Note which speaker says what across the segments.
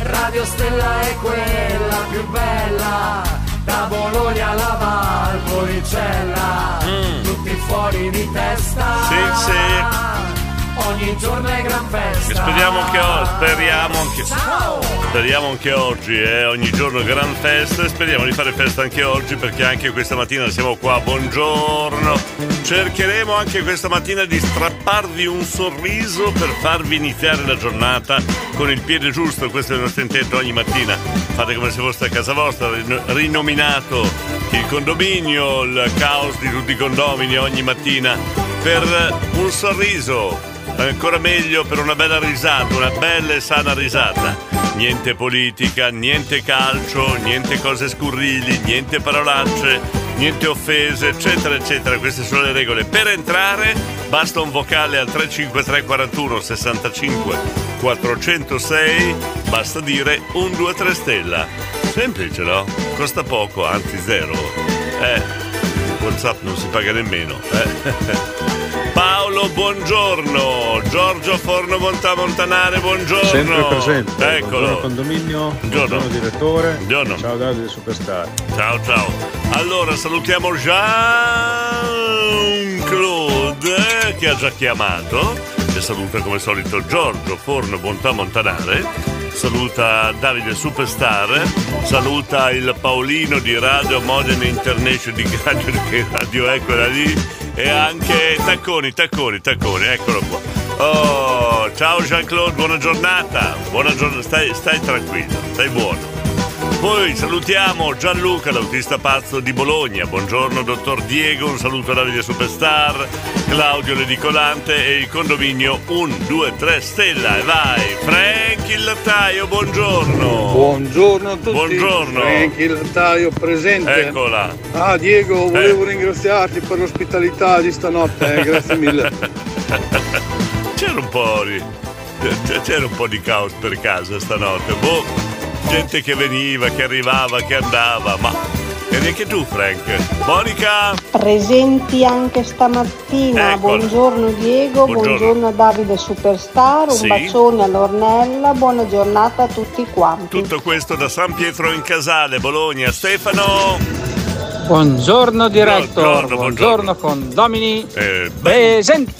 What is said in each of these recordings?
Speaker 1: Radio Stella è quella più bella, da Bologna alla Valpolicella, tutti fuori di testa.
Speaker 2: Sì, sì.
Speaker 1: Ogni giorno è gran festa.
Speaker 2: E speriamo che, o- speriamo anche,
Speaker 1: Ciao!
Speaker 2: speriamo anche oggi, eh, ogni giorno gran festa e speriamo di fare festa anche oggi perché anche questa mattina siamo qua, buongiorno. Cercheremo anche questa mattina di strapparvi un sorriso per farvi iniziare la giornata con il piede giusto, questo è il nostro intento ogni mattina. Fate come se foste a casa vostra, rin- rinominato il condominio, il caos di tutti i condomini ogni mattina per un sorriso Ancora meglio per una bella risata, una bella e sana risata. Niente politica, niente calcio, niente cose scurrili, niente parolacce, niente offese, eccetera, eccetera. Queste sono le regole. Per entrare basta un vocale al 353 41 65 406, basta dire un 2 3 stella. Semplice, no? Costa poco, anzi zero. Eh, WhatsApp non si paga nemmeno. Eh. Paolo, buongiorno. Giorgio Forno Monta Montanare, buongiorno.
Speaker 3: Sempre presente.
Speaker 2: Eccolo.
Speaker 3: Buongiorno condominio,
Speaker 2: Buongiorno. Buongiorno.
Speaker 3: Ciao Davide Superstar.
Speaker 2: Ciao, ciao. Allora, salutiamo Jean-Claude che ha già chiamato. E saluta come solito Giorgio Forno Bontà Montanare. Saluta Davide Superstar. Saluta il Paolino di Radio Modena International di Radio, che Radio quella lì. E anche Tacconi, Tacconi, Tacconi, eccolo qua. Oh, ciao Jean-Claude, buona giornata. Buona giornata, stai, stai tranquillo, stai buono. Poi salutiamo Gianluca, l'autista pazzo di Bologna. Buongiorno, dottor Diego. Un saluto a Davide Superstar, Claudio Ledicolante e il condominio 1, 2, 3 Stella. E vai, Frank il lattaio, buongiorno.
Speaker 4: Buongiorno a tutti.
Speaker 2: Buongiorno.
Speaker 4: Frank il lattaio presente.
Speaker 2: Eccola.
Speaker 4: Ah Diego, volevo
Speaker 2: Eh.
Speaker 4: ringraziarti per l'ospitalità di stanotte, eh, grazie mille.
Speaker 2: C'era un po' di. C'era un po' di caos per casa stanotte. Boh, gente che veniva, che arrivava, che andava, ma. E neanche tu, Frank. Monica!
Speaker 5: Presenti anche stamattina.
Speaker 2: Eccola.
Speaker 5: Buongiorno Diego,
Speaker 2: Buongiorno.
Speaker 5: buongiorno, a Davide Superstar, un
Speaker 2: Sì.
Speaker 5: bacione all'Ornella, buona giornata a tutti quanti.
Speaker 2: Tutto questo da San Pietro in Casale, Bologna. Stefano!
Speaker 6: Buongiorno diretto,
Speaker 2: Buongiorno,
Speaker 6: buongiorno, con Domini
Speaker 2: Eh,
Speaker 6: presente.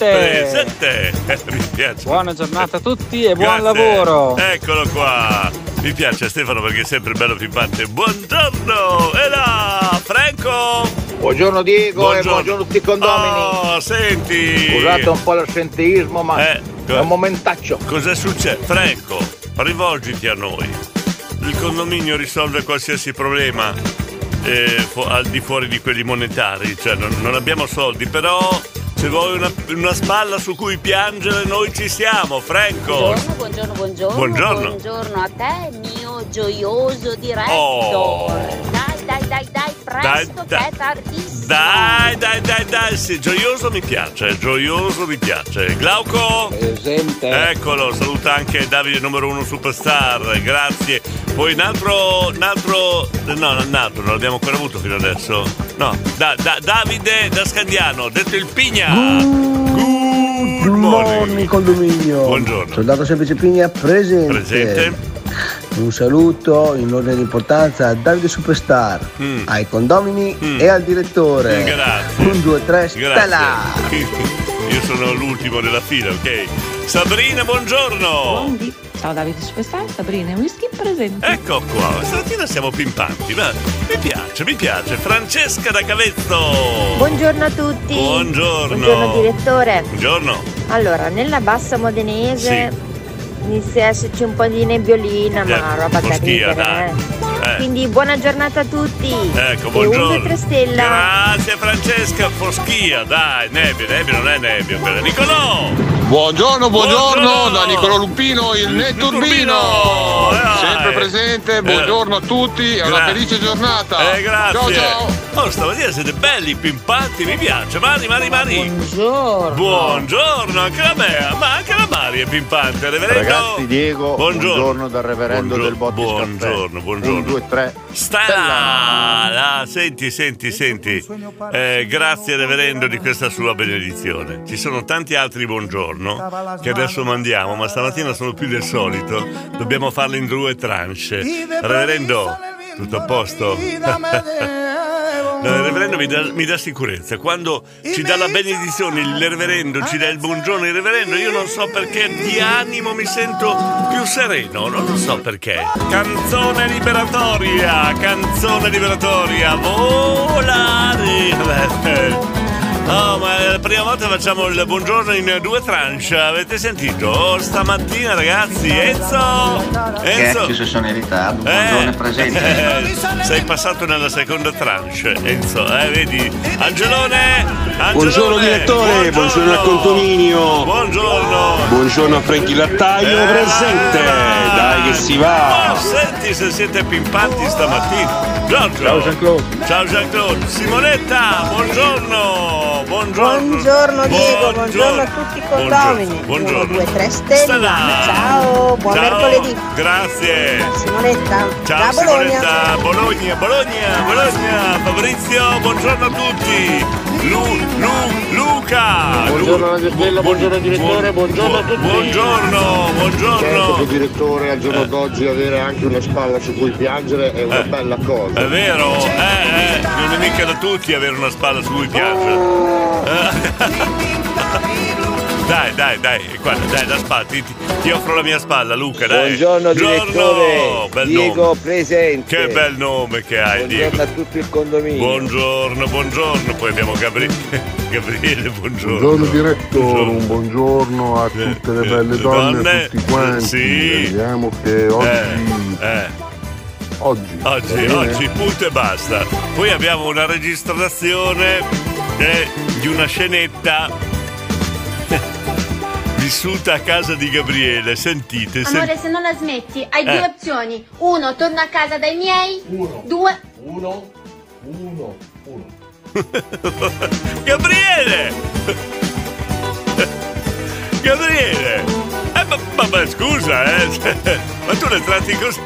Speaker 2: Presente! Eh, Mi piace.
Speaker 6: Buona giornata a tutti e buon
Speaker 2: Grazie.
Speaker 6: lavoro.
Speaker 2: Eccolo qua. Mi piace Stefano perché è sempre bello pimpante. Buongiorno! E là, Franco!
Speaker 7: Buongiorno Diego
Speaker 2: Buongiorno.
Speaker 7: e buongiorno a tutti i condomini.
Speaker 2: Oh, senti!
Speaker 7: Scusate un po' l'assenteismo, ma
Speaker 2: Eh,
Speaker 7: è un momentaccio.
Speaker 2: Cos'è successo? Franco, rivolgiti a noi. Il condominio risolve qualsiasi problema eh, fu- al di fuori di quelli monetari, cioè non, non abbiamo soldi, però se vuoi una, una spalla su cui piangere noi ci siamo, Franco.
Speaker 8: Buongiorno, buongiorno, buongiorno.
Speaker 2: Buongiorno.
Speaker 8: Buongiorno a te, mio gioioso diretto.
Speaker 2: Oh.
Speaker 8: Dai, dai, dai, dai, presto
Speaker 2: Dai, dai.
Speaker 8: che è tardissimo.
Speaker 2: Dai, dai, dai, dai, sì, gioioso mi piace, gioioso mi piace. Glauco?
Speaker 7: Presente.
Speaker 2: Eccolo, saluta anche Davide numero uno superstar, grazie. Poi un altro, un altro, no, un altro, non l'abbiamo ancora avuto fino adesso. No, da, da- Davide da Scandiano, detto il Pigna. Good morning.
Speaker 9: condominio.
Speaker 2: Buongiorno.
Speaker 9: Soldato semplice Pigna presente.
Speaker 2: Presente.
Speaker 9: Un saluto in ordine di importanza a Davide Superstar, ai condomini e al direttore.
Speaker 2: Mm. Grazie.
Speaker 9: Un, due, tre, stella!
Speaker 2: Grazie. Io sono l'ultimo della fila, ok? Sabrina, buongiorno!
Speaker 10: Ciao Davide Superstar, Sabrina e Whisky presente.
Speaker 2: Ecco qua, stamattina siamo pimpanti, ma mi piace, mi piace. Francesca da Cavezzo!
Speaker 11: Buongiorno a tutti.
Speaker 2: Buongiorno.
Speaker 11: Buongiorno direttore.
Speaker 2: Buongiorno.
Speaker 11: Allora, nella bassa modenese inizia a esserci un po' di nebbiolina, ma
Speaker 2: Eh,
Speaker 11: roba da
Speaker 2: moschia,
Speaker 11: ridere.
Speaker 2: dai.
Speaker 11: eh.
Speaker 2: Eh.
Speaker 11: Quindi buona giornata a tutti.
Speaker 2: Ecco,
Speaker 11: E
Speaker 2: buongiorno.
Speaker 11: tre stella.
Speaker 2: Grazie Francesca, foschia, dai, nebbia, nebbia non è nebbia, quella. Nicolò!
Speaker 12: Buongiorno, buongiorno,
Speaker 2: Buongiorno.
Speaker 12: da Nicolò Lupino, il Netturbino. Sempre presente, buongiorno a tutti e una
Speaker 2: Gra-
Speaker 12: felice giornata.
Speaker 2: Eh, grazie.
Speaker 12: Ciao ciao.
Speaker 2: Oh, stamattina siete belli, pimpanti, mi piace. Mari, Mari, Mari.
Speaker 10: Buongiorno.
Speaker 2: Buongiorno, anche la Mea, ma anche la Mari è pimpante. Reverendo.
Speaker 13: Ragazzi, Diego,
Speaker 2: buongiorno,
Speaker 13: buongiorno dal reverendo del Bottis
Speaker 2: Buongiorno, buongiorno.
Speaker 13: 1, 2, 3.
Speaker 2: Stella! Senti, senti, senti. Eh, grazie reverendo di questa sua benedizione. Ci sono tanti altri buongiorno che adesso mandiamo, ma stamattina sono più del solito. Dobbiamo farle in due tranche. Reverendo, tutto a posto? Il reverendo mi dà, mi dà sicurezza. Quando ci dà la benedizione, il reverendo ci dà il buongiorno, il reverendo, io non so perché di animo mi sento più sereno, non lo so perché. Canzone liberatoria, canzone liberatoria, volare. Oh, ma è la prima volta facciamo il buongiorno in due tranche, avete sentito? Oh, stamattina ragazzi, Enzo! Enzo!
Speaker 14: se sono in ritardo, buongiorno e presente.
Speaker 2: Eh, sei passato nella seconda tranche, Enzo, eh, vedi? Angelone! Angelone
Speaker 15: Buongiorno direttore, buongiorno al condominio.
Speaker 2: Buongiorno.
Speaker 15: Buongiorno a Franchi Lattaio
Speaker 2: Eh,
Speaker 15: presente. Dai che si va.
Speaker 2: Oh, senti se siete pimpanti stamattina. Giorgio.
Speaker 15: Ciao, Jean-Claude.
Speaker 2: Ciao Jean-Claude. Simonetta, buongiorno. Buongiorno.
Speaker 5: Buongiorno Diego, buongiorno a tutti i condomini.
Speaker 2: Buongiorno.
Speaker 5: 1, 2, 3 stella. Ciao, buon
Speaker 2: Ciao.
Speaker 5: mercoledì.
Speaker 2: Grazie.
Speaker 5: Simonetta,
Speaker 2: Ciao
Speaker 5: da Bologna.
Speaker 2: Simonetta, Bologna, Bologna, Bologna, Fabrizio, buongiorno a tutti. Lu, Lu, Luca.
Speaker 13: Buongiorno
Speaker 2: Lu-
Speaker 13: Radio Stella,
Speaker 2: bu-
Speaker 13: buongiorno direttore,
Speaker 2: bu-
Speaker 13: buongiorno a tutti.
Speaker 2: Buongiorno,
Speaker 13: Certo
Speaker 2: buongiorno.
Speaker 13: che direttore al giorno d'oggi avere anche una spalla su cui piangere è una bella cosa.
Speaker 2: È vero, eh, eh, non è mica da tutti avere una spalla su cui piangere. Dai, dai, dai, guarda, dai, da spalla, ti, ti- ti offro la mia spalla, Luca, dai.
Speaker 7: Buongiorno direttore,
Speaker 2: bel
Speaker 7: Diego
Speaker 2: nome.
Speaker 7: presente.
Speaker 2: Che bel nome che hai,
Speaker 7: Buongiorno
Speaker 2: Diego.
Speaker 7: a tutto il condominio.
Speaker 2: Buongiorno, buongiorno. Poi abbiamo Gabri- Gabriele, buongiorno.
Speaker 16: Buongiorno direttore, un buongiorno a tutte le belle donne,
Speaker 2: donne,
Speaker 16: a tutti quanti.
Speaker 2: sì.
Speaker 16: Vediamo che oggi.
Speaker 2: Eh.
Speaker 16: Oggi.
Speaker 2: Oggi,
Speaker 16: bene?
Speaker 2: oggi, punto e basta. Poi abbiamo una registrazione eh, di una scenetta vissuta a casa di Gabriele. Sentite, sen-
Speaker 17: Amore, se non la smetti, hai
Speaker 2: Eh.
Speaker 17: due opzioni. Uno, torno a casa dai miei. Due.
Speaker 16: Uno, uno, uno.
Speaker 2: Gabriele! Gabriele! Eh, ma, ma- ma scusa, eh! Ma tu le tratti così?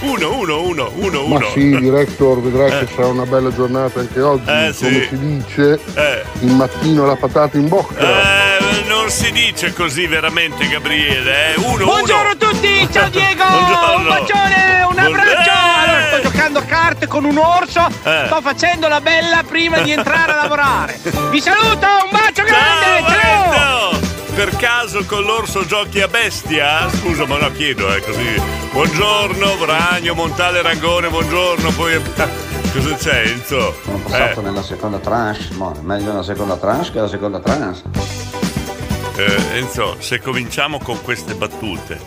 Speaker 2: Uno, uno, uno, uno,
Speaker 16: Ma
Speaker 2: uno.
Speaker 16: sì, director, vedrai
Speaker 2: Eh.
Speaker 16: che sarà una bella giornata anche oggi.
Speaker 2: Eh,
Speaker 16: Come
Speaker 2: sì.
Speaker 16: si dice,
Speaker 2: Eh.
Speaker 16: il mattino la patata in bocca.
Speaker 2: Eh, non si dice così veramente, Gabriele, eh? Uno,
Speaker 18: Buongiorno
Speaker 2: uno.
Speaker 18: a tutti, ciao Diego!
Speaker 2: Buongiorno.
Speaker 18: Un bacione, un abbraccio!
Speaker 2: Eh.
Speaker 18: Allora, sto giocando a carte con un orso,
Speaker 2: Eh.
Speaker 18: sto facendo la bella prima di entrare a lavorare. Vi saluto, un bacio grande, ciao!
Speaker 2: Ciao! Per caso con l'orso giochi a bestia? Scusa, ma no, chiedo, eh, così. Buongiorno, Ragno, Montale, Rangone, buongiorno, poi... Cosa c'è, Enzo?
Speaker 19: Sono passato
Speaker 2: Eh,
Speaker 19: nella seconda tranche, ma è meglio la seconda tranche che la seconda tranche.
Speaker 2: Eh, Enzo, se cominciamo con queste battute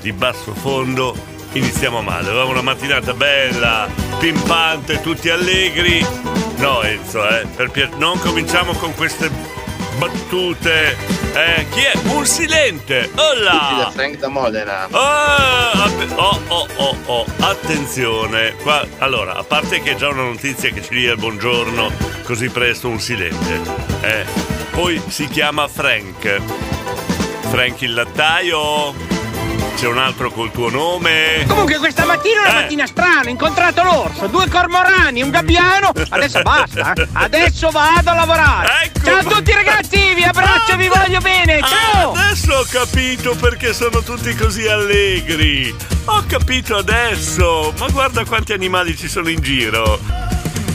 Speaker 2: di basso fondo, iniziamo male. Avevamo una mattinata bella, pimpante, tutti allegri. No, Enzo, eh, per pia- non cominciamo con queste battute. Eh, chi è? Un silente! Olla!
Speaker 13: Frank da Modena.
Speaker 2: Oh, app- oh, oh, oh, oh, attenzione. Qua, allora, a parte che è già una notizia che ci dia il buongiorno così presto un silente. Eh, poi si chiama Frank. Frank il lattaio. C'è un altro col tuo nome.
Speaker 18: Comunque questa mattina è una
Speaker 2: Eh.
Speaker 18: mattina strana, ho incontrato l'orso, due cormorani, un gabbiano, adesso basta, eh. adesso vado a lavorare.
Speaker 2: Ecco.
Speaker 18: Ciao a tutti ragazzi, vi abbraccio e vi voglio bene. Ciao!
Speaker 2: Ah, adesso ho capito perché sono tutti così allegri. Ho capito adesso. Ma guarda quanti animali ci sono in giro.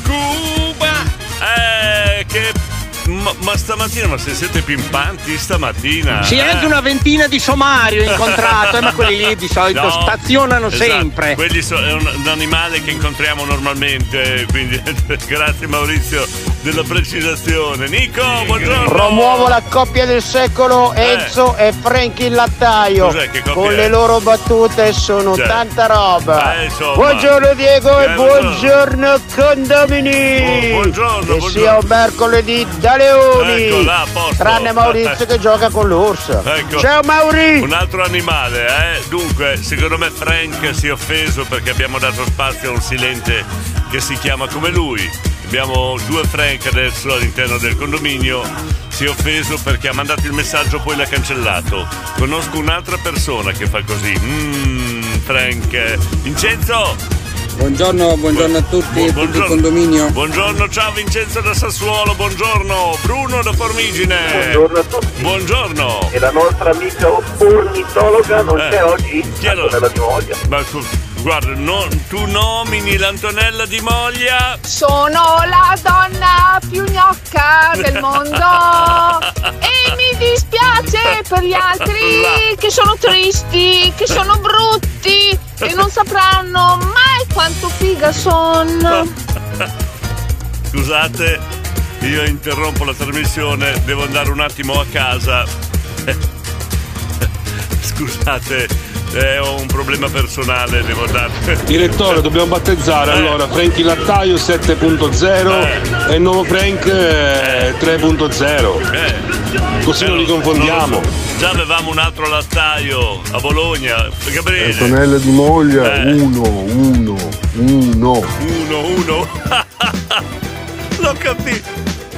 Speaker 2: Cuba! Eh, che. Ma, ma stamattina, ma se siete pimpanti stamattina?
Speaker 18: Sì,
Speaker 2: eh?
Speaker 18: anche una ventina di somari ho incontrato, eh, ma quelli lì di solito
Speaker 2: No,
Speaker 18: stazionano
Speaker 2: esatto,
Speaker 18: sempre.
Speaker 2: Quelli so- è un, un animale che incontriamo normalmente, quindi grazie Maurizio della precisazione. Nico, buongiorno.
Speaker 20: Promuovo la coppia del secolo Enzo e Frankie il lattaio.
Speaker 2: Cos'è, che coppia
Speaker 20: Con
Speaker 2: è?
Speaker 20: le loro battute sono
Speaker 2: Cioè,
Speaker 20: tanta roba.
Speaker 2: eh,
Speaker 20: buongiorno Diego
Speaker 2: Eh,
Speaker 20: e buongiorno condomini.
Speaker 2: Oh, buongiorno,
Speaker 20: Che
Speaker 2: buongiorno.
Speaker 20: sia un mercoledì da leoni.
Speaker 2: Ecco là, a posto.
Speaker 20: Tranne Maurizio che gioca con l'orso.
Speaker 2: Ecco.
Speaker 20: Ciao Mauri.
Speaker 2: Un altro animale, eh? Dunque, secondo me Frank si è offeso perché abbiamo dato spazio a un silente che si chiama come lui. Abbiamo due Frank adesso all'interno del condominio. Si è offeso perché ha mandato il messaggio poi l'ha cancellato. Conosco un'altra persona che fa così. Mmm, Frank. Vincenzo!
Speaker 21: Buongiorno, buongiorno a tutti,
Speaker 2: Buongiorno.
Speaker 21: condominio.
Speaker 2: Buongiorno, ciao Vincenzo da Sassuolo, buongiorno. Bruno da Formigine.
Speaker 22: Buongiorno a tutti.
Speaker 2: Buongiorno.
Speaker 22: E la nostra amica ornitologa non
Speaker 2: Eh,
Speaker 22: c'è oggi?
Speaker 2: chi è
Speaker 22: di Moglia.
Speaker 2: Ma tu- guarda, no- tu nomini l'Antonella di Moglia.
Speaker 23: Sono la donna più gnocca del mondo e mi dispiace per gli altri che sono tristi, che sono brutti e non sapranno mai quanto figa sono.
Speaker 2: Scusate, io interrompo la trasmissione, devo andare un attimo a casa. Scusate, eh, ho un problema personale, devo andare.
Speaker 15: Direttore, dobbiamo battezzare
Speaker 2: Eh.
Speaker 15: allora Franky Lattaio 7.0 e il nuovo Frank eh, 3.0. Così non li confondiamo.
Speaker 2: Non so. Già avevamo un altro lattaio a Bologna. Gabriele.
Speaker 16: Antonella di Moglia,
Speaker 2: Eh.
Speaker 16: uno, uno, uno.
Speaker 2: Uno, uno. L'ho capito.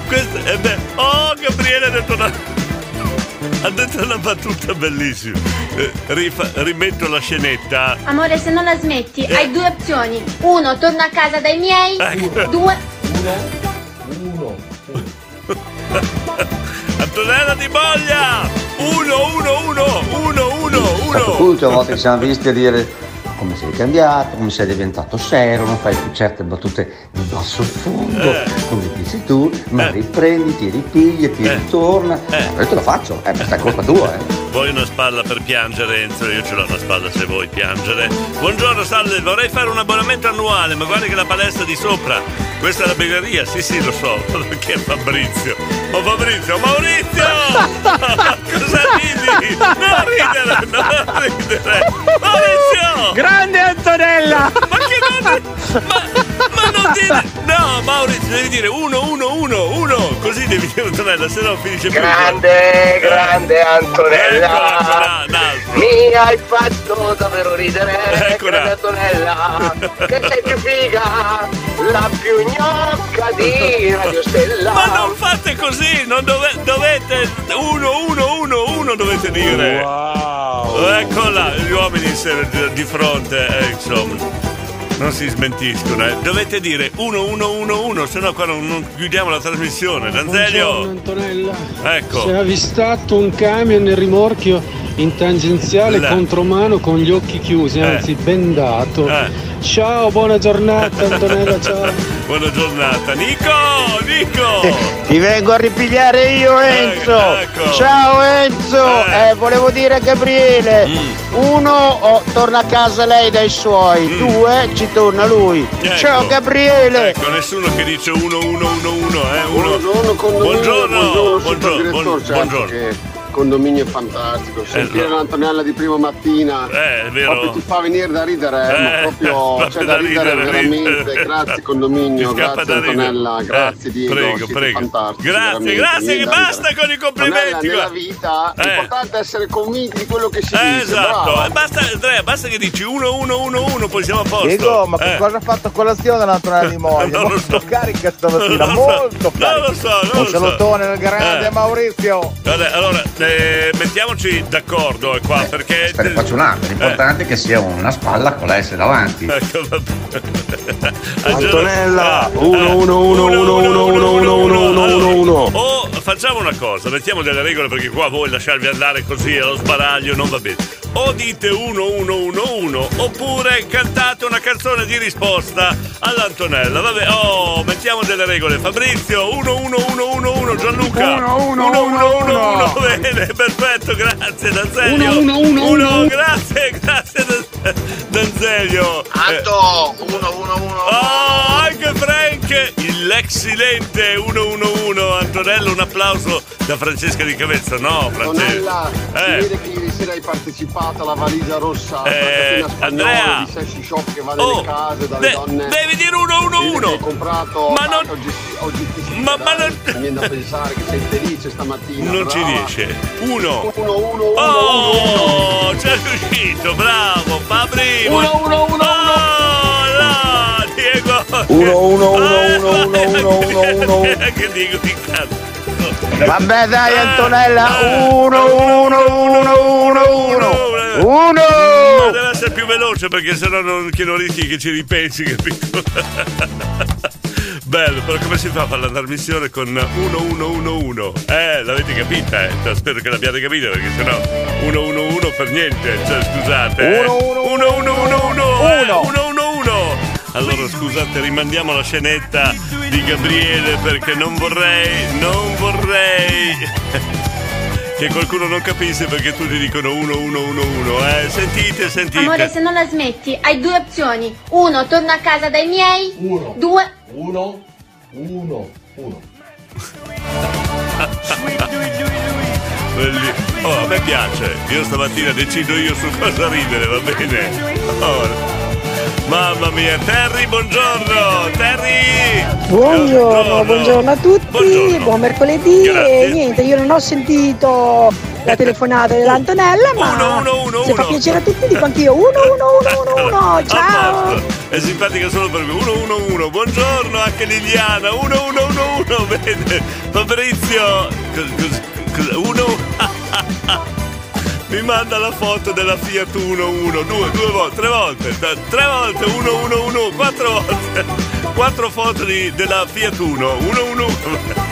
Speaker 2: Questo è bello. Oh, Gabriele ha detto una. Ha detto una battuta bellissima. Eh, rifa- rimetto la scenetta.
Speaker 17: Amore, se non la smetti, hai due opzioni. Uno, torno a casa dai miei.
Speaker 2: Ecco.
Speaker 17: Due.
Speaker 2: Antonella di Moglia! Uno, uno, uno, uno, uno, uno.
Speaker 19: punto a volte ci siamo visti a dire come sei cambiato, come sei diventato serio, non fai più certe battute di basso fondo,
Speaker 2: Eh.
Speaker 19: come dici tu, ma riprendi, ti ripigli e ti ritorna. Ma io te lo faccio, eh, questa è colpa tua, eh.
Speaker 2: Vuoi una spalla per piangere, Enzo? Io ce l'ho una spalla se vuoi piangere. Buongiorno, salve, vorrei fare un abbonamento annuale, ma guardi che la palestra di sopra. Questa è la begheria, sì sì lo so, perché è Fabrizio. Oh Fabrizio, Maurizio! Cosa ridi? Non ridere, non ridere! Maurizio!
Speaker 18: Grande Antonella!
Speaker 2: Ma che non... Ma, ma non dire... No, Maurizio, devi dire uno, uno, uno, uno! Così devi dire Antonella, se no finisce più.
Speaker 22: Grande, grande Antonella.
Speaker 2: Eccola.
Speaker 22: Mi hai fatto davvero ridere,
Speaker 2: Eccola.
Speaker 22: grande Antonella. Che sei più figa, la più gnocca di Radio Stella.
Speaker 2: Ma non fate così, non dove- dovete uno, uno, uno, uno dovete dire. Wow. Eccola, gli uomini di- fronte, eh, insomma. Non si smentiscono, eh. Dovete dire uno, uno, uno, uno, se no qua non, non chiudiamo la trasmissione. Danzelio!
Speaker 24: Buongiorno Antonella.
Speaker 2: Ecco.
Speaker 24: Si è avvistato un camion nel rimorchio in tangenziale
Speaker 2: Là.
Speaker 24: contromano con gli occhi chiusi,
Speaker 2: Eh.
Speaker 24: anzi bendato. Ciao, buona giornata Antonella, ciao.
Speaker 2: Buona giornata. Nico! Nico!
Speaker 20: Ti vengo a ripigliare io Enzo.
Speaker 2: ecco.
Speaker 20: Ciao Enzo. Eh, volevo dire a Gabriele.
Speaker 2: Mm.
Speaker 20: Uno, oh, torna a casa lei dai suoi. Due, ci torna lui.
Speaker 2: Mm. Ecco.
Speaker 20: Ciao Gabriele.
Speaker 2: Ecco, nessuno che dice uno, uno, uno, uno, eh. Uno.
Speaker 4: Buongiorno condominio,
Speaker 2: Buongiorno,
Speaker 4: buongiorno,
Speaker 2: buongiorno, buongiorno.
Speaker 4: Condominio è fantastico. Sentire
Speaker 2: no.
Speaker 4: l'Antonella di prima mattina
Speaker 2: Eh, è vero.
Speaker 4: proprio ti fa venire da ridere, eh, ma
Speaker 2: Eh,
Speaker 4: proprio c'è da
Speaker 2: da
Speaker 4: ridere,
Speaker 2: ridere,
Speaker 4: veramente.
Speaker 2: ridere.
Speaker 4: Grazie condominio, grazie. Antonella,
Speaker 2: Eh,
Speaker 4: grazie Diego,
Speaker 2: prego, prego.
Speaker 4: fantastici.
Speaker 2: Grazie, grazie, che basta con i complimenti,
Speaker 4: Antonella, nella vita
Speaker 2: Eh.
Speaker 4: è essere convinti di quello che si
Speaker 2: Eh,
Speaker 4: dice.
Speaker 2: esatto. Eh, basta, Andrea, basta che dici 1 1 1 1 poi siamo a posto.
Speaker 20: Diego, ma che
Speaker 2: Eh.
Speaker 20: cosa ha fatto colazione dell'Antonella di Moglia?
Speaker 2: Non lo
Speaker 20: Molto carica stamattina,
Speaker 2: Non lo so.
Speaker 20: molto
Speaker 2: Non
Speaker 20: carica.
Speaker 2: lo so, non
Speaker 20: Un
Speaker 2: so.
Speaker 20: salutone al grande
Speaker 2: Eh.
Speaker 20: Maurizio.
Speaker 2: Vabbè, allora, eh, mettiamoci d'accordo eh, qua perché.
Speaker 19: Te ne faccio un altro, l'importante è che sia una spalla con la S davanti.
Speaker 2: Ecco, vabbè.
Speaker 15: Antonella, 1 1 1 1 1 1 1 1 1 1 1
Speaker 2: O fa- facciamo una cosa, mettiamo delle regole perché qua voi lasciarvi andare così allo sbaraglio non va bene. O dite 1111 oppure cantate una canzone di risposta all'Antonella. Vabbè, oh, mettiamo delle regole. Fabrizio 11111 Gianluca 1111 Bene, perfetto, grazie Danzelio.
Speaker 20: 1111.
Speaker 2: grazie, grazie Dan- Danzelio.
Speaker 20: Anto, 111.
Speaker 2: Oh, anche Frank, il l'ex silente 111. Antonello, un applauso da Francesca di Cavezzo. No, Francesca. Eh.
Speaker 13: vede che ieri sera hai partecipato alla valigia rossa
Speaker 2: Eh, Andrea.
Speaker 13: di shop che va
Speaker 2: Oh,
Speaker 13: nelle case dalle
Speaker 2: de-
Speaker 13: donne.
Speaker 2: devi dire 111.
Speaker 13: Vedi che hai comprato
Speaker 2: Ma non-
Speaker 13: oggetti, oggetti
Speaker 2: Ma- ma non-
Speaker 13: Mi viene da pensare che sei felice stamattina.
Speaker 2: Non ci
Speaker 13: brava.
Speaker 2: riesce. Uno.
Speaker 13: 1 1 1
Speaker 2: Oh, c'è riuscito, bravo, Fabri.
Speaker 13: Uno, uno, uno,
Speaker 2: Oh, no, Diego.
Speaker 9: 1 1 1 1 1 1 1 1
Speaker 2: Che dico di cazzo.
Speaker 20: Vabbè dai
Speaker 2: Eh,
Speaker 20: Antonella, 1 1 1 1 1 1
Speaker 2: Ma deve essere più veloce perché sennò non, che non rischi che ci ripensi, capito? Bello, però come si fa a fare la trasmissione con 1111? Eh, l'avete capita, eh? Cioè, Spero che l'abbiate capita perché sennò 111 per niente, cioè scusate. eh. 1111 eh, 111 allora scusate, rimandiamo la scenetta di Gabriele perché non vorrei, non vorrei che qualcuno non capisse perché tutti dicono 1111, eh? Sentite, sentite.
Speaker 17: Amore, se non la smetti, hai due opzioni. Uno, torno a casa dai miei.
Speaker 19: Uno.
Speaker 17: Due.
Speaker 19: 1 1 1
Speaker 2: Belli- Oh, a me piace. Io stamattina decido io su cosa ridere, va bene? Oh. Mamma mia, Terry, buongiorno! Terry!
Speaker 25: Buongiorno, buongiorno a tutti, buon mercoledì e niente, io non ho sentito la telefonata dell'Antonella, ma se fa piacere a tutti dico anch'io 1111, ciao!
Speaker 2: È simpatica solo per me. 111, buongiorno anche Liliana. 1111, vede. Fabrizio, cos- cos- cos- uno. Mi manda la foto della Fiat 11, due, due volte, tre volte, t- tre volte, 111, quattro volte, quattro foto di- della Fiat 1, 111.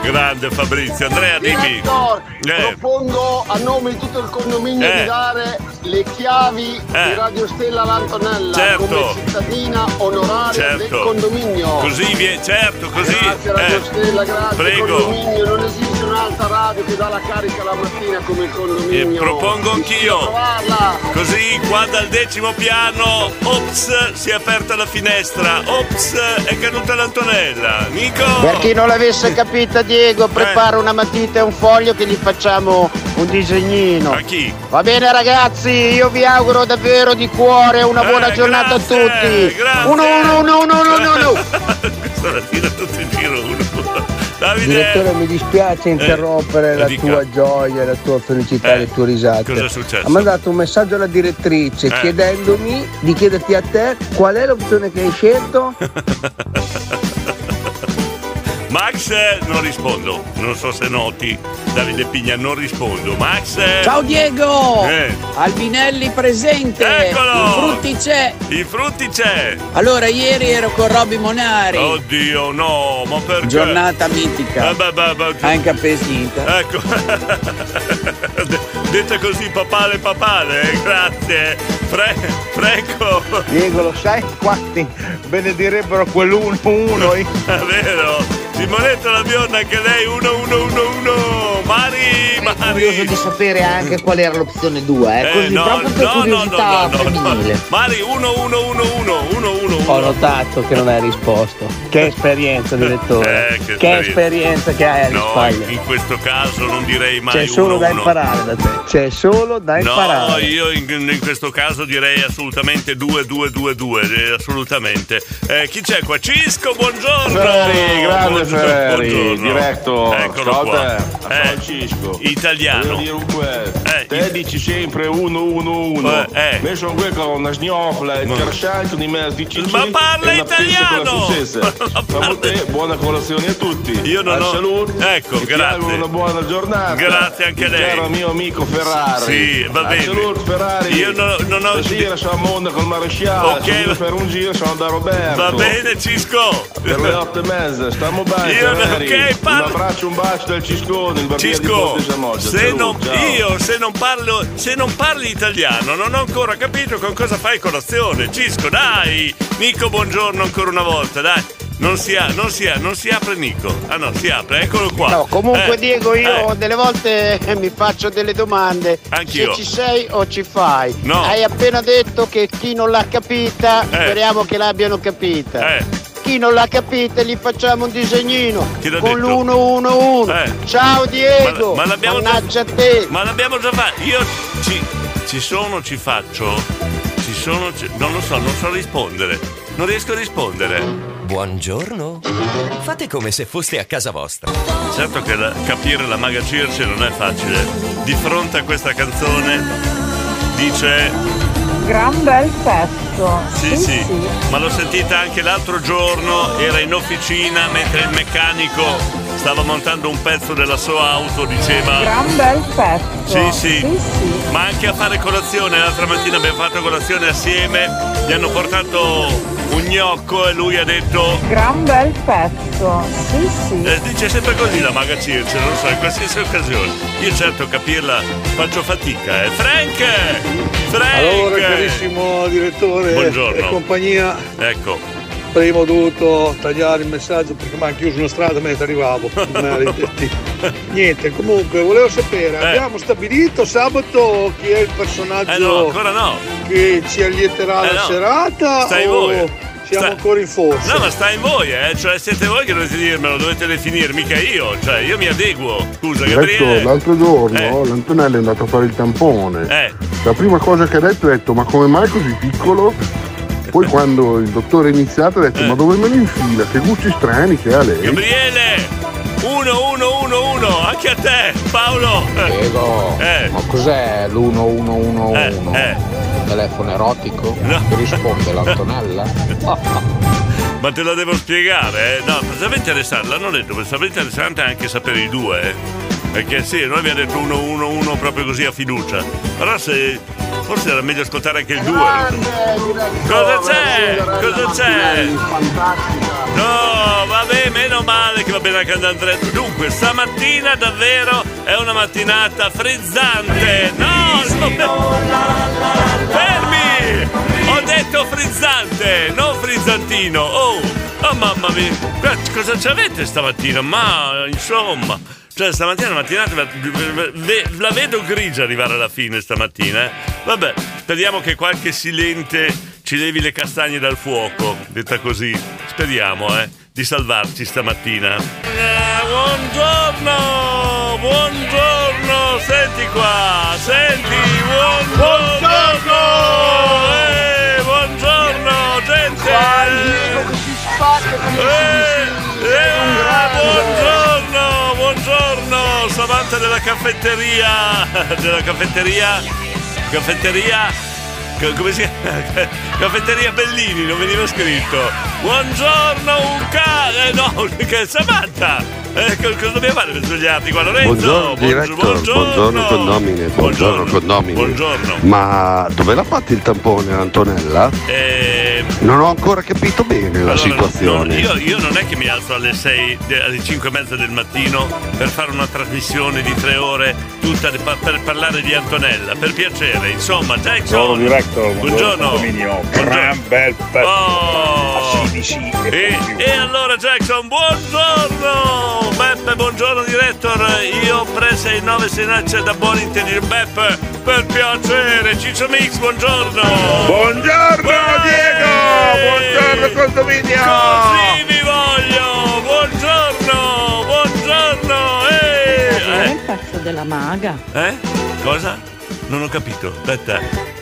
Speaker 2: Grande Fabrizio, Andrea dimmi.
Speaker 13: Direttor,
Speaker 2: Eh.
Speaker 13: propongo a nome di tutto il condominio
Speaker 2: Eh.
Speaker 13: di dare le chiavi
Speaker 2: Eh.
Speaker 13: di Radio Stella all'Antonella
Speaker 2: Certo.
Speaker 13: come cittadina onoraria del
Speaker 2: Certo.
Speaker 13: condominio.
Speaker 2: Così certo, così.
Speaker 13: Grazie Radio
Speaker 2: eh,
Speaker 13: Stella, grazie
Speaker 2: Prego.
Speaker 13: condominio, non esiste un'altra radio che dà la carica la mattina come il condominio.
Speaker 2: E propongo anch'io. Così qua dal decimo piano, ops, si è aperta la finestra, ops, è caduta l'Antonella. Nico!
Speaker 20: Per chi non l'avesse capita Diego, prepara una matita e un foglio che gli facciamo un disegnino.
Speaker 2: A chi?
Speaker 20: Va bene ragazzi, io vi auguro davvero di cuore una buona
Speaker 2: Eh,
Speaker 20: giornata
Speaker 2: grazie,
Speaker 20: a tutti.
Speaker 2: grazie.
Speaker 20: Uno, uno, uno, uno, uno, uno, uno.
Speaker 2: Stamattina tutto in giro uno. Davide!
Speaker 9: Direttore mi dispiace interrompere la
Speaker 2: dica.
Speaker 9: tua gioia, la tua felicità,
Speaker 2: Eh,
Speaker 9: le tue risate.
Speaker 2: cosa è successo?
Speaker 9: Ha mandato un messaggio alla direttrice
Speaker 2: Eh.
Speaker 9: chiedendomi di chiederti a te qual è l'opzione che hai scelto.
Speaker 2: Max, non rispondo. Non so se noti. Davide Pigna, non rispondo. Max!
Speaker 18: Ciao Diego!
Speaker 2: Eh.
Speaker 18: Albinelli presente!
Speaker 2: Eccolo!
Speaker 18: I frutti c'è!
Speaker 2: I frutti c'è!
Speaker 18: Allora, ieri ero con Robby Monari.
Speaker 2: Oddio, no, ma perché?
Speaker 18: Giornata mitica.
Speaker 2: Eh, beh, beh, beh,
Speaker 18: Anche a Pesita.
Speaker 2: Ecco, De- detta così papale papale, eh, grazie. Fre- Franco,
Speaker 26: Diego, lo sai quanti benedirebbero quell'1-1?
Speaker 2: è vero. Simonetta la bionda anche lei, 1111. Mari,
Speaker 27: curioso
Speaker 2: Mari.
Speaker 27: di sapere anche qual era l'opzione 2, eh?
Speaker 2: Eh,
Speaker 27: così
Speaker 2: no,
Speaker 27: proprio per
Speaker 2: no, no,
Speaker 27: curiosità
Speaker 2: no, no, no,
Speaker 27: femminile.
Speaker 2: no. Mari 1111 111.
Speaker 9: Ho notato che non hai risposto. Che esperienza, direttore.
Speaker 2: Eh, che
Speaker 9: che,
Speaker 2: esperienza.
Speaker 9: esperienza che hai alle
Speaker 2: No,
Speaker 9: spalle.
Speaker 2: in questo caso non direi mai
Speaker 9: C'è solo da
Speaker 2: 1-1.
Speaker 9: imparare da te. C'è solo da
Speaker 2: No,
Speaker 9: imparare.
Speaker 2: io in, in questo caso direi assolutamente 2-2-2-2, eh, assolutamente. Eh, chi c'è qua? Cisco, buongiorno!
Speaker 15: Ferrari, grande
Speaker 2: Buongiorno,
Speaker 15: Ferrari,
Speaker 2: buongiorno.
Speaker 15: diretto.
Speaker 2: Eccolo
Speaker 15: Ciao
Speaker 2: qua.
Speaker 15: a te,
Speaker 2: Eh,
Speaker 15: Francisco.
Speaker 2: Italiano.
Speaker 15: Voglio dire un questo.
Speaker 2: Eh,
Speaker 15: te
Speaker 2: it-
Speaker 15: dici sempre 1-1-1.
Speaker 2: Eh, eh.
Speaker 15: Me sono qui con una gnofla, il carcento di Cicci
Speaker 2: Ma parla italiano!
Speaker 15: la successa.
Speaker 2: Ma
Speaker 15: Siamo te, buona colazione a tutti.
Speaker 2: Io non ho-
Speaker 15: saluto.
Speaker 2: Ecco, grazie.
Speaker 15: una buona giornata.
Speaker 2: Grazie anche a lei.
Speaker 15: Caro mio amico Ferrari.
Speaker 2: Sì, va bene.
Speaker 15: saluto Ferrari.
Speaker 2: Io non, non ho.
Speaker 15: Stasera siamo a Monda col maresciallo.
Speaker 2: Ok.
Speaker 15: Per un giro, siamo da Roberto.
Speaker 2: Va bene, Cisco.
Speaker 15: Per le otto e mezza, stiamo bene.
Speaker 2: Io non-
Speaker 15: Ferrari.
Speaker 2: ok, parlo-
Speaker 15: Un abbraccio, un bacio del Ciscone, il barbiere di
Speaker 2: Cisco,
Speaker 15: Ponte Samoggia.
Speaker 2: se non, io se non parlo se non parli italiano non ho ancora capito con cosa fai colazione. Cisco, dai! Nico, buongiorno ancora una volta, dai. Non si, a- non si, a- non si apre Nico. Ah no, si apre, eccolo qua.
Speaker 20: No, comunque
Speaker 2: Eh,
Speaker 20: Diego io
Speaker 2: eh,
Speaker 20: delle volte mi faccio delle domande.
Speaker 2: Anch'io.
Speaker 20: Se ci sei o ci fai.
Speaker 2: No.
Speaker 20: Hai appena detto che chi non l'ha capita, speriamo che l'abbiano capita.
Speaker 2: Eh.
Speaker 20: Chi non l'ha capita gli facciamo un disegnino
Speaker 2: Chi l'ha
Speaker 20: con
Speaker 2: detto?
Speaker 20: l'111.
Speaker 2: Eh.
Speaker 20: Ciao Diego!
Speaker 2: Ma, ma l'abbiamo già,
Speaker 20: Mannaggia a te!
Speaker 2: ma l'abbiamo già fatto. Io ci, ci sono, ci faccio. Ci sono, ci- non lo so, non so rispondere. Non riesco a rispondere.
Speaker 28: Buongiorno. Fate come se foste a casa vostra.
Speaker 2: Certo che la- capire la maga Circe non è facile. Di fronte a questa canzone dice
Speaker 29: Gran bel pezzo.
Speaker 2: Sì, sì, ma l'ho sentita anche l'altro giorno, era in officina mentre il meccanico stava montando un pezzo della sua auto, diceva...
Speaker 29: Gran bel pezzo.
Speaker 2: Sì, sì,
Speaker 29: Sì, sì.
Speaker 2: ma anche a fare colazione, l'altra mattina abbiamo fatto colazione assieme, gli hanno portato un gnocco e lui ha detto...
Speaker 29: Gran bel pezzo. Sì, sì.
Speaker 2: Eh, dice sempre così la maga Circe, non so, in qualsiasi occasione. Io certo capirla faccio fatica, eh. Frank! Frank!
Speaker 4: Allora, carissimo direttore
Speaker 2: Buongiorno.
Speaker 4: e compagnia,
Speaker 2: Ecco.
Speaker 4: Prima ho dovuto tagliare il messaggio perché mi hanno chiuso una strada mentre arrivavo. Niente, comunque volevo sapere, abbiamo stabilito sabato chi è il personaggio
Speaker 2: Eh no, ancora no.
Speaker 4: che ci allieterà
Speaker 2: Eh
Speaker 4: la
Speaker 2: no.
Speaker 4: serata
Speaker 2: Stai
Speaker 4: o
Speaker 2: voi.
Speaker 4: siamo
Speaker 2: Sta-
Speaker 4: ancora in forza?
Speaker 2: No, ma sta in voi, eh. Cioè, siete voi che dovete dirmelo, dovete definire, mica io. Cioè, io mi adeguo. Scusa,
Speaker 16: Detto,
Speaker 2: Gabriele.
Speaker 16: l'altro giorno l'Antonello è andato a fare il tampone.
Speaker 2: Eh.
Speaker 16: La prima cosa che ha detto è detto ma come mai così piccolo? Poi quando il dottore è iniziato ha detto ma dove me lo infila? Che gusti strani che ha lei.
Speaker 2: Gabriele! 1111, anche a te, Paolo.
Speaker 30: Diego,
Speaker 2: Eh.
Speaker 30: ma cos'è l'1111?
Speaker 2: Eh,
Speaker 30: Telefono erotico? Che risponde l'Antonella?
Speaker 2: Ma te lo devo spiegare, eh? No, sarebbe interessante, l'hanno detto, sarebbe interessante anche sapere i due, eh? Perché sì, noi abbiamo detto 111 proprio così a fiducia. Però se. Forse era meglio ascoltare anche il 2. Cosa c'è? Cosa c'è? No, vabbè, meno male che va bene anche andare. Dunque, stamattina davvero è una mattinata frizzante. No, fermi! Ho detto frizzante, non frizzantino. Oh, oh mamma mia. Cosa ci avete stamattina? Ma insomma. Cioè, stamattina una mattinata, la vedo grigia arrivare alla fine stamattina. eh. Vabbè, speriamo che qualche silente ci levi le castagne dal fuoco, detta così. Speriamo, eh, di salvarci stamattina. Eh, buongiorno, buongiorno, senti qua, senti, buongiorno. Eh, buongiorno, gente. Eh, eh, buongiorno, sono amante della caffetteria, della caffetteria, caffetteria, co- come si chiama? Caffetteria Bellini, non veniva scritto. Buongiorno, un cane, no, che Samantha. Eh, co- cosa dobbiamo fare per svegliarti qua, Lorenzo?
Speaker 31: Buongiorno director, buongiorno condomine, buongiorno condomine.
Speaker 2: Buongiorno.
Speaker 31: Ma dove l'ha fatto il tampone Antonella?
Speaker 2: Eh,
Speaker 31: Non ho ancora capito bene la
Speaker 2: Allora,
Speaker 31: situazione.
Speaker 2: non- io, io non è che mi alzo alle 6, de- alle 5 e mezza del mattino per fare una trasmissione di tre ore tutta per parlare di Antonella. Per piacere, insomma, Jackson.
Speaker 32: Buongiorno director,
Speaker 2: Buongiorno.
Speaker 32: Gran bel pezzo.
Speaker 2: Oh.
Speaker 32: Sì, sì, e
Speaker 2: E, allora Jackson, buongiorno! Beppe, buongiorno director. Io presa il 9 senaccia da buon intendere. Beppe, per piacere. Ciccio Mix, buongiorno.
Speaker 32: Buongiorno Diego! Buongiorno condominio!
Speaker 2: Così vi voglio! Buongiorno! Buongiorno! Eh!
Speaker 33: È
Speaker 2: Eh?
Speaker 33: il pezzo della maga.
Speaker 2: Eh? Cosa? Non ho capito. Aspetta.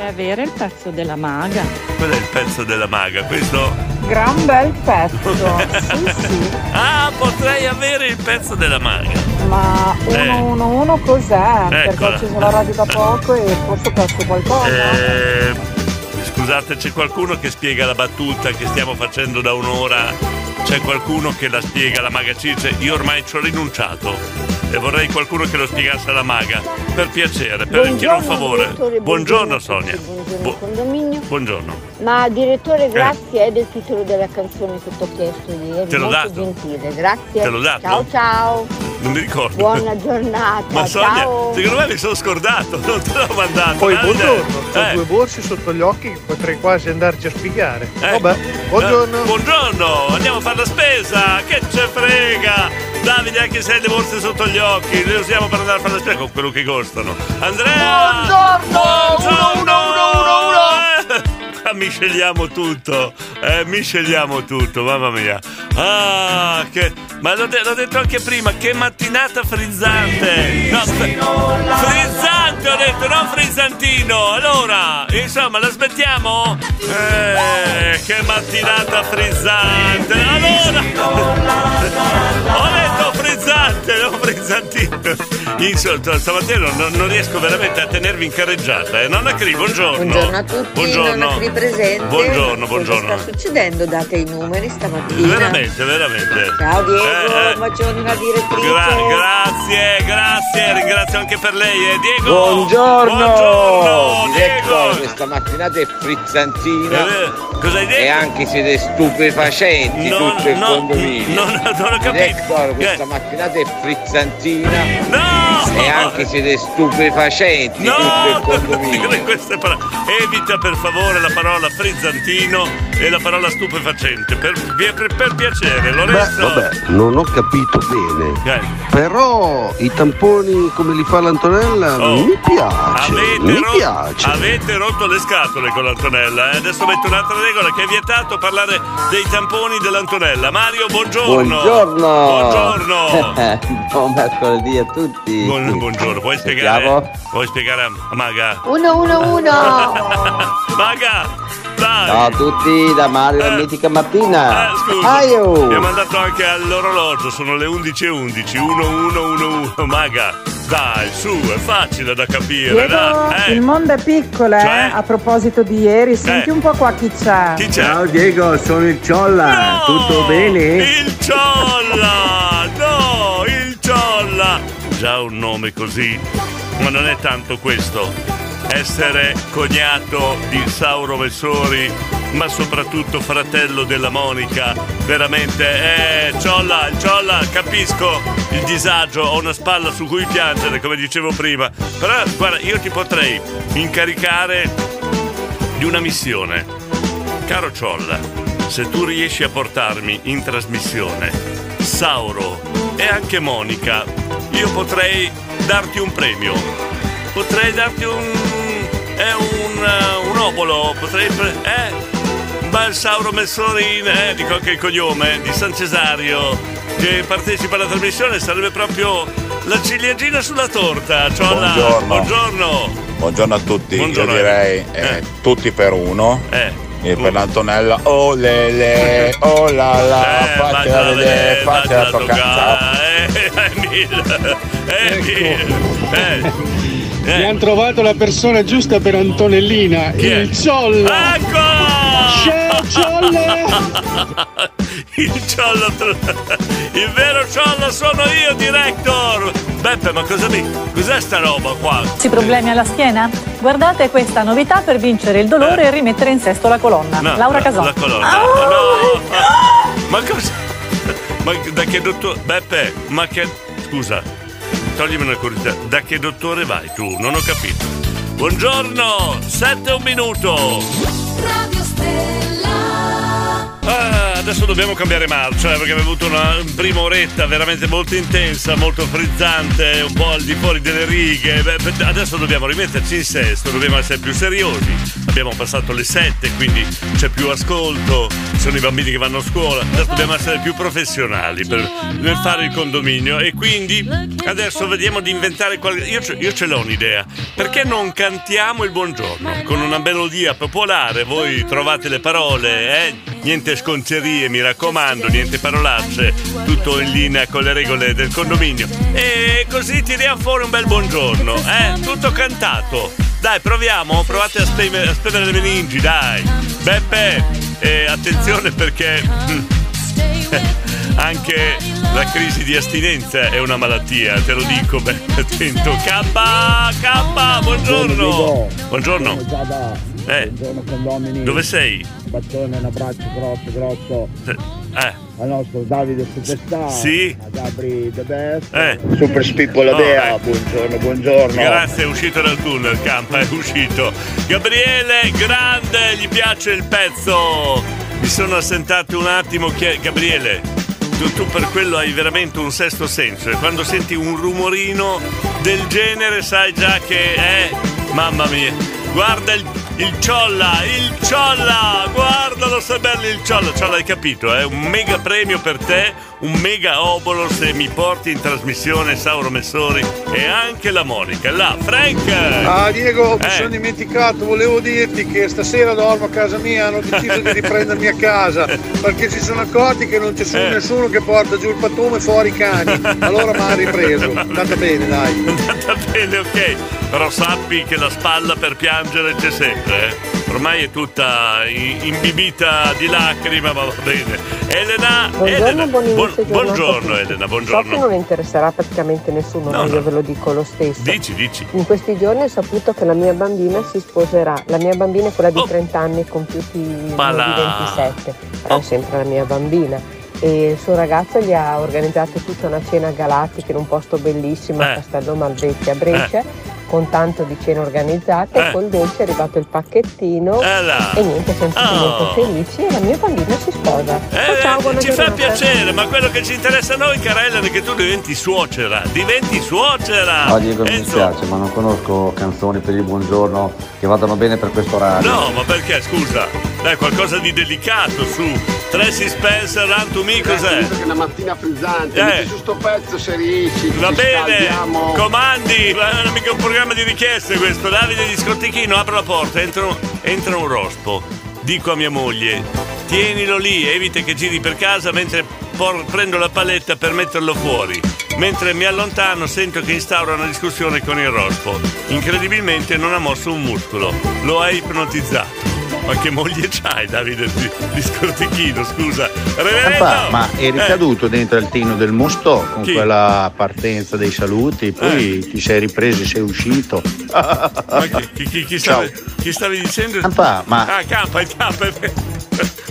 Speaker 33: Potrei avere il pezzo della maga.
Speaker 2: Qual è il pezzo della maga? Questo?
Speaker 29: Gran bel pezzo. Sì, sì.
Speaker 2: Ah, potrei avere il pezzo della maga.
Speaker 29: Ma
Speaker 2: Eh.
Speaker 29: 111 cos'è? Perché ho acceso la radio da poco e forse ho perso qualcosa.
Speaker 2: Eh, scusate, c'è qualcuno che spiega la battuta che stiamo facendo da un'ora c'è qualcuno che la spiega la maga Circe. Io ormai ci ho rinunciato e vorrei qualcuno che lo spiegasse alla maga. Per piacere, per chiedere un favore.
Speaker 17: direttore,
Speaker 2: Buongiorno Sonia.
Speaker 17: Buongiorno condominio.
Speaker 2: Buongiorno.
Speaker 17: Ma direttore, grazie eh, del titolo della canzone che ti ho chiesto ieri.
Speaker 2: Te l'ho
Speaker 17: Molto
Speaker 2: dato?
Speaker 17: gentile, grazie.
Speaker 2: Te l'ho dato?
Speaker 17: Ciao ciao.
Speaker 2: Non mi ricordo.
Speaker 17: Buona giornata.
Speaker 2: Ma Sonia,
Speaker 17: ciao.
Speaker 2: secondo me mi sono scordato, non te l'ho mandato.
Speaker 4: Poi
Speaker 2: Dai,
Speaker 4: buongiorno, ho
Speaker 2: Eh.
Speaker 4: due borse sotto gli occhi che potrei quasi andarci a spiegare.
Speaker 2: Eh.
Speaker 4: Vabbè, buongiorno.
Speaker 2: Eh, buongiorno, andiamo a fare la spesa, che ce frega! Davide, anche se hai le borse sotto gli occhi, le usiamo per andare a fare la spesa con quello che costano. Andrea!
Speaker 20: Buongiorno!
Speaker 2: Buongiorno!
Speaker 20: Uno, uno, uno, uno,
Speaker 2: Mi scegliamo tutto, eh, mi scegliamo tutto, mamma mia. Ah, che. Ma l'ho, de- l'ho detto anche prima, che mattinata frizzante! No, fr- frizzante ho detto, non frizzantino! Allora, insomma, la smettiamo? Eh, che mattinata frizzante! Allora! Ho detto frizzante, non frizzantino! Insomma, stamattina non, non riesco veramente a tenervi in carreggiata, eh. Nonna Cri, buongiorno!
Speaker 34: Buongiorno a tutti,
Speaker 2: Buongiorno.
Speaker 34: Nonna Cri presente.
Speaker 2: Buongiorno, buongiorno.
Speaker 34: Cosa sta succedendo? Date i numeri stamattina.
Speaker 2: Veramente, veramente.
Speaker 34: Ciao Diego,
Speaker 2: Eh, eh.
Speaker 34: bacioni alla direttrice.
Speaker 2: Gra- grazie, grazie, ringrazio anche per lei, eh. Diego!
Speaker 35: Buongiorno!
Speaker 2: Buongiorno, Diego!
Speaker 35: questa mattinata è frizzantina.
Speaker 2: Eh, cosa hai detto?
Speaker 35: E anche siete stupefacenti
Speaker 2: Non-
Speaker 35: tutto il
Speaker 2: no,
Speaker 35: condominio.
Speaker 2: non- non ho capito.
Speaker 35: Diretto, questa
Speaker 2: Eh.
Speaker 35: mattinata è frizzantina.
Speaker 2: No!
Speaker 35: E anche siete stupefacenti
Speaker 2: No!
Speaker 35: tutto il condominio.
Speaker 2: Queste parole. Evita per favore la parola frizzantino e la parola stupefacente. Per, per- per piacere,
Speaker 31: Beh,
Speaker 2: Lorenzo.
Speaker 31: vabbè, non ho capito bene.
Speaker 2: Eh.
Speaker 31: Però i tamponi come li fa l'Antonella
Speaker 2: Oh.
Speaker 31: mi piace.
Speaker 2: Avete,
Speaker 31: mi
Speaker 2: ro-
Speaker 31: piace.
Speaker 2: avete rotto le scatole con l'Antonella. eh? Adesso metto un'altra regola che è vietato parlare dei tamponi dell'Antonella. Mario, buongiorno.
Speaker 19: Buongiorno.
Speaker 2: Buongiorno.
Speaker 19: Buon mercoledì a tutti.
Speaker 2: Buon- buongiorno. Vuoi spiegare,
Speaker 19: Sentiamo?
Speaker 2: vuoi spiegare a Maga?
Speaker 17: Uno, uno, uno.
Speaker 2: Maga, dai.
Speaker 19: Ciao a tutti da Mario la mitica Martina.
Speaker 2: Eh, scusa,
Speaker 19: Aio.
Speaker 2: mi ha mandato anche all'orologio, sono le 11.11, 1111, Maga, dai, su, è facile da capire,
Speaker 29: Diego,
Speaker 2: dai. Eh,
Speaker 29: il mondo è piccolo, eh?
Speaker 2: Cioè?
Speaker 29: A proposito di ieri, senti
Speaker 2: Eh.
Speaker 29: un po' qua chi c'è.
Speaker 2: Chi c'è?
Speaker 19: Ciao Diego, sono il Ciolla. Tutto bene?
Speaker 2: Il Ciolla! Già un nome così, ma non è tanto questo. Essere cognato di Sauro Vessori, ma soprattutto fratello della Monica, veramente, eh, Ciolla, Ciolla, capisco il disagio, ho una spalla su cui piangere, come dicevo prima, però guarda, io ti potrei incaricare di una missione. Caro Ciolla, se tu riesci a portarmi in trasmissione Sauro e anche Monica, io potrei darti un premio. Potrei darti un. è un. eh, un obolo, potrei. pre- eh? Un bel Sauro Messorin, eh, dico anche il cognome, di San Cesario, che partecipa alla trasmissione, sarebbe proprio la ciliegina sulla torta. Ciolla,
Speaker 36: Buongiorno.
Speaker 2: buongiorno.
Speaker 36: Buongiorno a tutti,
Speaker 2: Buongiorno.
Speaker 36: io direi eh, tutti per uno.
Speaker 2: Eh.
Speaker 36: E per l'Antonella, oh le le, oh la la,
Speaker 2: Eh,
Speaker 36: fatela vedere, fatela toccare. Ciao.
Speaker 2: Eh, Emil, Emil, eh,
Speaker 24: Mi hanno trovato la persona giusta per Antonellina,
Speaker 2: Chi è?
Speaker 24: il Ciolla. Ciao Ciolla!
Speaker 2: il ciollo, il vero ciollo sono io, director. Beppe, ma cosa mi, cos'è sta roba qua?
Speaker 37: Ci problemi alla schiena? Guardate questa novità per vincere il dolore e rimettere in sesto la colonna.
Speaker 2: Eh. No,
Speaker 37: Laura
Speaker 2: la-
Speaker 37: Casò.
Speaker 2: La colonna. no. Ma cosa? Ma da che dottore? Beppe, ma che. Scusa, toglimi una curiosità. Da che dottore vai tu? Non ho capito. Buongiorno, sette un minuto.
Speaker 38: Radio.
Speaker 2: Ah, adesso dobbiamo cambiare marcia eh, perché abbiamo avuto una prima oretta veramente molto intensa, molto frizzante, un po' al di fuori delle righe. Beh, adesso dobbiamo rimetterci in sesto, dobbiamo essere più seriosi. Abbiamo passato le sette, quindi c'è più ascolto, ci sono i bambini che vanno a scuola. Adesso dobbiamo essere più professionali per, nel fare il condominio e quindi adesso vediamo di inventare qualche. Io, io ce l'ho un'idea. Perché non cantiamo il buongiorno con una melodia popolare? Voi trovate le parole, eh? Niente sconcerie, mi raccomando, niente parolacce, tutto in linea con le regole del condominio. E così tiriamo fuori un bel buongiorno, eh? Tutto cantato. Dai, proviamo, provate a, speme- a spemere le meningi, dai. Beppe, eh, attenzione perché Anche la crisi di astinenza è una malattia, te lo dico, beh, attento. K, K, buongiorno. Buongiorno. Eh,
Speaker 39: Buongiorno condomini.
Speaker 2: dove sei?
Speaker 39: Un bacione, un abbraccio grosso, grosso.
Speaker 2: Eh,
Speaker 39: Al nostro Davide Superstar.
Speaker 2: Sì.
Speaker 39: A Gabri The Best.
Speaker 2: eh.
Speaker 39: Super Spippo la
Speaker 2: Oh,
Speaker 39: Dea,
Speaker 2: eh.
Speaker 39: buongiorno, buongiorno.
Speaker 2: Grazie, è uscito dal tunnel, Campa, è uscito. Gabriele, grande, gli piace il pezzo. Mi sono assentato un attimo. Gabriele, tu, tu per quello hai veramente un sesto senso. E quando senti un rumorino del genere sai già che è. Mamma mia. Guarda il, il ciolla, il ciolla, guardalo se bello il ciolla, ciolla hai capito, eh? Un mega premio per te, un mega obolo se mi porti in trasmissione Sauro Messori e anche la Monica. Là, Frank!
Speaker 4: Ah Diego, mi
Speaker 2: Eh.
Speaker 4: sono dimenticato, volevo dirti che stasera dormo a casa mia, hanno deciso di riprendermi a casa perché si sono accorti che non c'è
Speaker 2: Eh.
Speaker 4: nessuno che porta giù il pattume fuori i cani. Allora mi ha ripreso. Andata bene, dai.
Speaker 2: Andata bene, ok. Però sappi che la spalla per piangere c'è sempre, eh. Ormai è tutta imbibita di lacrime, ma va bene. Elena,
Speaker 40: Buongiorno,
Speaker 2: Elena.
Speaker 40: buon
Speaker 2: buongiorno. Elena,
Speaker 40: So che
Speaker 2: buongiorno.
Speaker 40: non interesserà praticamente nessuno,
Speaker 2: No,
Speaker 40: ma
Speaker 2: no.
Speaker 40: io ve lo dico lo stesso.
Speaker 2: Dici, dici.
Speaker 40: In questi giorni ho saputo che la mia bambina si sposerà. La mia bambina è quella di 30 anni compiuti
Speaker 2: Oh.
Speaker 40: Di
Speaker 2: la-
Speaker 40: 27, però è sempre la mia bambina. E il suo ragazzo gli ha organizzato tutta una cena galattica in un posto bellissimo
Speaker 2: Eh.
Speaker 40: a Castello Malvecchia a Brescia. Con tanto di cene organizzate,
Speaker 2: Eh.
Speaker 40: col dolce è arrivato il pacchettino
Speaker 2: Eh
Speaker 40: e niente, siamo tutti
Speaker 2: Oh.
Speaker 40: molto felici e la mia bambina si sposa. Ciao,
Speaker 2: Eh,
Speaker 40: ciao, buona
Speaker 2: ci fa
Speaker 40: giornata.
Speaker 2: piacere, ma quello che ci interessa a noi, cara Elena, è che tu diventi suocera. Diventi suocera.
Speaker 19: No, Diego mi
Speaker 2: Enzo,
Speaker 19: dispiace, ma non conosco canzoni per il buongiorno che vadano bene per questo orario.
Speaker 2: No, ma perché? Scusa, dai, qualcosa di delicato su. Tracy Spencer, Run to Me, cos'è?
Speaker 41: Che una mattina frizzante,
Speaker 2: Eh.
Speaker 41: metti su sto pezzo se riesci.
Speaker 2: Va bene,
Speaker 41: scaldiamo.
Speaker 2: comandi, non è mica un programma di richieste questo. Davide di Scottichino, apro la porta, entra, entra un rospo. Dico a mia moglie, tienilo lì, evita che giri per casa mentre por- prendo la paletta per metterlo fuori. Mentre mi allontano sento che instaura una discussione con il rospo. Incredibilmente non ha mosso un muscolo, lo ha ipnotizzato. Ma che moglie c'hai Davide di, di Scortichino, scusa. Reverendo!
Speaker 42: Papà, ma eri
Speaker 2: Eh,
Speaker 42: caduto dentro il tino del Mostò con
Speaker 2: Chi?
Speaker 42: quella partenza dei saluti, poi ti sei ripreso e sei uscito.
Speaker 2: Ma chi, chi- chi- stavi, chi stavi dicendo?
Speaker 42: Campa, ma-
Speaker 2: Ah, campa, il campa.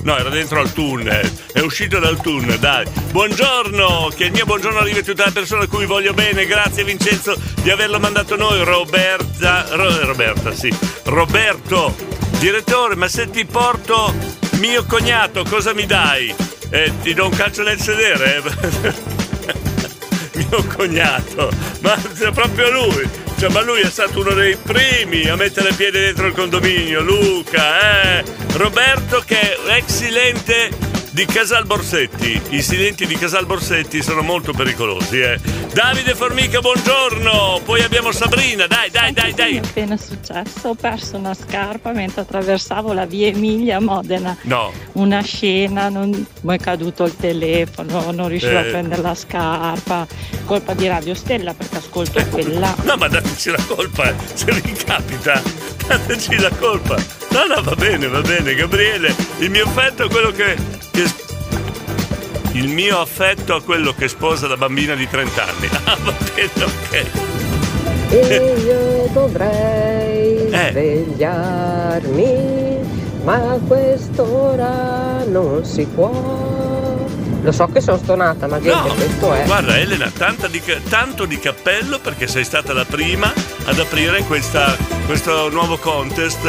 Speaker 2: No, era dentro al tunnel. È uscito dal tunnel, dai. Buongiorno, che il mio buongiorno arrivi a tutte le persone a cui voglio bene. Grazie Vincenzo di averlo mandato noi. Roberta, Ro- Roberta, sì. Roberto, direttore, ma se ti porto mio cognato, cosa mi dai? Eh, ti do un calcio nel sedere? mio cognato, ma proprio lui. Cioè, ma lui è stato uno dei primi a mettere piede dentro il condominio, Luca, eh. Roberto che è ex silente di Casal Borsetti. I silenti di Casal Borsetti sono molto pericolosi, eh. Davide Formica, buongiorno. Poi abbiamo Sabrina, dai, dai, dai,
Speaker 33: Mi
Speaker 2: dai.
Speaker 33: è appena successo, ho perso una scarpa mentre attraversavo la via Emilia a Modena.
Speaker 2: No.
Speaker 33: Una scena, non, mi è caduto il telefono, non riuscivo
Speaker 2: Eh.
Speaker 33: a prendere la scarpa. Colpa di Radio Stella perché ascolto quella.
Speaker 2: No, ma dateci la colpa, eh. se vi capita, dateci la colpa. No, no, va bene, va bene, Gabriele. Il mio affetto è quello che. che- Il mio affetto a quello che sposa la bambina di 30 anni. Ah, va bene, ok.
Speaker 40: E io dovrei
Speaker 2: Eh.
Speaker 40: svegliarmi, ma a quest'ora non si può. Lo so che sono stonata, ma gente,
Speaker 2: No,
Speaker 40: questo è.
Speaker 2: guarda Elena, tanta di tanto di cappello perché sei stata la prima ad aprire questa- questo nuovo contest,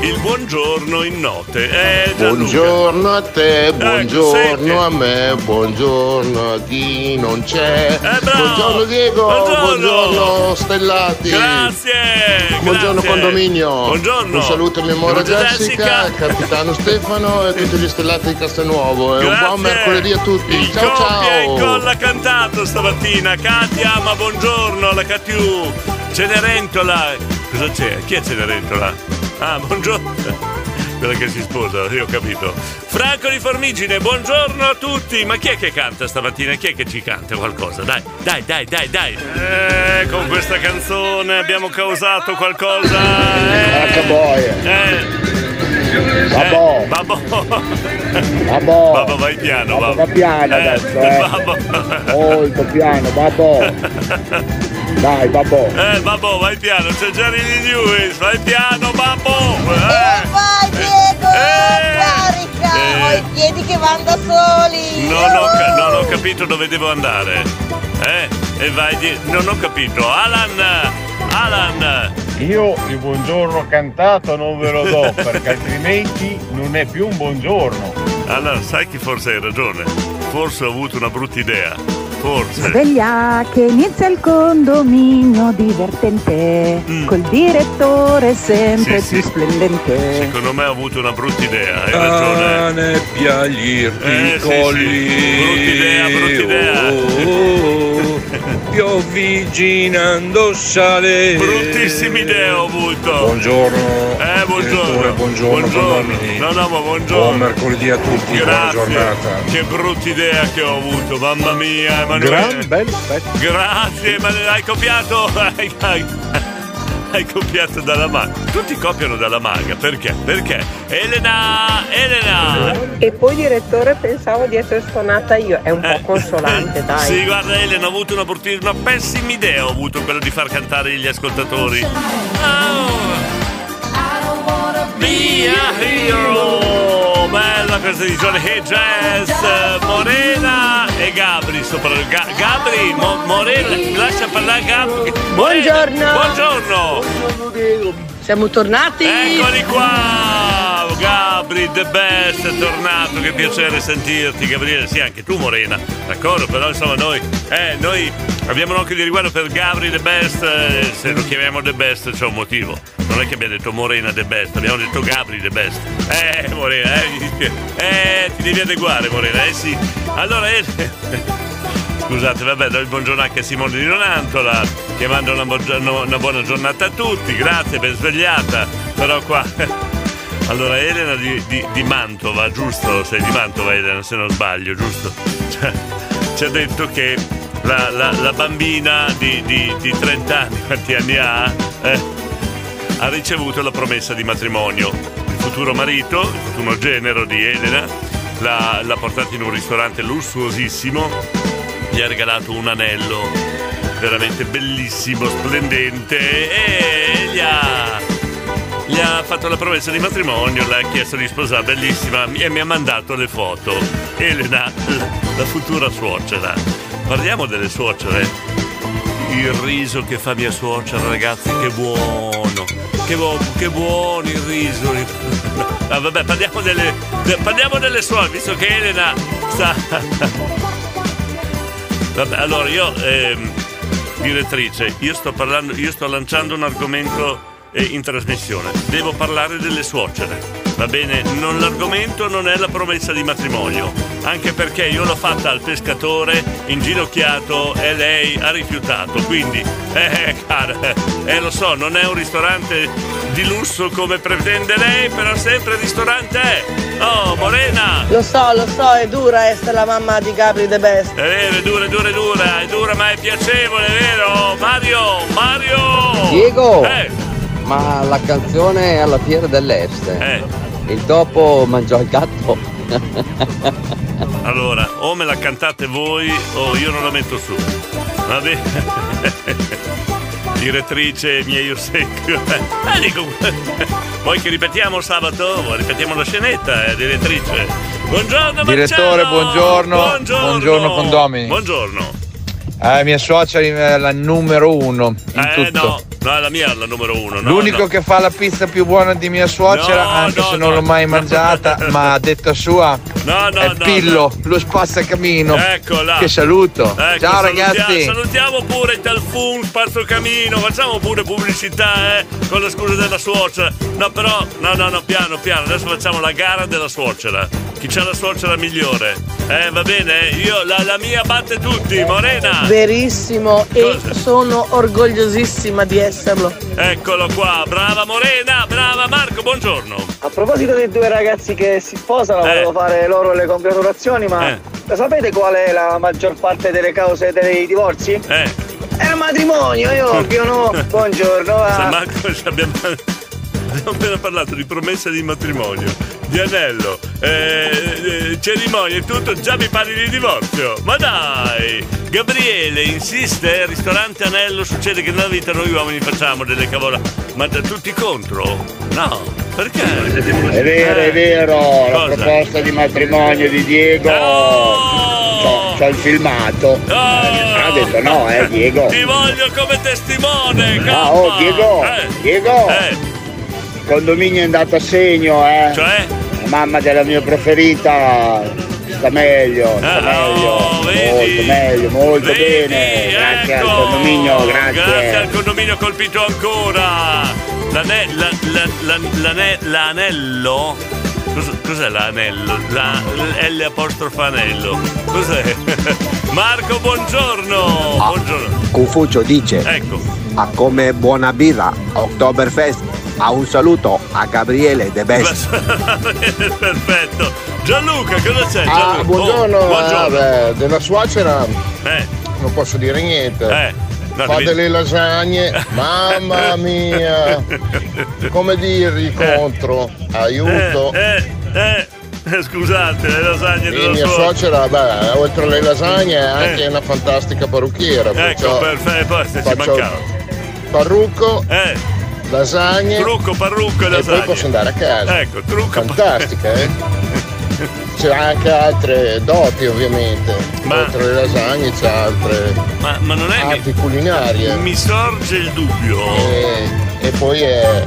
Speaker 2: il buongiorno in note. Eh.
Speaker 16: Buongiorno a te, buongiorno
Speaker 2: senti.
Speaker 16: a me, buongiorno a chi non c'è.
Speaker 2: Eh,
Speaker 16: buongiorno Diego,
Speaker 2: Buongiorno.
Speaker 16: buongiorno Stellati.
Speaker 2: Grazie!
Speaker 16: Buongiorno
Speaker 2: grazie.
Speaker 16: condominio.
Speaker 2: Buongiorno.
Speaker 16: Un saluto a mia
Speaker 2: Buongiorno,
Speaker 16: Jessica,
Speaker 2: Jessica.
Speaker 16: capitano Stefano e tutti gli stellati di Castelnuovo. E un
Speaker 2: Grazie.
Speaker 16: buon mercoledì a tutti.
Speaker 2: Il
Speaker 16: ciao
Speaker 2: e
Speaker 16: ciao.
Speaker 2: incolla cantato stamattina. Katia, ma buongiorno, la Catiu. Cenerentola. Cosa c'è? Chi è Cenerentola? Ah, buongiorno. Quella che si sposa, io ho capito. Franco di Formigine, buongiorno a tutti. Ma chi è che canta stamattina? Chi è che ci canta qualcosa? Dai, dai, dai, dai, dai. Eh, con questa canzone abbiamo causato qualcosa. Eh,
Speaker 16: H-boy.
Speaker 2: eh.
Speaker 39: Babbo.
Speaker 2: Eh, babbo.
Speaker 39: Babbo.
Speaker 2: Babbo, vai piano,
Speaker 39: Babbo,
Speaker 2: babbo.
Speaker 39: va piano
Speaker 2: Eh,
Speaker 39: adesso, eh.
Speaker 2: Babbo.
Speaker 39: Molto piano, babbo. Dai, babbo.
Speaker 2: Eh, babbo, vai piano, c'è Jerry Lee Lewis, vai piano, babbo. Eh.
Speaker 43: Vai Diego, carica!
Speaker 2: Eh.
Speaker 43: Ho i piedi che vanno da soli!
Speaker 2: Non ho, ca- non ho capito dove devo andare. Eh? E vai di... Non ho capito. Alan! Alan!
Speaker 36: Io il buongiorno cantato non ve lo do perché altrimenti non è più un buongiorno.
Speaker 2: Allora, sai che forse hai ragione. Forse ho avuto una brutta idea. Forse.
Speaker 29: Sveglia che inizia il condominio divertente Col direttore sempre
Speaker 2: Mm. Sì,
Speaker 29: più
Speaker 2: sì.
Speaker 29: splendente
Speaker 2: Secondo me ho avuto una brutta idea, hai ragione.
Speaker 32: Ah, nebbia gli
Speaker 2: Eh, sì. Brutta idea, brutta idea.
Speaker 32: Oh, piovigginando sale.
Speaker 2: Bruttissima idea ho avuto.
Speaker 32: Buongiorno.
Speaker 2: Eh, buongiorno.
Speaker 32: buongiorno, condomini.
Speaker 2: No, no, ma buongiorno.
Speaker 32: Buon mercoledì a tutti, buona
Speaker 2: Grazie.
Speaker 32: giornata.
Speaker 2: Che brutta idea che ho avuto, mamma mia, Emanuele.
Speaker 32: Gran
Speaker 36: bel pezzo.
Speaker 2: Grazie, ma hai copiato. Hai, copiato dalla maga. Tutti copiano dalla maga, perché? Perché? Elena! Elena!
Speaker 40: E poi direttore pensavo di essere suonata io, è un po' consolante, dai.
Speaker 2: Sì, guarda Elena, ho avuto una, brutti- una pessima idea, ho avuto quella di far cantare gli ascoltatori. Be a hero! Bella questa edizione Hey Jazz, Morena e Gabri sopra Ga- Gabri, Mo- Morena, lascia parlare Gabri. Morena, Buongiorno!
Speaker 44: Siamo tornati.
Speaker 2: Eccoli qua! Gabri, the best, è tornato, che piacere sentirti, Gabriele. Sì, anche tu, Morena, d'accordo, però insomma noi, eh, noi abbiamo un occhio di riguardo per Gabri, the best, eh, se lo chiamiamo the best c'è un motivo. Non è che abbiamo detto Morena the best, abbiamo detto Gabri the best. Eh, Morena, eh, eh ti devi adeguare, Morena, eh sì. Allora, eh, Scusate, vabbè, do il buongiorno anche a Simone di Nonantola, che manda una, una buona giornata a tutti, grazie, ben svegliata. Però qua. Allora, Elena di, di- di Mantova, giusto? Sei di Mantova, Elena, se non sbaglio, giusto? Ci ha detto che la, la- la bambina di, di- di 30 anni, quanti anni ha? Eh, ha ricevuto la promessa di matrimonio. Il futuro marito, il futuro genero di Elena, l'ha, l'ha portata in un ristorante lussuosissimo, gli ha regalato un anello veramente bellissimo, splendente e gli ha, gli ha fatto la promessa di matrimonio, le ha chiesto di sposare, bellissima, e mi ha mandato le foto. Elena, la, futura suocera. Parliamo delle suocere. Il riso che fa mia suocera, ragazzi, che buono! Che, buono, che buono il riso! Ah, vabbè, parliamo delle, de- parliamo delle suocere, visto che Elena sta. Vabbè, allora io, ehm, direttrice, io sto parlando, io sto lanciando un argomento eh, in trasmissione. Devo parlare delle suocere. Va bene? Non, l'argomento non è la promessa di matrimonio, anche perché io l'ho fatta al pescatore inginocchiato e lei ha rifiutato. Quindi, eh, cara, eh, lo so, non è un ristorante di lusso come pretende lei, però sempre ristorante è. Oh, Morena!
Speaker 44: Lo so, lo so, è dura essere la mamma di Gabri The Best.
Speaker 2: È vero, è dura, è dura, è dura, è dura, ma è piacevole, vero? Mario, Mario!
Speaker 35: Diego!
Speaker 2: Eh,
Speaker 35: Ma la canzone è alla fiera dell'est.
Speaker 2: Eh.
Speaker 35: Il topo mangiò il gatto.
Speaker 2: allora, o me la cantate voi o io non la metto su. Va bene? Direttrice mia io secco. Eh, dico, vuoi che ripetiamo sabato? Vuoi ripetiamo la scenetta, eh, direttrice? Buongiorno
Speaker 45: Direttore, buongiorno.
Speaker 2: Buongiorno.
Speaker 45: Buongiorno, condomini.
Speaker 2: Buongiorno.
Speaker 45: Eh, mia suocera è la numero uno in
Speaker 2: Eh
Speaker 45: tutto.
Speaker 2: no, no, è la mia è la numero uno. no,
Speaker 45: L'unico
Speaker 2: no.
Speaker 45: che fa la pizza più buona di mia suocera,
Speaker 2: No,
Speaker 45: anche se non
Speaker 2: no.
Speaker 45: l'ho mai mangiata, ma a detta sua
Speaker 2: No, no,
Speaker 45: è Pillo, lo spazzacamino.
Speaker 2: Eccola.
Speaker 45: Che saluto.
Speaker 2: Ecco,
Speaker 45: Ciao
Speaker 2: salutia-
Speaker 45: ragazzi.
Speaker 2: Salutiamo pure il Talfun Spazzacamino, facciamo pure pubblicità, eh, con la scusa della suocera. No, però, no, no, no, piano, piano, adesso facciamo la gara della suocera. Chi c'ha la suocera migliore? Eh, va bene? Io, la, la mia batte tutti, Morena.
Speaker 44: Verissimo e sono orgogliosissima di esserlo.
Speaker 2: Eccolo qua, brava Morena, brava Marco, buongiorno.
Speaker 46: A proposito dei due ragazzi che si sposano, volevo fare loro le congratulazioni, ma
Speaker 2: Eh.
Speaker 46: lo sapete qual è la maggior parte delle cause dei divorzi?
Speaker 2: Eh.
Speaker 46: È il matrimonio, ovvio, no? Buongiorno,
Speaker 2: Se
Speaker 46: va.
Speaker 2: Marco ci abbiamo... Abbiamo appena parlato di promessa di matrimonio, di anello, eh, eh, cerimonia e tutto, già mi parli di divorzio. Ma dai! Gabriele insiste, ristorante anello, succede che nella vita noi uomini facciamo delle cavola. Ma da tutti contro? No, perché?
Speaker 39: È vero, è vero, la
Speaker 2: Cosa?
Speaker 39: proposta di matrimonio di Diego. C'ho, c'ho il filmato. Ha detto no, eh, Diego.
Speaker 2: Ti voglio come testimone,
Speaker 39: Ah, oh. Diego,
Speaker 2: Eh,
Speaker 39: Diego. Il condominio è andato a segno, eh.
Speaker 2: Cioè?
Speaker 39: La mamma della mia preferita sta meglio, sta
Speaker 2: Ah,
Speaker 39: meglio.
Speaker 2: oh, vedi?
Speaker 39: molto meglio, molto
Speaker 2: Vedi?
Speaker 39: bene. Grazie
Speaker 2: Ecco.
Speaker 39: al condominio, grazie.
Speaker 2: Grazie al condominio colpito ancora. L'ane- la- la- la- l'ane- l'anello? Cos- cos'è l'anello? La, L apostrofa anello. Cos'è? Marco, buongiorno. Buongiorno.
Speaker 47: Confucio dice
Speaker 2: Ecco.
Speaker 47: a come buona birra Oktoberfest a un saluto a Gabriele De Best
Speaker 2: Perfetto. Gianluca, cosa c'è?
Speaker 36: Ah,
Speaker 2: Gianluca?
Speaker 36: buongiorno,
Speaker 2: Oh, buongiorno.
Speaker 36: ah, beh, della suocera
Speaker 2: Eh.
Speaker 36: non posso dire niente.
Speaker 2: Eh, no,
Speaker 36: Fa
Speaker 2: devi-
Speaker 36: delle lasagne, mamma mia, come dirgli contro, aiuto.
Speaker 2: Eh, eh, eh, scusate, le lasagne
Speaker 36: E
Speaker 2: della
Speaker 36: mia suocera, beh, oltre alle lasagne è anche
Speaker 2: Eh.
Speaker 36: una fantastica parrucchiera.
Speaker 2: Ecco, perfetto, poi se ci mancava.
Speaker 36: Parrucco,
Speaker 2: Eh.
Speaker 36: Lasagne.
Speaker 2: Trucco, parrucco e
Speaker 36: E
Speaker 2: lasagne.
Speaker 36: poi posso andare a casa.
Speaker 2: Ecco, trucco.
Speaker 36: Fantastica, eh? C'è anche altre doti ovviamente.
Speaker 2: Ma-
Speaker 36: Oltre alle lasagne c'è altre
Speaker 2: Ma, ma non è
Speaker 36: arti culinarie.
Speaker 2: Mi sorge il dubbio.
Speaker 36: E, e poi è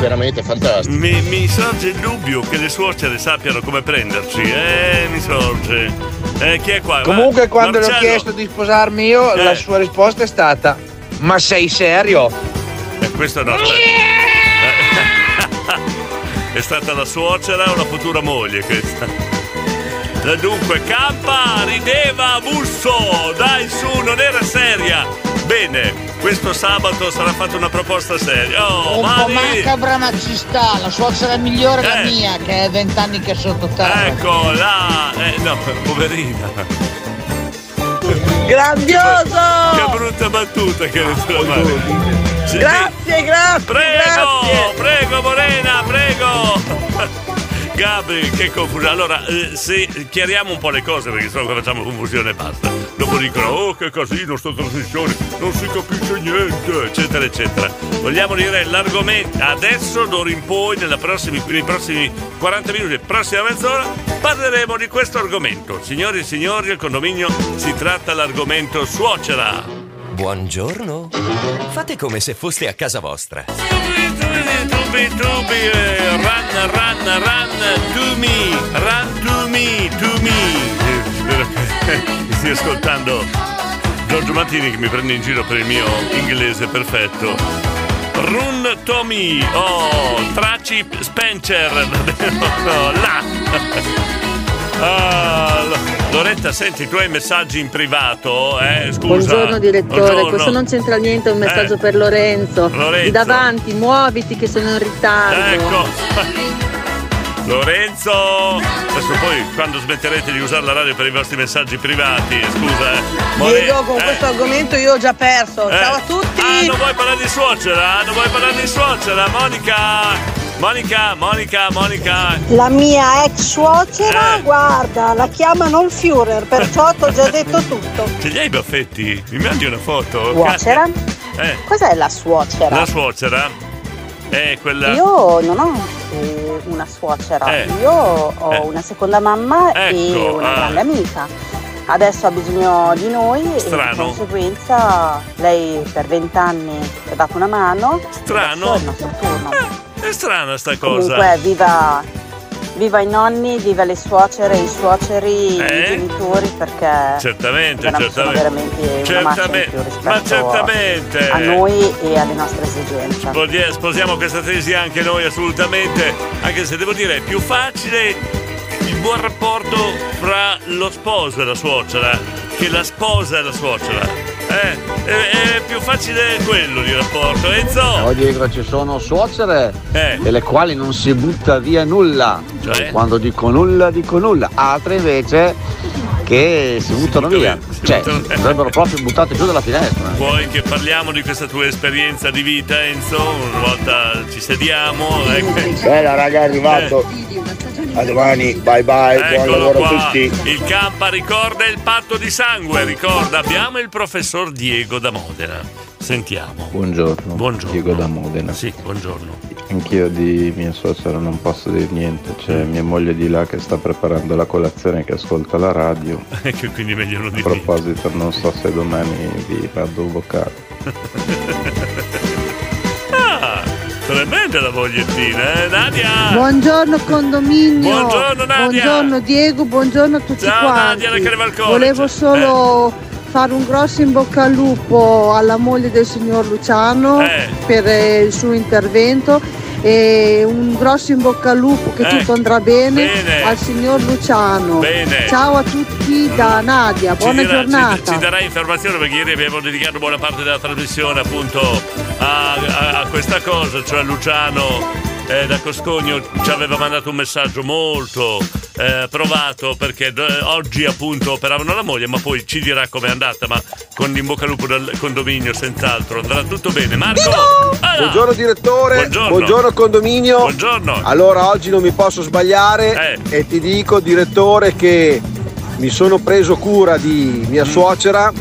Speaker 36: veramente fantastico.
Speaker 2: Mi, mi sorge il dubbio che le suocere sappiano come prenderci, eh, mi sorge. Eh, chi è qua?
Speaker 45: Comunque
Speaker 2: Va-
Speaker 45: quando le ho
Speaker 2: Marcello.
Speaker 45: chiesto di sposarmi io,
Speaker 2: Eh.
Speaker 45: la sua risposta è stata Ma sei serio?
Speaker 2: Questo no. È stata la suocera o la futura moglie questa? Dunque, campa, rideva, busso, dai su, non era seria. Bene, questo sabato sarà fatta una proposta seria. Oh,
Speaker 48: Un po'
Speaker 2: Mari!
Speaker 48: macabra ma ci sta, la suocera migliore è la
Speaker 2: Eh.
Speaker 48: mia che è vent'anni che è sotto terra.
Speaker 2: Ecco là! Eh, no, poverina.
Speaker 48: Grandioso!
Speaker 2: Che brutta battuta che hai detto la Mari. Sì,
Speaker 48: Grazie, grazie,
Speaker 2: Prego,
Speaker 48: grazie.
Speaker 2: prego Morena, prego. Gabri, che confusione. Allora, eh, se chiariamo un po' le cose, perché sennò facciamo confusione e basta. Dopo dicono, oh che casino sta trasmissione, non si capisce niente, eccetera, eccetera. Vogliamo dire l'argomento, adesso d'ora in poi, nella prossimi- nei prossimi 40 minuti, prossima mezz'ora, parleremo di questo argomento. Signori e signori, al condominio si tratta l'argomento suocera.
Speaker 49: Buongiorno. Fate come se foste a casa vostra.
Speaker 2: Tubi, tubi, eh, run, run, run to me, run to me, to me. Stia ascoltando Giorgio Martini che mi prende in giro per il mio inglese perfetto. Run to me, oh, Traci Spencer, no, no, là. Ah, Lo- Loretta, senti, tu hai messaggi in privato, eh? Scusa.
Speaker 50: Buongiorno direttore,
Speaker 2: Buongiorno.
Speaker 50: questo non c'entra niente, è un messaggio
Speaker 2: Eh.
Speaker 50: per Lorenzo.
Speaker 2: Lorenzo.
Speaker 50: Di davanti, muoviti che sono in ritardo.
Speaker 2: Ecco. Lorenzo! Adesso poi quando smetterete di usare la radio per i vostri messaggi privati, scusa, eh. More-
Speaker 44: Diego, con
Speaker 2: eh,
Speaker 44: questo argomento io ho già perso.
Speaker 2: eh.
Speaker 44: Ciao a tutti!
Speaker 2: Ah, non vuoi parlare di suocera? Non vuoi parlare di suocera? Monica! Monica, Monica, Monica!
Speaker 43: La mia ex suocera,
Speaker 2: Eh.
Speaker 43: guarda, la chiamano il Führer, perciò ti ho già detto tutto.
Speaker 2: Ce li hai i baffetti? Mi mandi una foto?
Speaker 43: Suocera?
Speaker 2: Eh,
Speaker 43: Cos'è la suocera?
Speaker 2: la suocera? È quella...
Speaker 43: Io non ho eh, una suocera,
Speaker 2: Eh.
Speaker 43: io ho
Speaker 2: Eh.
Speaker 43: una seconda mamma e
Speaker 2: Ecco,
Speaker 43: una
Speaker 2: ah.
Speaker 43: grande amica. Adesso ha bisogno di noi e di
Speaker 2: Strano.
Speaker 43: conseguenza lei per vent'anni ha dato una mano.
Speaker 2: Strano.
Speaker 43: È il nostro turno.
Speaker 2: È strana sta cosa.
Speaker 43: Comunque viva, viva i nonni, viva le suocere, i suoceri,
Speaker 2: Eh?
Speaker 43: i genitori perché
Speaker 2: Certamente, certamente.
Speaker 43: veramente
Speaker 2: Certamente, ma certamente.
Speaker 43: a noi e alle nostre esigenze.
Speaker 2: Sposi- Sposiamo questa tesi anche noi assolutamente, anche se devo dire è più facile il buon rapporto fra lo sposo e la suocera che la sposa e la suocera. Eh, è, è più facile quello di rapporto. Enzo!
Speaker 42: No Diego, ci sono suocere
Speaker 2: Eh.
Speaker 42: delle quali non si butta via nulla.
Speaker 2: Cioè?
Speaker 42: Quando dico nulla, dico nulla. Altre invece
Speaker 19: che si buttano via. Cioè,
Speaker 2: buttano-
Speaker 19: andrebbero proprio buttate giù dalla finestra.
Speaker 2: Vuoi che parliamo di questa tua esperienza di vita, Enzo? Una volta ci sediamo. ecco.
Speaker 39: Bella raga, è arrivato. A domani, bye bye, buon
Speaker 2: Eccolo
Speaker 39: lavoro a
Speaker 2: qua.
Speaker 39: tutti.
Speaker 2: Il Campa ricorda il patto di sangue. Ricorda, abbiamo il professor Diego da Modena. Sentiamo.
Speaker 51: Buongiorno,
Speaker 2: Buongiorno.
Speaker 51: Diego da Modena.
Speaker 2: Sì, buongiorno.
Speaker 51: Anch'io di mia suocera non posso dire niente, c'è mia moglie di là che sta preparando la colazione che ascolta la radio.
Speaker 2: Ecco, quindi meglio non
Speaker 51: A
Speaker 2: dire.
Speaker 51: proposito, non so se domani vi vado vocale.
Speaker 2: Ah, tremenda la vogliettina, eh, Nadia?
Speaker 52: Buongiorno condominio.
Speaker 2: Buongiorno, Nadia.
Speaker 52: Buongiorno Diego, buongiorno a tutti
Speaker 2: Ciao,
Speaker 52: quanti.
Speaker 2: Nadia, la Carnival College.
Speaker 52: Volevo solo fare un grosso in bocca al lupo alla moglie del signor Luciano
Speaker 2: Eh.
Speaker 52: per eh, il suo intervento e un grosso in bocca al lupo che
Speaker 2: Eh.
Speaker 52: tutto andrà bene,
Speaker 2: Bene.
Speaker 52: al signor Luciano.
Speaker 2: Bene.
Speaker 52: Ciao a tutti da Nadia,
Speaker 2: Ci
Speaker 52: buona
Speaker 2: dirà-
Speaker 52: giornata.
Speaker 2: Ci, ci darà informazione perché ieri abbiamo dedicato buona parte della trasmissione appunto a, a- a questa cosa, cioè Luciano eh, da Coscogno ci aveva mandato un messaggio molto eh, provato perché eh, oggi appunto operavano la moglie ma poi ci dirà com'è andata ma con in bocca al lupo dal condominio senz'altro andrà tutto bene. Marco! Ah,
Speaker 47: Buongiorno direttore,
Speaker 2: Buongiorno.
Speaker 47: condominio.
Speaker 2: Buongiorno.
Speaker 47: Allora oggi non mi posso sbagliare e ti dico direttore che mi sono preso cura di mia suocera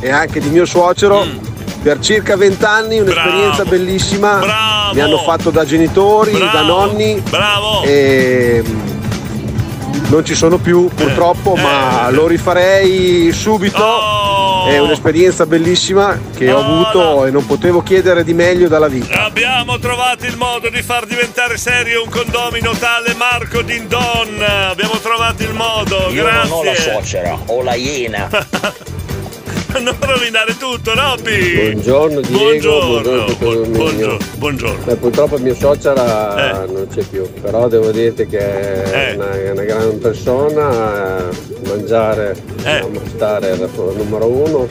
Speaker 47: e anche di mio suocero per circa vent'anni, un'esperienza bellissima. Mi hanno fatto da genitori, da nonni.
Speaker 2: Bravo!
Speaker 47: E non ci sono più purtroppo, ma lo rifarei subito. È un'esperienza bellissima che ho avuto e non potevo chiedere di meglio dalla vita.
Speaker 2: Abbiamo trovato il modo di far diventare serio un condomino tale Marco Dindon. Abbiamo trovato il modo,
Speaker 53: Io
Speaker 2: grazie.
Speaker 53: non ho la suocera, ho la iena.
Speaker 2: non rovinare tutto, Robby.
Speaker 35: Buongiorno Diego,
Speaker 2: Buongiorno.
Speaker 35: buongiorno, il
Speaker 2: Buongiorno.
Speaker 35: mio.
Speaker 2: Buongiorno.
Speaker 35: Beh, purtroppo mia suocera non c'è più, però devo dirti che è
Speaker 2: Eh.
Speaker 35: una, una gran persona, eh, mangiare,
Speaker 2: Eh.
Speaker 35: stare era il numero uno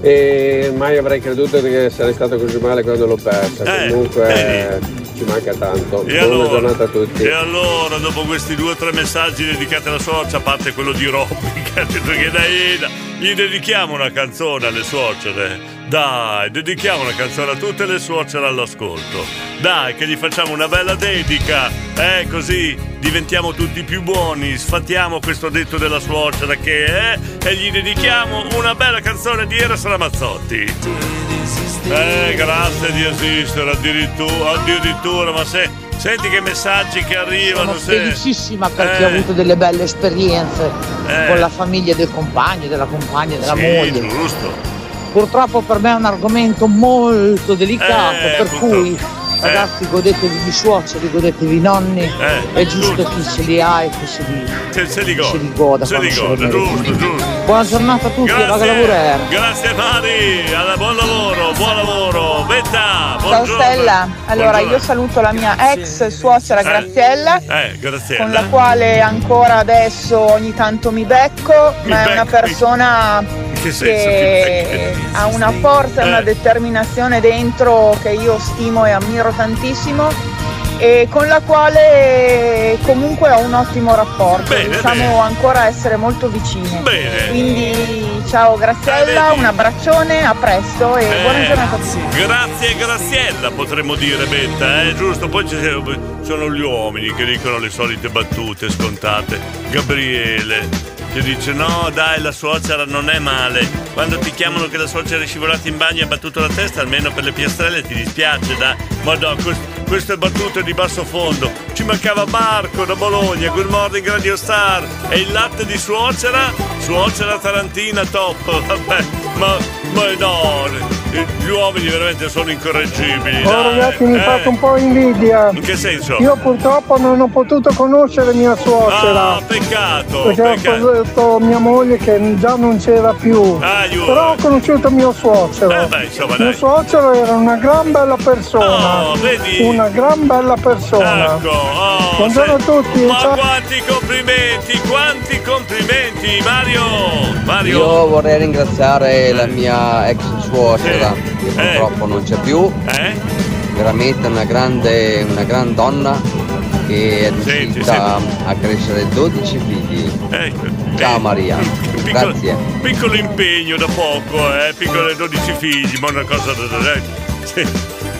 Speaker 35: e mai avrei creduto che sarei stato così male quando l'ho persa,
Speaker 2: Eh,
Speaker 35: comunque ci manca tanto.
Speaker 2: E
Speaker 35: Buona
Speaker 2: allora?
Speaker 35: giornata a tutti.
Speaker 2: E allora, dopo questi due o tre messaggi dedicati alla suocera, a parte quello di Robby che ha detto che da Eda, gli dedichiamo una canzone alle suocere. Dai, dedichiamo una canzone a tutte le suocere all'ascolto. Dai, che gli facciamo una bella dedica. Eh, così diventiamo tutti più buoni. Sfattiamo questo detto della suocera che è. E gli dedichiamo una bella canzone di Eros Ramazzotti. Eh, grazie di esistere, addirittura, addirittura, ma se, senti che messaggi che arrivano.
Speaker 48: Sono
Speaker 2: se-
Speaker 48: felicissima perché
Speaker 2: Eh.
Speaker 48: ho avuto delle belle esperienze
Speaker 2: Eh.
Speaker 48: con la famiglia del compagno, della compagna, della
Speaker 2: Sì,
Speaker 48: moglie.
Speaker 2: giusto.
Speaker 48: Purtroppo per me è un argomento molto delicato,
Speaker 2: Eh,
Speaker 48: per
Speaker 2: purtroppo.
Speaker 48: cui ragazzi godetevi di suoceri, godetevi di nonni, è giusto chi ce li ha e chi se li,
Speaker 2: Se, se li
Speaker 48: se goda.
Speaker 2: Se li
Speaker 48: quando se li merita.
Speaker 2: giusto, giusto.
Speaker 48: Buona giornata a tutti,
Speaker 2: Grazie, grazie Mari, alla- buon lavoro, buon lavoro. Betta,
Speaker 54: Ciao. Stella, allora
Speaker 2: Buongiorno.
Speaker 54: io saluto la mia ex suocera Graziella
Speaker 2: Eh, grazie.
Speaker 54: con la quale ancora adesso ogni tanto mi becco, ma è una persona
Speaker 2: che
Speaker 54: che ha una forza e una
Speaker 2: Eh.
Speaker 54: determinazione dentro che io stimo e ammiro tantissimo e con la quale comunque ho un ottimo rapporto,
Speaker 2: Bene,
Speaker 54: riusciamo
Speaker 2: bene.
Speaker 54: ancora essere molto vicine.
Speaker 2: Bene.
Speaker 54: Quindi ciao Graziella, un abbraccione, a presto e
Speaker 2: Eh,
Speaker 54: buona giornata a tutti.
Speaker 2: Grazie Graziella potremmo dire Betta, eh, giusto? Poi ci sono gli uomini che dicono le solite battute scontate. Gabriele che dice no dai la suocera non è male. Quando ti chiamano che la suocera è scivolata in bagno e ha battuto la testa, almeno per le piastrelle ti dispiace, dai. Ma no, quest- queste battute di basso fondo. Ci mancava Marco da Bologna, Good Morning Radio Star e il latte di suocera, suocera tarantina top. Vabbè, ma, ma no, gli uomini veramente sono incorreggibili.
Speaker 55: Oh ragazzi mi
Speaker 2: Eh,
Speaker 55: fate un po' invidia.
Speaker 2: In che senso?
Speaker 55: Io purtroppo non ho potuto conoscere mia suocera.
Speaker 2: Ah, peccato,
Speaker 55: perché ho
Speaker 2: peccato.
Speaker 55: sposato mia moglie che già non c'era più.
Speaker 2: Aiuto.
Speaker 55: Però ho conosciuto mio suocero.
Speaker 2: Eh beh, insomma,
Speaker 55: mio suocero era una gran bella persona.
Speaker 2: Oh, vedi?
Speaker 55: Una gran bella persona.
Speaker 2: Ecco, oh,
Speaker 55: Buongiorno
Speaker 2: sei-
Speaker 55: a tutti.
Speaker 2: Ma
Speaker 55: ciao.
Speaker 2: quanti complimenti, quanti complimenti, Mario! Mario!
Speaker 35: Io vorrei ringraziare la mia ex suocera, che purtroppo non c'è più.
Speaker 2: Eh?
Speaker 35: Veramente una grande, una gran donna
Speaker 56: che è riuscita a crescere 12 figli.
Speaker 2: Ecco.
Speaker 56: Ciao Maria,
Speaker 2: Piccolo,
Speaker 56: grazie.
Speaker 2: piccolo impegno da poco, eh? Piccole 12 figli, ma una cosa da sì,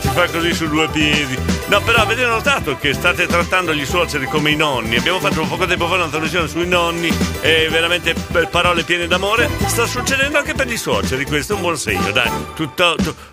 Speaker 2: si fa così su due piedi. No, però avete notato che state trattando gli suoceri come i nonni. Abbiamo fatto poco tempo fa una trasmissione sui nonni e veramente parole piene d'amore. Sta succedendo anche per gli suoceri, questo è un buon segno, dai. Tutto, tu- tu- o-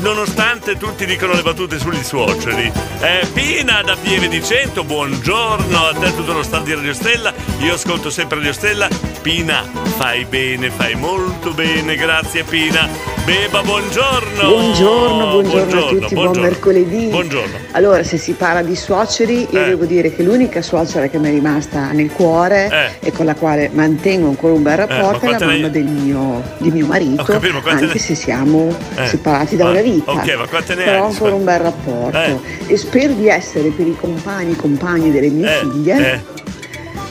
Speaker 2: nonostante tutti dicono le battute sugli suoceri. Eh, Pina da Pieve di Cento, buongiorno a te tutto lo stand di Radio Stella. Io ascolto sempre Radio Stella. Pina, fai bene, fai molto bene, grazie Pina. Beba, buongiorno.
Speaker 57: Buongiorno, buongiorno, a tutti, buon
Speaker 2: buongiorno.
Speaker 57: mercoledì.
Speaker 2: Buongiorno.
Speaker 57: Allora, se si parla di suoceri, io
Speaker 2: Eh.
Speaker 57: devo dire che l'unica suocera che mi è rimasta nel cuore e con la quale mantengo ancora un bel
Speaker 2: Eh.
Speaker 57: rapporto è la
Speaker 2: quante ne-
Speaker 57: mamma del mio, di mio marito,
Speaker 2: capito,
Speaker 57: anche
Speaker 2: ne-
Speaker 57: se siamo
Speaker 2: Eh.
Speaker 57: separati da
Speaker 2: Ah,
Speaker 57: una vita.
Speaker 2: ok, ma quante ne
Speaker 57: Però
Speaker 2: hai?
Speaker 57: ancora un bel rapporto.
Speaker 2: Eh.
Speaker 57: E spero di essere per i compagni, compagni delle mie figlie.
Speaker 2: eh.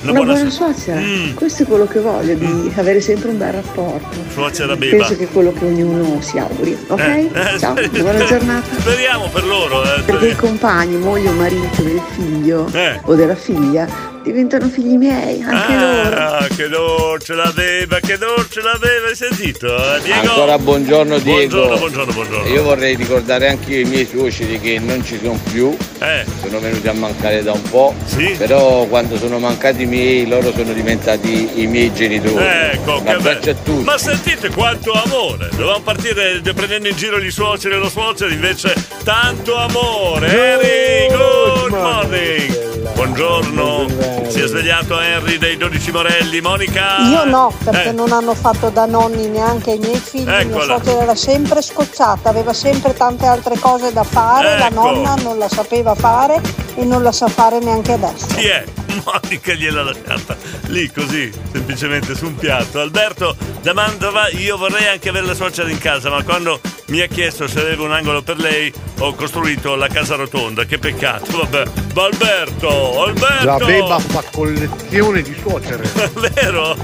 Speaker 2: Una buona
Speaker 57: buona,
Speaker 2: su-
Speaker 57: suocera,
Speaker 2: Mm.
Speaker 57: questo è quello che voglio, di avere sempre un bel rapporto.
Speaker 2: Suocera Beba.
Speaker 57: Penso che è quello che ognuno si auguri, ok?
Speaker 2: Eh, eh,
Speaker 57: Ciao,
Speaker 2: speri-
Speaker 57: buona giornata.
Speaker 2: Speriamo per loro. eh.
Speaker 57: Perché i compagni, moglie o marito del figlio
Speaker 2: Eh.
Speaker 57: o della figlia diventano figli miei, anche loro.
Speaker 2: Ah, che dolce la beva, che dolce la beva, hai sentito? eh, Diego?
Speaker 45: Ancora buongiorno Diego.
Speaker 2: Buongiorno, buongiorno, buongiorno.
Speaker 45: Io vorrei ricordare anche io i miei suoceri che non ci sono più.
Speaker 2: Eh.
Speaker 45: Sono venuti a mancare da un po'. Però quando sono mancati i miei, loro sono diventati i miei genitori.
Speaker 2: Ecco,
Speaker 45: Un
Speaker 2: che
Speaker 45: abbraccio a
Speaker 2: bello.
Speaker 45: tutti.
Speaker 2: Ma sentite quanto amore! Dovevamo partire prendendo in giro gli suoceri e lo suocero, invece tanto amore! Harry, good morning! Buongiorno, si è svegliato Henry dei 12 Morelli, Monica!
Speaker 50: Io no, perché
Speaker 2: Eh,
Speaker 50: non hanno fatto da nonni neanche i miei figli. Mia
Speaker 2: Eccola.
Speaker 50: suocera era sempre scocciata, aveva sempre tante altre cose da fare. La
Speaker 2: Ecco.
Speaker 50: nonna non la sapeva fare e non la sa fare neanche adesso.
Speaker 2: Chi è? Monica gliel'ha lasciata lì così, semplicemente su un piatto. Alberto da Mantova, io vorrei anche avere la suocera in casa, ma quando mi ha chiesto se avevo un angolo per lei, ho costruito la casa rotonda. Che peccato, vabbè. Ma Alberto, Alberto!
Speaker 36: La beba fa collezione di suocere.
Speaker 2: Vero?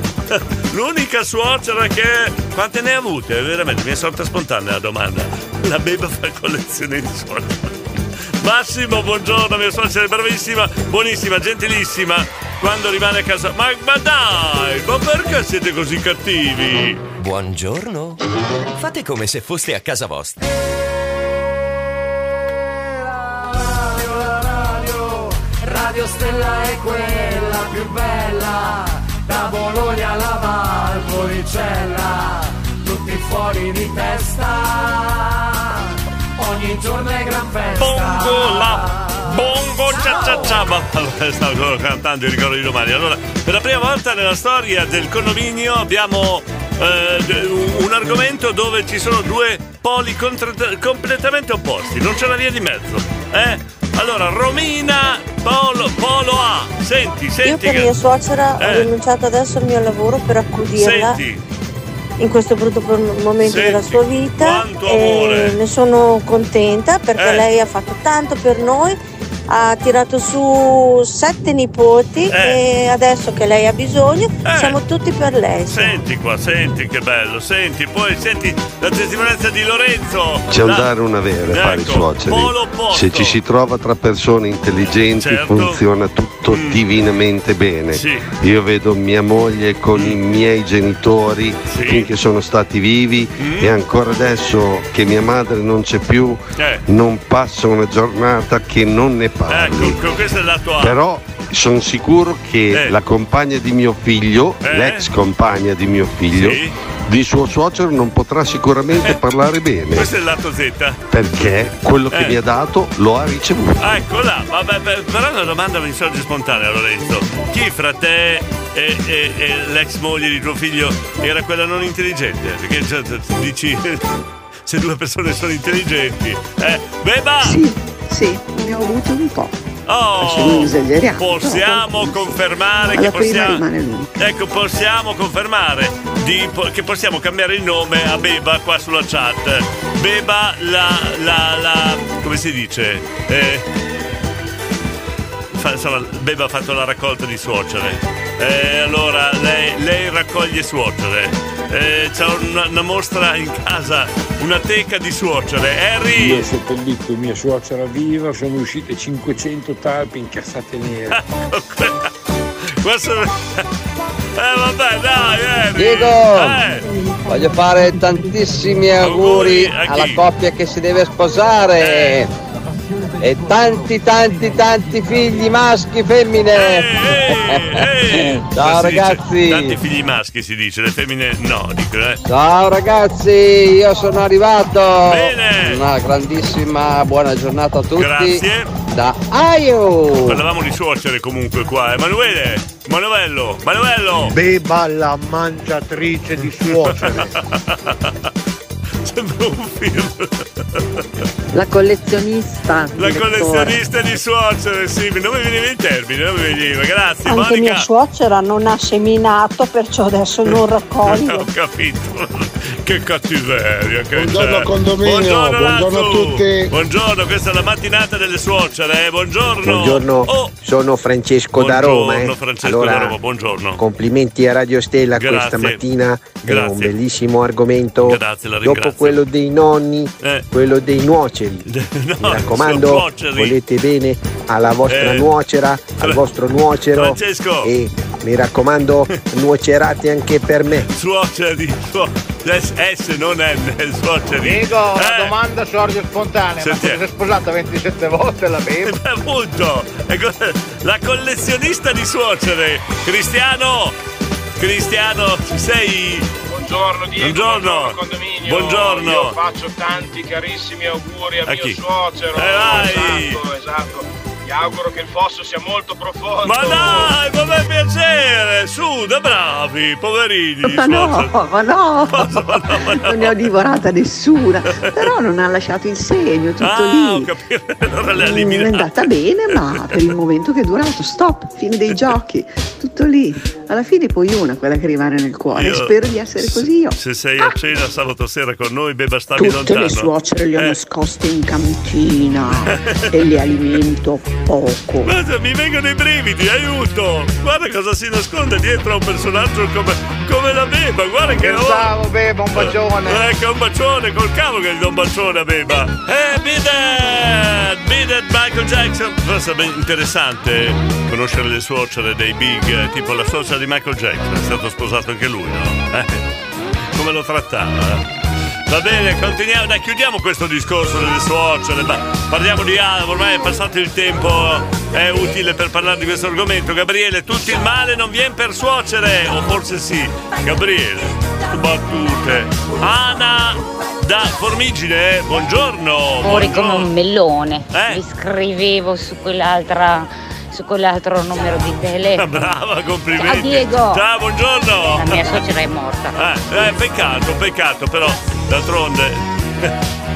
Speaker 2: L'unica suocera che. Quante ne ha avute? Veramente mi è sorta spontanea la domanda. La beba fa collezione di suocere. Massimo, buongiorno, mia suocera è bravissima, buonissima, gentilissima. Quando rimane a casa. Ma, ma dai, ma perché siete così cattivi?
Speaker 49: Buongiorno. Fate come se foste a casa vostra.
Speaker 58: Radio Stella è quella più bella, da Bologna alla Valpolicella, tutti fuori di testa, ogni giorno è gran festa.
Speaker 2: Bongo la bongo cia cia cia Stavo cantando il ricordo di domani Allora, per la prima volta nella storia del condominio abbiamo eh, un argomento dove ci sono due poli contra- completamente opposti Non c'è una via di mezzo eh? Allora, Romina, Polo, Polo A Senti,
Speaker 59: Io
Speaker 2: senti
Speaker 59: per
Speaker 2: che-
Speaker 59: mia suocera ho
Speaker 2: Eh.
Speaker 59: rinunciato adesso al mio lavoro per accudirla
Speaker 2: Senti,
Speaker 59: in questo brutto momento
Speaker 2: Senti,
Speaker 59: della sua vita
Speaker 2: quanto amore.
Speaker 59: e ne sono contenta perché
Speaker 2: Eh.
Speaker 59: lei ha fatto tanto per noi ha tirato su sette nipoti
Speaker 2: Eh.
Speaker 59: e adesso che lei ha bisogno siamo tutti per lei
Speaker 2: senti qua, senti che bello Senti, poi senti la testimonianza di Lorenzo
Speaker 60: C'è un dare e un avere,
Speaker 2: Ecco,
Speaker 60: fare i suoceri. Se ci si trova tra persone intelligenti
Speaker 2: Certo. Mm.
Speaker 60: funziona tutto divinamente bene.
Speaker 2: Sì.
Speaker 60: Io vedo mia moglie con i miei genitori finché sono stati vivi
Speaker 2: Mm.
Speaker 60: e ancora adesso che mia madre non c'è più
Speaker 2: Eh.
Speaker 60: non passa una giornata che non ne parli.
Speaker 2: Ecco, questo è il lato A.
Speaker 60: Però sono sicuro che
Speaker 2: Eh.
Speaker 60: la compagna di mio figlio,
Speaker 2: Eh.
Speaker 60: l'ex compagna di mio figlio,
Speaker 2: Sì.
Speaker 60: di suo suocero non potrà sicuramente parlare bene
Speaker 2: Questo è il lato Z.
Speaker 60: perché quello che
Speaker 2: Eh.
Speaker 60: mi ha dato lo ha ricevuto.
Speaker 2: Ah, ecco là, vabbè, però una domanda mi sorge spontanea, Lorenzo. Chi fra te e, e- e l'ex moglie di tuo figlio era quella non intelligente? Perché cioè, dici se due persone sono intelligenti. Eh, beba!
Speaker 57: Sì, sì, ne ho avuto un po'.
Speaker 2: Oh, possiamo confermare che possiamo. Ecco, possiamo confermare di- che possiamo cambiare il nome a Beba qua sulla chat. Beba la. la, la come si dice? Eh, fa- insomma, Beba ha fatto la raccolta di suocere. Eh, allora, lei, lei raccoglie suocere. eh, c'ha una, una mostra in casa, una teca di suocere. Harry!
Speaker 61: Io ho seppellito mia suocera viva, sono uscite 500 talpi incassate nere.
Speaker 2: Questo... Eh vabbè dai Harry!
Speaker 56: Diego!
Speaker 2: Eh.
Speaker 56: Voglio fare tantissimi auguri,
Speaker 2: Auguri
Speaker 56: alla coppia che si deve sposare. E tanti tanti tanti figli maschi femmine. Ciao
Speaker 2: Si dice,
Speaker 56: ragazzi.
Speaker 2: Tanti figli maschi si dice, le femmine no, dicono eh.
Speaker 56: Ciao ragazzi, io sono arrivato.
Speaker 2: Bene.
Speaker 56: Una grandissima buona giornata a tutti.
Speaker 2: Grazie.
Speaker 56: Da Aio.
Speaker 2: Parlavamo di suocere comunque qua. Emanuele! Manuello! Manuello!
Speaker 62: Beba la mangiatrice di suocere.
Speaker 2: Sembra un film.
Speaker 63: La collezionista.
Speaker 2: La collezionista di suocere, sì, non mi veniva in termini, non mi veniva. Grazie,
Speaker 50: Anche
Speaker 2: Monica.
Speaker 50: mia suocera non ha seminato, perciò adesso non raccoglie.
Speaker 2: Ho capito. Che cattiveria che
Speaker 62: Buongiorno
Speaker 2: c'è.
Speaker 62: condominio,
Speaker 2: Buongiorno,
Speaker 62: buongiorno a tutti.
Speaker 2: Buongiorno, questa è la mattinata delle suocere, eh. Buongiorno.
Speaker 64: Buongiorno,
Speaker 2: Oh,
Speaker 64: sono Francesco da Roma.
Speaker 2: buongiorno,
Speaker 64: eh.
Speaker 2: Francesco
Speaker 64: allora,
Speaker 2: da Roma, buongiorno.
Speaker 64: Complimenti a Radio Stella
Speaker 2: Grazie.
Speaker 64: questa mattina. È
Speaker 2: Grazie.
Speaker 64: un bellissimo argomento.
Speaker 2: Grazie, la ringrazio.
Speaker 64: Dopo quello dei nonni,
Speaker 2: Eh.
Speaker 64: quello dei nuoceri. Mi raccomando, volete bene alla vostra
Speaker 2: Eh.
Speaker 64: nuocera, al vostro nuocero.
Speaker 2: Francesco.
Speaker 64: E mi raccomando, nuocerate anche per me.
Speaker 2: Suoceri, suo- S, S non N, suoceri.
Speaker 62: Diego, una
Speaker 2: Eh.
Speaker 62: domanda sorge spontanea.
Speaker 2: Senti,
Speaker 62: Ma
Speaker 2: eh.
Speaker 62: si è sposata 27 volte la beva?
Speaker 2: Eh, Appunto, la collezionista di suocere, Cristiano. Cristiano, ci sei?
Speaker 65: Buongiorno Diego,
Speaker 2: Buongiorno.
Speaker 65: condominio.
Speaker 2: Buongiorno.
Speaker 65: Io faccio tanti carissimi auguri a,
Speaker 2: A
Speaker 65: mio
Speaker 2: chi?
Speaker 65: suocero.
Speaker 2: Eh, vai.
Speaker 65: Esatto, esatto. Ti auguro che il fosso sia molto profondo.
Speaker 2: Ma dai, ma fa piacere! Su, da bravi, poverini.
Speaker 57: Ma no, ma no?
Speaker 2: Ma no, ma no.
Speaker 57: non ne ho divorata nessuna, però non ha lasciato il segno, tutto
Speaker 2: Ah, ho
Speaker 57: lì.
Speaker 2: capito. Allora le ha
Speaker 57: Mm, È andata bene, ma per il momento che è durato, stop, fine dei giochi, tutto lì. Alla fine poi una, quella che rimane nel cuore.
Speaker 2: Io-
Speaker 57: Spero di essere così io.
Speaker 2: Se sei a cena sabato sera con noi, beba stammi
Speaker 57: Tutte
Speaker 2: lontano.
Speaker 57: le suocere le ho
Speaker 2: Eh.
Speaker 57: nascoste in cantina e le alimento poco.
Speaker 2: Guarda, mi vengono i brividi, aiuto! Guarda cosa si nasconde dietro a un personaggio come, come la Beba, guarda che
Speaker 62: Pensavo, Beba, un bacione.
Speaker 2: Ecco, un bacione, col cavolo che gli do un bacione a Beba. Eh, Beat It! Beat It, Michael Jackson! Però sarebbe interessante conoscere le suocere dei big, eh, tipo la suocera di Michael Jackson, è stato sposato anche lui, no? Eh, come lo trattava? Va bene, continuiamo, dai, chiudiamo questo discorso delle suocere, ma parliamo di altro, ormai è passato il tempo, è utile per parlare di questo argomento. Gabriele, tutto il male non viene per suocere, o forse sì. Gabriele, battute. Ana da Formigine, buongiorno.
Speaker 66: Fuori come un melone.
Speaker 2: Eh?
Speaker 66: Mi scrivevo su quell'altra su quell'altro numero di telefono.
Speaker 2: Brava, complimenti.
Speaker 66: Ciao Diego.
Speaker 2: Ciao, buongiorno.
Speaker 66: La mia suocera è morta.
Speaker 2: Eh, eh, peccato, peccato, però d'altronde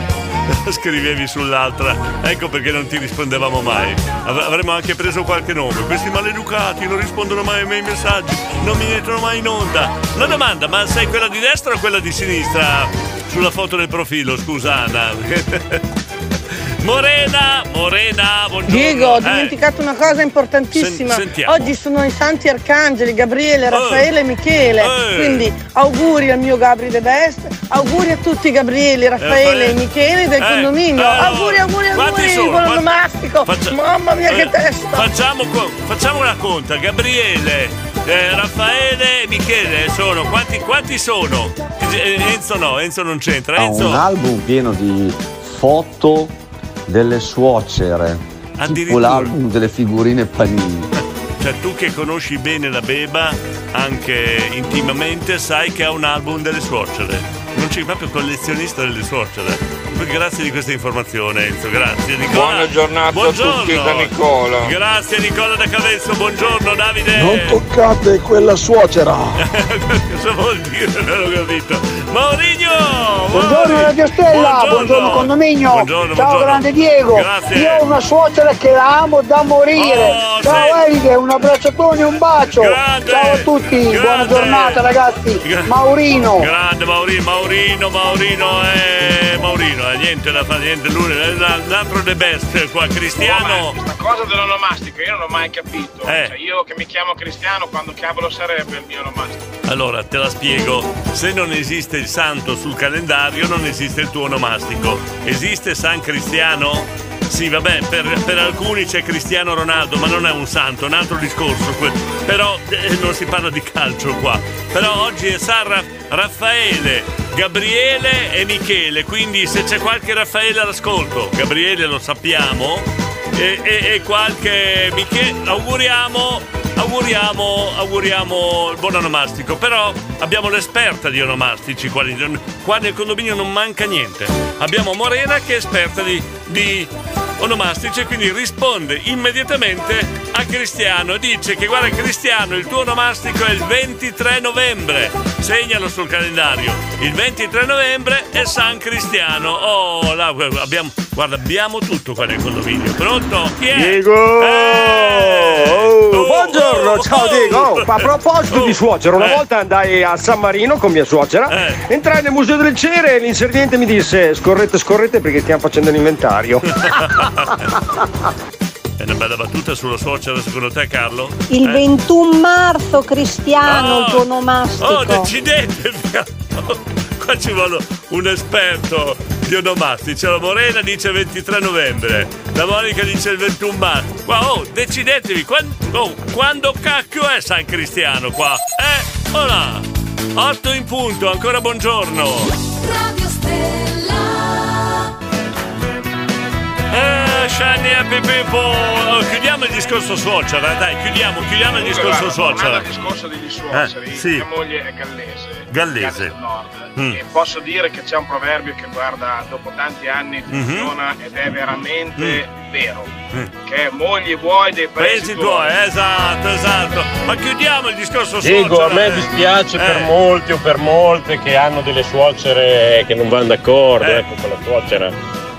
Speaker 2: scrivevi sull'altra. Ecco perché non ti rispondevamo mai. Av- avremmo anche preso qualche nome. Questi maleducati non rispondono mai ai miei messaggi, non mi mettono mai in onda. Una domanda, ma sei quella di destra o quella di sinistra? Sulla foto del profilo, scusa Anna. Morena, Morena, buongiorno.
Speaker 67: Diego, ho
Speaker 2: Eh,
Speaker 67: dimenticato una cosa importantissima.
Speaker 2: Sen-.
Speaker 67: Oggi sono i santi arcangeli, Gabriele, Raffaele e Michele.
Speaker 2: Eh.
Speaker 67: Quindi auguri al mio Gabri De Best, auguri a tutti i Gabrieli, Raffaele
Speaker 2: Eh,
Speaker 67: e Michele del
Speaker 2: eh,
Speaker 67: condominio.
Speaker 2: eh,
Speaker 67: auguri, auguri, auguri,
Speaker 2: sono?
Speaker 67: buon
Speaker 2: Fa-
Speaker 67: onomastico.
Speaker 2: faccia-
Speaker 67: Mamma mia che
Speaker 2: Eh,
Speaker 67: testa.
Speaker 2: Facciamo, facciamo una conta, Gabriele, eh, Raffaele e Michele sono. Quanti, quanti sono? Eh, Enzo no, Enzo non c'entra.
Speaker 68: Ha
Speaker 2: Enzo.
Speaker 68: un album pieno di foto delle suocere, tipo l'album delle figurine panini.
Speaker 2: Cioè tu che conosci bene la Beba, anche intimamente, sai che ha un album delle suocere. C'è proprio collezionista delle suocere. Grazie di questa informazione Enzo, grazie Nicola.
Speaker 65: Buona giornata a
Speaker 2: Buongiorno.
Speaker 65: tutti da Nicola.
Speaker 2: Grazie Nicola da Cavezzo, buongiorno Davide.
Speaker 62: Non toccate quella suocera.
Speaker 2: Cosa vuol dire? Non ho capito. Maurigno!
Speaker 55: Buongiorno
Speaker 2: Mauri-
Speaker 55: Radio Stella, buongiorno, condominio.
Speaker 2: Buongiorno,
Speaker 55: Ciao
Speaker 2: buongiorno.
Speaker 55: grande Diego.
Speaker 2: Grazie.
Speaker 55: Io ho una suocera che la amo da morire.
Speaker 2: Oh,
Speaker 55: Ciao
Speaker 2: sei-
Speaker 55: Eride, un abbracciatone un bacio.
Speaker 2: Grande,
Speaker 55: Ciao a tutti, buona
Speaker 2: grande.
Speaker 55: giornata ragazzi.
Speaker 2: Gra-
Speaker 55: Maurino.
Speaker 2: Grande Maurino, Maurino. Maurino, Maurino, eh, Maurino, eh, niente da fare, niente lui, eh, un altro the best qua, Cristiano.
Speaker 65: Questa cosa dell'onomastico io non ho mai capito.
Speaker 2: Eh.
Speaker 65: Cioè, io che mi chiamo Cristiano, quando cavolo sarebbe il mio onomastico?
Speaker 2: Allora, te la spiego. Se non esiste il santo sul calendario, non esiste il tuo onomastico. Esiste San Cristiano? Sì, vabbè, per, per alcuni c'è Cristiano Ronaldo, ma non è un santo, è un altro discorso. Però eh, non si parla di calcio qua. Però oggi è San Ra- Raffaele, Gabriele e Michele, quindi se c'è qualche Raffaele all'ascolto, Gabriele lo sappiamo, e, e- e qualche Michele, auguriamo, auguriamo, auguriamo il buon onomastico. Però abbiamo l'esperta di onomastici, qua, qua nel condominio non manca niente. Abbiamo Morena che è esperta di, di onomastici e quindi risponde immediatamente a Cristiano. Dice che guarda Cristiano, il tuo onomastico è il 23 novembre. Segnalo sul calendario. Il 23 novembre è San Cristiano. Oh, là, abbiamo, guarda, abbiamo tutto qua nel condominio. Pronto? Chi è?
Speaker 69: Diego!
Speaker 2: Eh!
Speaker 69: Oh, buongiorno, ciao Diego! Oh, a proposito di suocero, una
Speaker 2: Eh.
Speaker 69: volta andai a San Marino con mia suocera, entrai nel Museo del Cere e l'inserviente mi disse scorrete, scorrete perché stiamo facendo l'inventario.
Speaker 2: È una bella battuta sulla suocera secondo te Carlo?
Speaker 50: Il
Speaker 2: Eh?
Speaker 50: 21 marzo, Cristiano, il tuo
Speaker 2: Oh,
Speaker 50: onomastico.
Speaker 2: decidetevi! Qua ci vuole un esperto di onomastici. La Morena dice 23 novembre, la Monica dice il 21 marzo. Qua, oh, decidetevi, quan- oh, quando cacchio è San Cristiano qua? Eh, ora, 8 in punto, ancora buongiorno.
Speaker 58: Radio Stella.
Speaker 2: Eh, Shani Happy People. Oh, chiudiamo il discorso suocera, dai, chiudiamo, chiudiamo il discorso suocera.
Speaker 65: al discorso degli suoceri,
Speaker 2: Eh, sì.
Speaker 65: mia moglie è gallese.
Speaker 2: Gallese.
Speaker 65: del Nord.
Speaker 2: Mm.
Speaker 65: E posso dire che c'è un proverbio che guarda, dopo tanti anni
Speaker 2: Mhm.
Speaker 65: funziona ed è veramente vero.
Speaker 2: Mm.
Speaker 65: Che è moglie vuoi dei
Speaker 2: Paesi
Speaker 65: paesi
Speaker 2: tuoi, esatto, esatto. Ma chiudiamo il discorso
Speaker 70: Dico,
Speaker 2: suocera.
Speaker 70: a me
Speaker 2: eh.
Speaker 70: dispiace per
Speaker 2: Eh.
Speaker 70: molti o per molte che hanno delle suocere che non vanno d'accordo
Speaker 2: Eh.
Speaker 70: ecco, con la suocera.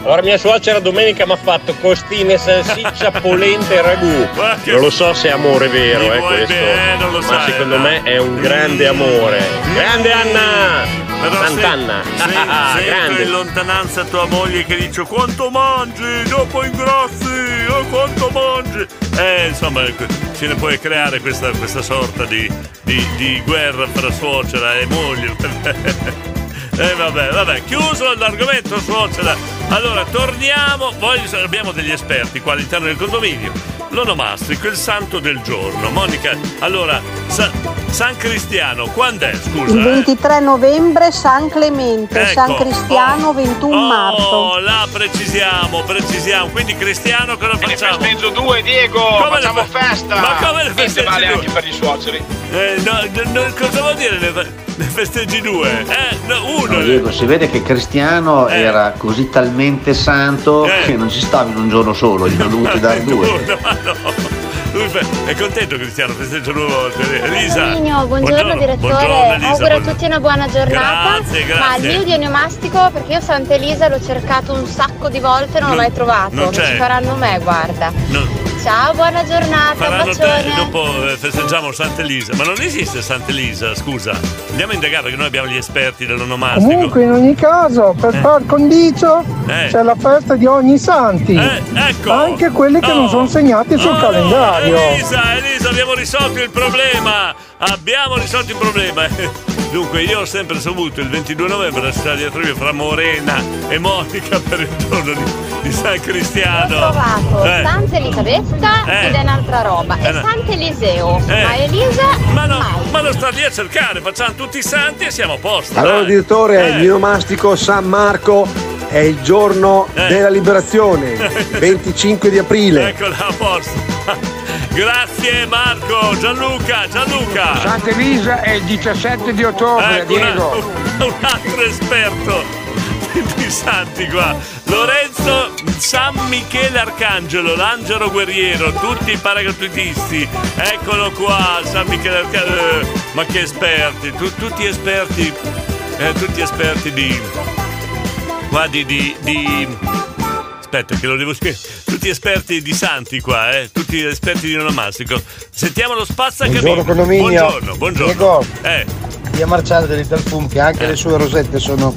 Speaker 70: Allora mia suocera domenica mi ha fatto costine, salsiccia, polenta e ragù. Non lo so se è amore vero, eh, questo.
Speaker 2: bene,
Speaker 70: ma
Speaker 2: sai,
Speaker 70: secondo
Speaker 2: no?
Speaker 70: me è un grande amore. Grande Anna!
Speaker 2: Però se-
Speaker 70: Sant'Anna!
Speaker 2: se- sento
Speaker 70: grande!
Speaker 2: in lontananza tua moglie che dice quanto mangi, dopo ingrossi, oh, quanto mangi. Eh, insomma, ecco, se ne puoi creare questa, questa sorta di, di- di guerra fra suocera e moglie. Eh vabbè, vabbè, chiuso l'argomento suocera. Allora, torniamo. Voi abbiamo degli esperti qua all'interno del condominio. L'onomastico, il santo del giorno. Monica, allora, Sa- San Cristiano, quando è? Scusa.
Speaker 50: Il
Speaker 2: eh?
Speaker 50: 23 novembre San Clemente,
Speaker 2: Ecco.
Speaker 50: San Cristiano 21 marzo.
Speaker 2: Oh, là precisiamo, precisiamo. Quindi Cristiano cosa
Speaker 65: Ne
Speaker 2: facciamo?
Speaker 65: festeggio due, Diego!
Speaker 2: Come
Speaker 65: facciamo
Speaker 2: fe-
Speaker 65: festa!
Speaker 2: Ma come le festeggi
Speaker 65: vale
Speaker 2: due?
Speaker 65: anche per gli suoceri.
Speaker 2: Eh, no, no, no, cosa vuol dire ne, fe- ne festeggi due? Eh, no, uno.
Speaker 71: No, Diego, si vede che Cristiano era così talmente santo
Speaker 2: Eh.
Speaker 71: che non ci stava in un giorno solo, gli hanno dovuti dare due.
Speaker 2: Ma no. Lui fe- è contento Cristiano, festeggia due volte. Elisa.
Speaker 72: Buongiorno, buongiorno direttore,
Speaker 2: buongiorno, Elisa,
Speaker 72: auguro a tutti una buona giornata.
Speaker 2: Grazie,
Speaker 72: Ma
Speaker 2: grazie.
Speaker 72: il mio di onomastico, perché io Santa Elisa l'ho cercato un sacco di volte e non l'ho
Speaker 2: Non-
Speaker 72: mai trovato.
Speaker 2: non
Speaker 72: Non, ci faranno me, guarda.
Speaker 2: No.
Speaker 72: Ciao, buona giornata,
Speaker 2: Faranno te, dopo eh, festeggiamo Sant'Elisa. Ma non esiste Sant'Elisa, scusa. Andiamo a indagare perché noi abbiamo gli esperti dell'onomastico.
Speaker 55: Comunque, in ogni caso, per par condicio
Speaker 2: Eh.
Speaker 55: c'è la festa di ogni santi.
Speaker 2: ecco.
Speaker 55: Anche quelli che non sono segnati sul calendario.
Speaker 2: Elisa, Elisa, abbiamo risolto il problema. Abbiamo risolto il problema. Dunque, io ho sempre saputo il 22 novembre la città di Atrivio fra Morena e Monica per il giorno di, di San Cristiano.
Speaker 72: Ho trovato
Speaker 2: Eh.
Speaker 72: Santa Elisabetta
Speaker 2: Eh.
Speaker 72: ed è un'altra roba.
Speaker 2: Eh,
Speaker 72: E. Sant'Eliseo.
Speaker 2: Eh.
Speaker 72: Ma Elisa
Speaker 2: Ma no, ma non sta lì a cercare, facciamo tutti i santi e siamo a posto.
Speaker 64: Allora,
Speaker 2: dai.
Speaker 64: direttore,
Speaker 2: Eh.
Speaker 64: il mio onomastico San Marco è il giorno
Speaker 2: Eh.
Speaker 64: della liberazione, 25 di aprile.
Speaker 2: Eccola a posto. Grazie Marco, Gianluca, Gianluca.
Speaker 73: Santa Elisa è il 17 di ottobre,
Speaker 2: Ecco, una-
Speaker 73: Diego.
Speaker 2: un altro esperto di santi qua. Lorenzo San Michele Arcangelo, l'angelo guerriero, tutti i paracadutisti. Eccolo qua, San Michele Arcangelo. Eh, ma che esperti, tu- tutti esperti, eh, tutti esperti di... Qua di, di, di- Aspetta che lo devo scrivere. Tutti esperti di santi qua, eh? Tutti esperti di onomastico. Sentiamo lo spazzacamino.
Speaker 69: Buongiorno, condominio.
Speaker 2: Buongiorno, buongiorno.
Speaker 69: Diego.
Speaker 2: Eh,
Speaker 4: via Marcello del Little Fun che anche le sue rosette sono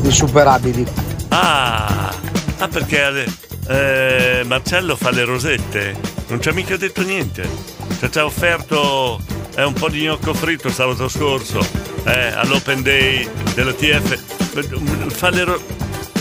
Speaker 4: insuperabili.
Speaker 2: Ah, ah perché eh, Marcello fa le rosette? Non ci ha mica detto niente. Cioè, ci ha offerto eh, un po' di gnocco fritto sabato scorso eh, all'open day della TF. Fa le ro-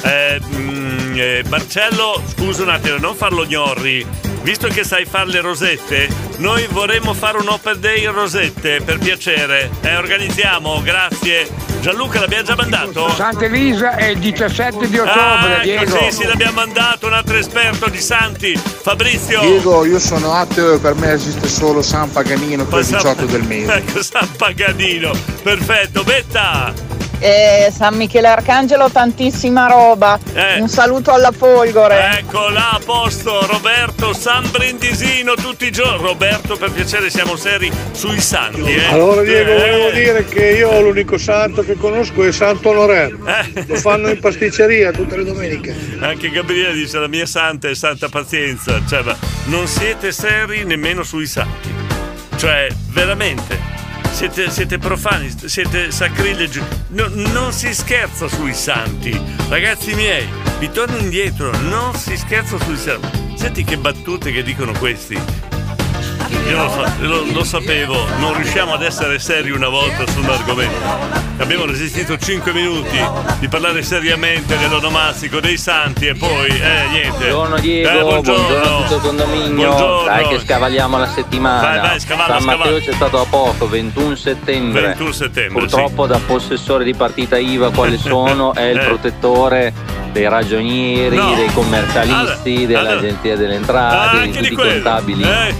Speaker 2: eh, mm, eh, Marcello, scusa un attimo, non farlo gnorri. Visto che sai fare le rosette, noi vorremmo fare un open day in rosette, per piacere. Eh, organizziamo, grazie. Gianluca l'abbiamo già mandato?
Speaker 69: Santa Elisa è il 17 di ottobre,
Speaker 2: Ah,
Speaker 69: Diego.
Speaker 2: sì, sì, l'abbiamo mandato un altro esperto di Santi, Fabrizio.
Speaker 74: Diego, io sono ateo e per me esiste solo San Paganino per il
Speaker 2: San-
Speaker 74: 18 del mese.
Speaker 2: Ecco, San Paganino. Perfetto, Betta.
Speaker 75: Eh, San Michele Arcangelo, tantissima roba.
Speaker 2: Eh.
Speaker 75: Un saluto alla Folgore.
Speaker 2: Ecco là a posto, Roberto San Brindisino tutti i giorni. Roberto, per piacere, siamo seri sui santi, eh.
Speaker 4: Allora Diego
Speaker 2: Eh,
Speaker 4: volevo dire che io l'unico santo che conosco è Santo Onorè.
Speaker 2: Eh.
Speaker 4: Lo fanno in pasticceria tutte le domeniche.
Speaker 2: Anche Gabriele dice la mia santa è santa pazienza. Cioè, ma non siete seri nemmeno sui santi. Cioè, veramente. Siete, siete profani, siete sacrilegi. No- non si scherza sui santi. Ragazzi miei, vi torno indietro, non si scherza sui santi. Senti che battute che dicono questi. Io lo, lo- lo sapevo, non riusciamo ad essere seri una volta su un argomento. Abbiamo resistito 5 minuti di parlare seriamente dell'onomastico, dei santi e poi, eh, niente.
Speaker 76: Buongiorno Diego,
Speaker 2: Eh,
Speaker 76: buongiorno. a tutto il condominio.
Speaker 2: Buongiorno.
Speaker 76: Dai che scavaliamo la settimana.
Speaker 2: Vai, vai, scavallo,
Speaker 76: San Matteo c'è stato da poco, 21 settembre.
Speaker 2: 21 settembre,
Speaker 76: Purtroppo da possessore di partita IVA quale sono è il
Speaker 2: Eh.
Speaker 76: protettore dei ragionieri,
Speaker 2: No.
Speaker 76: dei commercialisti,
Speaker 2: Allora,
Speaker 76: dell'agenzia delle
Speaker 2: Ah,
Speaker 76: entrate,
Speaker 2: anche di
Speaker 76: tutti i contabili.
Speaker 2: Eh,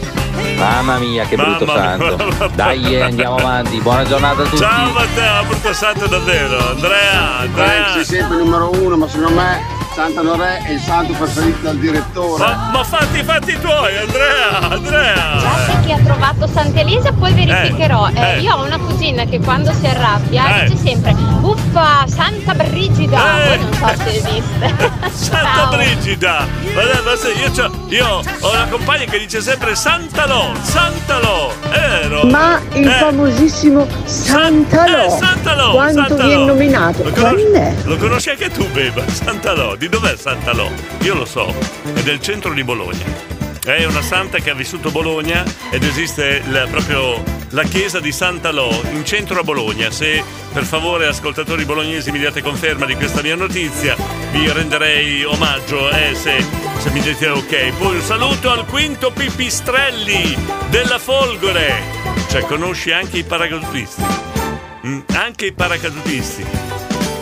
Speaker 76: Mamma mia che brutto
Speaker 2: Mamma mia.
Speaker 76: santo. Dai eh, andiamo avanti, buona giornata a tutti.
Speaker 2: Ciao Matteo, brutto santo davvero. Andrea, Andrea.
Speaker 13: sei sempre numero uno, ma secondo me Santa Norè è il santo preferito dal direttore.
Speaker 2: Ma, ma fatti i fatti tuoi, Andrea, Andrea.
Speaker 72: Grazie a chi ha trovato Santa Elisa, poi verificherò.
Speaker 2: Eh,
Speaker 72: Eh,
Speaker 2: eh.
Speaker 72: Io ho una cugina che quando si arrabbia
Speaker 2: Eh.
Speaker 72: dice sempre Uffa, Santa Brigida.
Speaker 2: Eh.
Speaker 72: Voi non so se esiste.
Speaker 2: Santa
Speaker 72: Ciao.
Speaker 2: Brigida! Guarda, ma se io, c'ho- io ho una compagna che dice sempre Santalò, Santalò, è vero?
Speaker 77: Ma il
Speaker 2: Eh,
Speaker 77: famosissimo Santalò,
Speaker 2: eh, Santalò,
Speaker 77: quanto
Speaker 2: Santalò.
Speaker 77: viene nominato?
Speaker 2: Lo
Speaker 77: è?
Speaker 2: lo conosci anche tu, Beba? Santalò, di dov'è Santalò? Io lo so, è del centro di Bologna. È una santa che ha vissuto Bologna ed esiste la- proprio la chiesa di Santalò in centro a Bologna. Se per favore ascoltatori bolognesi mi diate conferma di questa mia notizia, vi renderei omaggio, eh, se, se mi dite ok. Poi un saluto al quinto Pipistrelli della Folgore. Cioè, conosci anche i paracadutisti? Mm, anche i paracadutisti.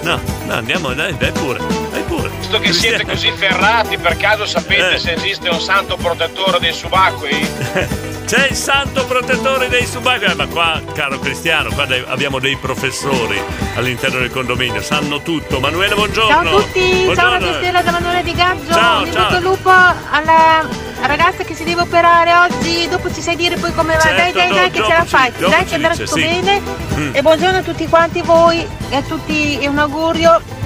Speaker 2: No, no, andiamo, dai, dai pure, dai pure.
Speaker 65: Visto che siete così ferrati, per caso sapete
Speaker 2: Eh.
Speaker 65: se esiste un santo protettore dei subacquei?
Speaker 2: C'è il santo protettore dei subacquei, Eh, ma qua, caro Cristiano, qua abbiamo dei professori all'interno del condominio, sanno tutto. Manuele, buongiorno.
Speaker 78: Ciao a tutti, ciao
Speaker 2: Buongiorno.
Speaker 78: Radio Stella da Manuele Di Gaggio,
Speaker 2: Ciao,
Speaker 78: in
Speaker 2: ciao.
Speaker 78: lupo alla ragazza che si deve operare oggi, dopo ci sai dire poi come va,
Speaker 2: Certo,
Speaker 78: dai dai
Speaker 2: do-
Speaker 78: dai che ce la
Speaker 2: ci-
Speaker 78: fai, dai che andrà tutto
Speaker 2: sì.
Speaker 78: bene
Speaker 2: Mm.
Speaker 78: e buongiorno a tutti quanti voi e a tutti e un augurio.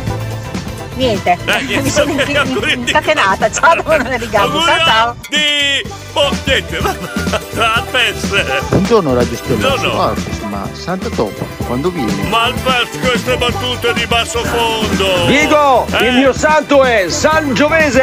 Speaker 78: Niente,
Speaker 2: Eh, niente,
Speaker 78: mi sono incatenata, ciao da Manuele Di Gaggio, ciao ciao.
Speaker 2: Di... Oh, niente, al PES.
Speaker 74: Buongiorno Radio Stella,
Speaker 2: Buongiorno.
Speaker 74: Ma Santa Topa, quando viene?
Speaker 2: Ma al PES queste battute di basso fondo.
Speaker 79: Diego,
Speaker 2: Eh,
Speaker 79: il mio santo è San Giovese!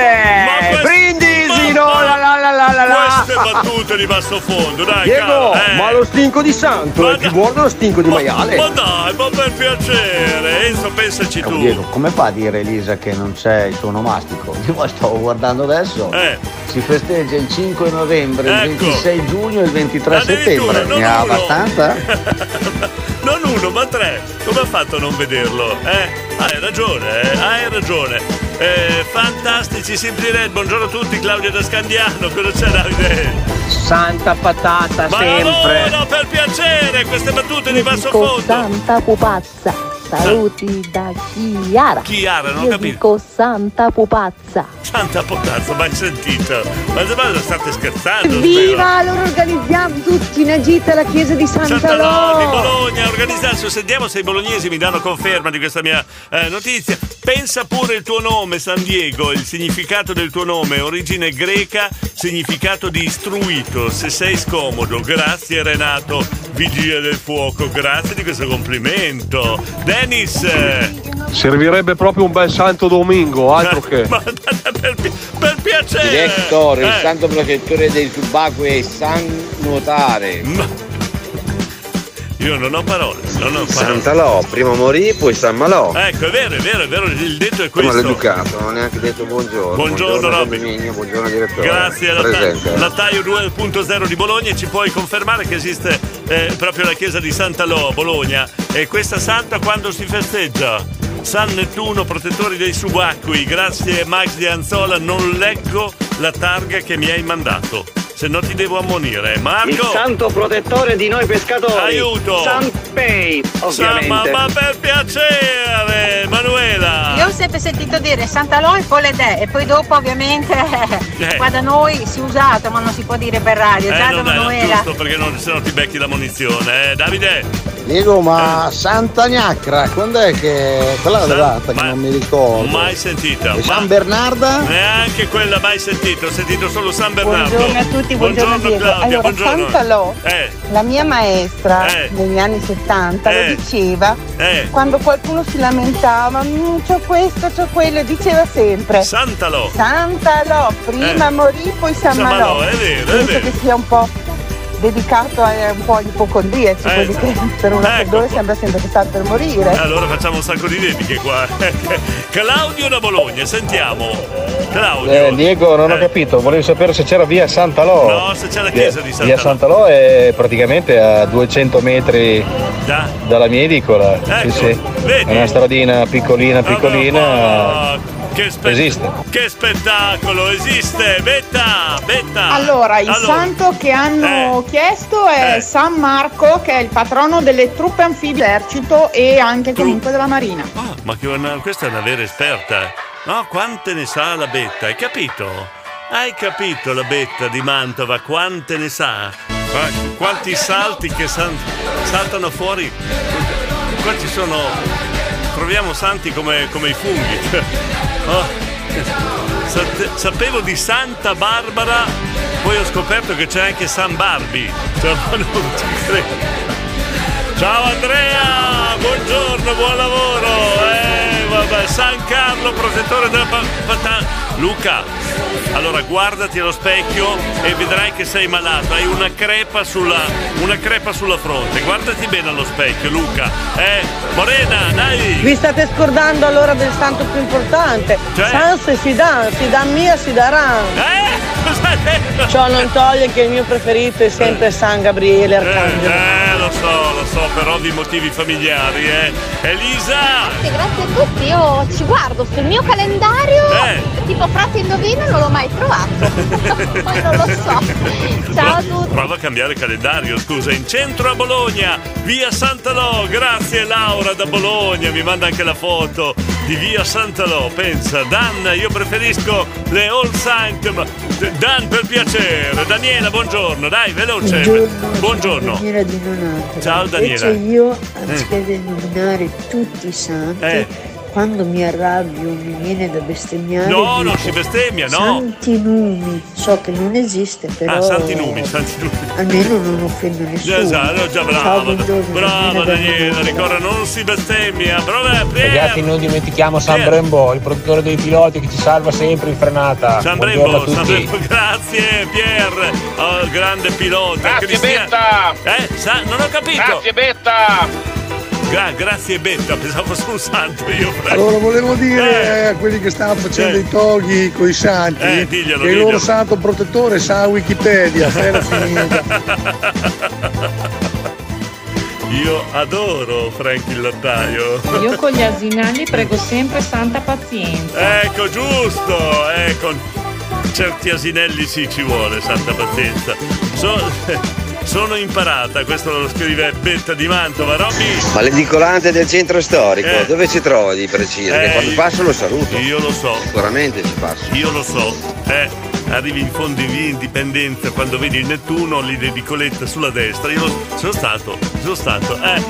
Speaker 2: quest-
Speaker 79: Brindisi,
Speaker 2: ma-
Speaker 79: no,
Speaker 2: ma-
Speaker 79: la la la la la la!
Speaker 2: Queste battute di basso fondo, dai,
Speaker 79: Diego,
Speaker 2: caro, eh.
Speaker 79: ma lo stinco di santo è più buono dello stinco di maiale!
Speaker 2: Ma dai, ma per piacere, Enzo, pensaci tu.
Speaker 19: Diego, come fa a dire Elisa che non c'è il suo onomastico? Io stavo guardando adesso.
Speaker 2: Eh.
Speaker 19: Si festeggia il 5 novembre, il
Speaker 2: Ecco.
Speaker 19: 26 giugno e il 23
Speaker 2: Addirittura,
Speaker 19: settembre. Ne ha abbastanza?
Speaker 2: Non uno, ma tre. Come ha fatto a non vederlo? Eh? Hai ragione, eh? Hai ragione. Eh, fantastici, Simply Red, buongiorno a tutti, Claudia da Scandiano, cosa c'è Davide?
Speaker 80: Santa patata
Speaker 2: Ma
Speaker 80: sempre.
Speaker 2: no, per piacere, queste battute di basso fondo.
Speaker 81: Santa Pupazza. Saluti da Chiara.
Speaker 2: Chiara, non
Speaker 81: Io
Speaker 2: capisco.
Speaker 81: dico Santa Pupazza.
Speaker 2: Santa potazza, mai sentito? Ma ma state scherzando?
Speaker 77: Viva! Allora organizziamo tutti una gita alla chiesa di
Speaker 2: Santa Lo di
Speaker 77: Sant'Alò!
Speaker 2: Bologna, organizzarsi, sentiamo se i bolognesi mi danno conferma di questa mia eh, notizia. Pensa pure il tuo nome, San Diego, il significato del tuo nome, origine greca, significato di istruito. Se sei scomodo, grazie Renato, vigilia del fuoco, grazie di questo complimento. Dennis,
Speaker 82: Servirebbe proprio un bel Santo Domingo, altro che.
Speaker 2: ma per, pi- per piacere.
Speaker 56: Direttore, il
Speaker 2: Eh.
Speaker 56: santo protettore dei subacquei è San Nuotare.
Speaker 2: Io non ho parole, non ho parole.
Speaker 83: Sant'Alò, prima morì, poi San Malò.
Speaker 2: Ecco, è vero, è vero, è vero, il detto è questo.
Speaker 83: educato, non ho neanche detto buongiorno.
Speaker 2: Buongiorno, Robby.
Speaker 83: buongiorno direttore.
Speaker 2: Grazie alla
Speaker 83: Presente.
Speaker 2: Lattaio 2.0 di Bologna e ci puoi confermare che esiste eh, proprio la chiesa di Sant'Alò Bologna e questa santa quando si festeggia? San Nettuno, protettori dei subacquei, grazie Max di Anzola, non leggo la targa che mi hai mandato, se no ti devo ammonire. Marco!
Speaker 84: Il santo protettore di noi pescatori.
Speaker 2: Aiuto!
Speaker 84: San Pei, ovviamente.
Speaker 2: Sa- ma, ma per piacere, Manuela!
Speaker 85: Io ho sempre sentito dire Sant'Alò e Foledè e poi dopo ovviamente
Speaker 2: Eh.
Speaker 85: qua da noi si è usato ma non si può dire per radio.
Speaker 2: Eh,
Speaker 85: Già da
Speaker 2: non è
Speaker 85: Manuela.
Speaker 2: giusto perché non, se no ti becchi la munizione, eh. Davide!
Speaker 62: Diego, ma Santa Gnacra, quando è che. quella è la data che non mi ricordo.
Speaker 2: Mai sentita.
Speaker 62: E
Speaker 2: ma-
Speaker 62: San Bernarda?
Speaker 2: Neanche quella mai sentita, ho sentito solo San Bernardo.
Speaker 77: Buongiorno a tutti, buongiorno, Diego.
Speaker 2: Claudia,
Speaker 77: allora,
Speaker 2: buongiorno.
Speaker 77: Sant'Alò,
Speaker 2: Eh,
Speaker 77: la mia maestra
Speaker 2: Eh.
Speaker 77: negli anni 70
Speaker 2: Eh.
Speaker 77: lo diceva
Speaker 2: eh.
Speaker 77: quando qualcuno si lamentava, "Mm, c'ho questo, c'ho quello, diceva sempre.
Speaker 2: Sant'Alò.
Speaker 77: Sant'Alò, prima
Speaker 2: Eh.
Speaker 77: morì, poi San
Speaker 2: San
Speaker 77: Malò.
Speaker 2: Malò, è vero, è
Speaker 77: Penso
Speaker 2: vero.
Speaker 77: che sia un po' dedicato a un po' agli ipocondriaci,
Speaker 2: Eh,
Speaker 77: quelli che per un
Speaker 2: ecco.
Speaker 77: raffreddore sembra sempre che sta per morire.
Speaker 2: Allora facciamo un sacco di dediche qua. Claudio da Bologna, sentiamo. Claudio.
Speaker 86: Eh, Diego, non ho capito, volevo sapere se c'era via Sant'Alò.
Speaker 2: No, se c'è la chiesa di
Speaker 86: Via
Speaker 2: Sant'Alò.
Speaker 86: Sant'Alò è praticamente a 200 metri
Speaker 2: Da.
Speaker 86: dalla mia edicola.
Speaker 2: Ecco,
Speaker 86: sì, sì.
Speaker 2: vedi?
Speaker 86: È una stradina piccolina, piccolina.
Speaker 2: Ah, che, spe-
Speaker 86: Esiste.
Speaker 2: che spettacolo, esiste! Betta, betta!
Speaker 87: Allora, il
Speaker 2: Allora,
Speaker 87: santo che hanno chiesto è
Speaker 2: Eh.
Speaker 87: San Marco, che è il patrono delle truppe anfibie dell'esercito e anche comunque della marina.
Speaker 2: Ah, ma che una- questa è una vera esperta. No, quante ne sa la Betta, hai capito? Hai capito la Betta di Mantova, quante ne sa? Qua- Quanti salti che san- saltano fuori. Qua ci sono. Troviamo santi come, come i funghi. Oh. Sa- Sapevo di Santa Barbara, poi ho scoperto che c'è anche San Barbi. Cioè. Ciao Andrea, buongiorno, buon lavoro. Eh, vabbè, San Carlo, protettore della pa- patata. Luca, allora guardati allo specchio e vedrai che sei malato. Hai una crepa sulla, una crepa sulla fronte. Guardati bene allo specchio, Luca. Eh, Morena, dai.
Speaker 67: Vi state scordando allora del santo più importante.
Speaker 2: Cioè?
Speaker 67: San se si dà, si dà mia, si darà.
Speaker 2: Eh, cosa hai detto?
Speaker 67: Ciò non toglie che il mio preferito è sempre San Gabriele Arcangelo.
Speaker 2: Eh, lo so, lo so, per ovvi motivi familiari, eh. Elisa!
Speaker 72: Grazie, grazie a tutti. Io ci guardo sul mio calendario.
Speaker 2: Eh.
Speaker 72: Tipo frate indovina non l'ho mai trovato. Poi non lo so. Ciao a tutti.
Speaker 2: Prova a cambiare calendario, scusa, in centro a Bologna, via Sant'Alò, grazie Laura da Bologna, mi manda anche la foto di via Sant'Alò, pensa, Dan, io preferisco le All ma Dan per piacere, Daniela, buongiorno, dai, veloce, buongiorno.
Speaker 88: Daniela di Nonate.
Speaker 2: Ciao, Daniela.
Speaker 88: Invece io, anziché denominare tutti i santi,
Speaker 2: Eh.
Speaker 88: Quando mi arrabbio mi viene da bestemmiare.
Speaker 2: No,
Speaker 88: dico,
Speaker 2: non si bestemmia, no.
Speaker 88: Santi numi, so che non esiste, però
Speaker 2: Ah, Santi Numi, Santi Numi.
Speaker 88: almeno non offendo nessuno.
Speaker 2: Già, esatto, già
Speaker 88: Ciao,
Speaker 2: brava,
Speaker 88: buongiorno,
Speaker 2: brava
Speaker 88: Daniela da
Speaker 2: Daniela,
Speaker 88: Nonate.
Speaker 2: ricorda, non si bestemmia, brava
Speaker 89: Ragazzi, non dimentichiamo San
Speaker 2: Pier.
Speaker 89: Brembo, il produttore dei piloti che ci salva sempre in frenata.
Speaker 2: San Brembo, San. Brembo, grazie Pier, oh, grande pilota.
Speaker 65: Grazie,
Speaker 2: Cristia-
Speaker 65: Betta.
Speaker 2: Eh, sa- non ho capito.
Speaker 65: Grazie Betta!
Speaker 2: Gra- grazie Betta, pensavo fosse un santo io.
Speaker 62: Allora volevo dire a quelli che stanno facendo
Speaker 2: Eh.
Speaker 62: i toghi con i santi
Speaker 2: Eh, diglielo,
Speaker 62: che il
Speaker 2: diglielo.
Speaker 62: loro santo protettore sa Wikipedia, era finita.
Speaker 2: Io adoro Frank il lattaio.
Speaker 90: Io con gli asinali prego sempre santa pazienza.
Speaker 2: Ecco, giusto, eh, con certi asinelli sì ci vuole, santa pazienza. So- sono imparata, questo lo scrive Betta di Mantova, Robby.
Speaker 83: Ma l'edicolante del centro storico,
Speaker 2: Eh.
Speaker 83: dove ci trovi di preciso?
Speaker 2: Eh,
Speaker 83: Che quando passo lo saluto.
Speaker 2: Io lo so.
Speaker 83: Sicuramente ci passo.
Speaker 2: Io lo so, eh, arrivi in fondo in via Indipendenza quando vedi il Nettuno, lì di Coletta sulla destra. Io lo- sono stato, sono stato. Eh,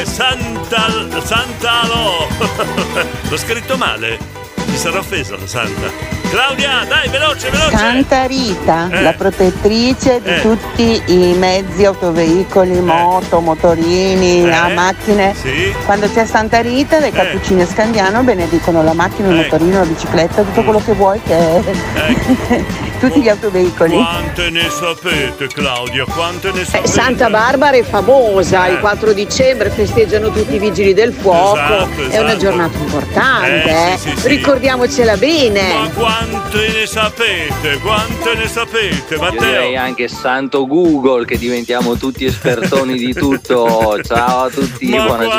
Speaker 2: eh, Santa, Sant'Alo. L'ho scritto male. Mi sarà offesa la Santa. Claudia, dai, veloce, veloce.
Speaker 77: Santa Rita,
Speaker 2: Eh.
Speaker 77: la protettrice di
Speaker 2: Eh.
Speaker 77: tutti i mezzi, autoveicoli, moto, motorini,
Speaker 2: Eh.
Speaker 77: a macchine.
Speaker 2: Sì.
Speaker 77: Quando c'è Santa Rita, le cappuccine scandiano benedicono la macchina, il
Speaker 2: Eh.
Speaker 77: motorino, la bicicletta, tutto quello che vuoi che è. tutti gli autoveicoli.
Speaker 2: Quante ne sapete, Claudia? Quante ne sapete?
Speaker 91: Santa Barbara è famosa,
Speaker 2: Eh.
Speaker 91: il 4 dicembre festeggiano tutti i vigili del fuoco,
Speaker 2: Esatto,
Speaker 91: è una
Speaker 2: esatto.
Speaker 91: giornata importante,
Speaker 2: Eh,
Speaker 91: eh.
Speaker 2: sì, sì, sì.
Speaker 91: ricordiamocela bene.
Speaker 2: Ma quante ne sapete? Quante ne sapete,
Speaker 76: Io
Speaker 2: Matteo?
Speaker 76: direi anche santo Google che diventiamo tutti espertoni di tutto. Ciao a tutti,
Speaker 2: Ma
Speaker 76: buona
Speaker 2: quante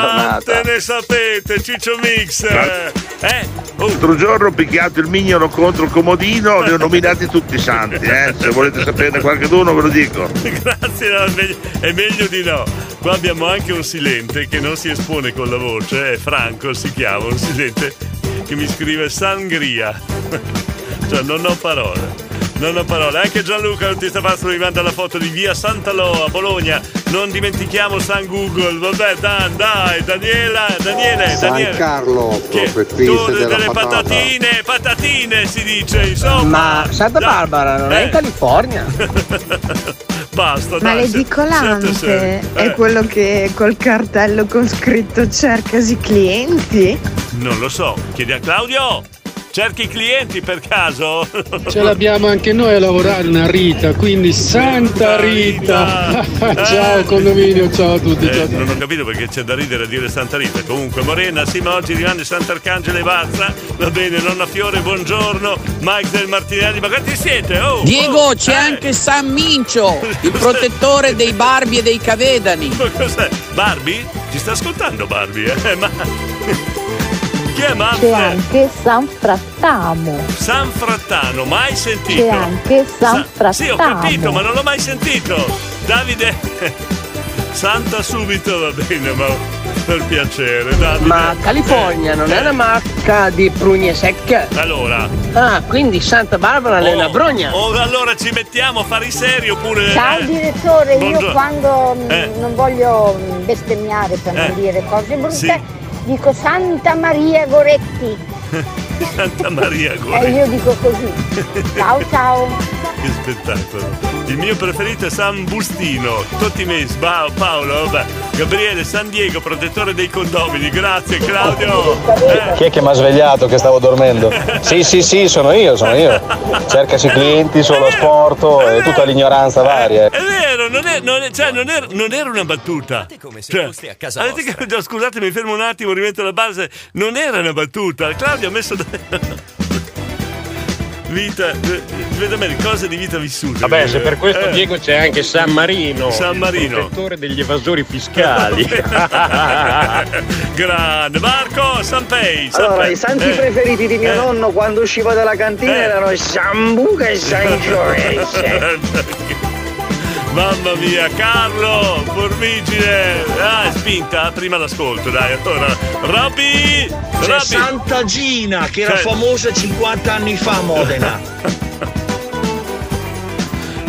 Speaker 76: giornata.
Speaker 2: ne sapete, Ciccio Mix? Eh?
Speaker 92: L'altro giorno ho picchiato il mignolo contro il comodino, li ho nominati tutti santi, eh. Se volete saperne qualcuno ve lo dico.
Speaker 2: Grazie, no, è, meglio, è meglio di no. Qua abbiamo anche un silente che non si espone con la voce, è Franco si chiama, un silente che mi scrive sangria. cioè non ho parole. Non ho parole. Anche Gianluca, l'artista pazzo, mi manda la foto di via Sant'Alò a Bologna. Non dimentichiamo San Google. Vabbè, Dan, dai, Daniela, Daniele,
Speaker 93: San
Speaker 2: Daniele.
Speaker 93: Carlo,
Speaker 2: Che-
Speaker 93: della
Speaker 2: delle
Speaker 93: patata.
Speaker 2: patatine, patatine si dice, insomma.
Speaker 94: Ma Santa
Speaker 2: Dai.
Speaker 94: Barbara non è in
Speaker 2: Eh.
Speaker 94: California?
Speaker 2: Basta,
Speaker 95: Ma
Speaker 2: dai.
Speaker 95: l'edicolante
Speaker 2: siete seri.
Speaker 95: è
Speaker 2: Eh,
Speaker 95: quello che col cartello con scritto cercasi clienti?
Speaker 2: Non lo so, chiedi a Claudio. Cerchi clienti per caso?
Speaker 96: Ce l'abbiamo anche noi a lavorare una Rita, quindi Santa Rita. ciao condominio, ciao a tutti.
Speaker 2: Eh,
Speaker 96: ciao.
Speaker 2: non ho capito perché c'è da ridere a dire Santa Rita. Comunque, Morena, sì, ma oggi rimane Sant'Arcangelo e Bazza. Va bene, nonna Fiore, buongiorno. Mike del Martinelli, ma quanti siete? Oh,
Speaker 97: Diego,
Speaker 2: oh,
Speaker 97: c'è
Speaker 2: eh.
Speaker 97: anche San Mincio, il protettore dei Barbi e dei Cavedani.
Speaker 2: Ma cos'è? Barbie? Ci sta ascoltando Barbie, eh? Ma. Chi è
Speaker 81: C'è anche San Frattamo.
Speaker 2: San Frattano, mai sentito.
Speaker 81: C'è anche San
Speaker 2: Sa- Sì, ho capito, ma non l'ho mai sentito. Davide. Santa subito va bene, ma per piacere, Davide.
Speaker 94: Ma California non è una marca di prugne secche?
Speaker 2: Allora.
Speaker 94: Ah, quindi Santa Barbara è una brogna.
Speaker 2: O allora ci mettiamo a fare i seri oppure.
Speaker 98: Ciao
Speaker 2: eh,
Speaker 98: direttore, io
Speaker 2: buongiorno.
Speaker 98: quando mm,
Speaker 2: Eh.
Speaker 98: non voglio mm, bestemmiare per non
Speaker 2: Eh.
Speaker 98: dire cose brutte,
Speaker 2: Sì.
Speaker 98: Dico Santa Maria Goretti.
Speaker 2: Santa Maria
Speaker 98: E
Speaker 2: Goretti.
Speaker 98: io dico così. Ciao ciao.
Speaker 2: Che spettacolo. Il mio preferito è San Bustino. Tutti me, Sbao, Paolo, vabbè. Gabriele, San Diego, protettore dei condomini. Grazie Claudio. Eh,
Speaker 86: Chi è che mi ha svegliato che stavo dormendo? Sì, sì, sì, sono io, sono io. Cercasi clienti, solo sporto e tutta l'ignoranza varia.
Speaker 2: È vero, non, è, non, è- cioè, non, era, non era una battuta. Cioè,
Speaker 99: a casa vostra.
Speaker 2: Scusate, mi fermo un attimo, rimetto la base. Non era una battuta. Claudio ha messo. vita. eh, Vedo bene, cose di vita vissuta.
Speaker 89: Vabbè, se per questo
Speaker 2: Eh.
Speaker 89: Diego c'è anche San Marino,
Speaker 2: San Marino.
Speaker 89: il protettore degli evasori fiscali.
Speaker 2: Grande Marco Sanpei.
Speaker 84: Allora, i santi
Speaker 2: Eh.
Speaker 84: preferiti di mio
Speaker 2: Eh.
Speaker 84: nonno quando usciva dalla cantina
Speaker 2: Eh.
Speaker 84: erano Sambuca e San Giovese.
Speaker 2: Mamma mia, Carlo, Formigine. Ah, spinta? Prima l'ascolto, dai. Allora, Robby!
Speaker 100: C'è! Santa Gina che era
Speaker 2: Cioè-
Speaker 100: famosa 50 anni fa a Modena.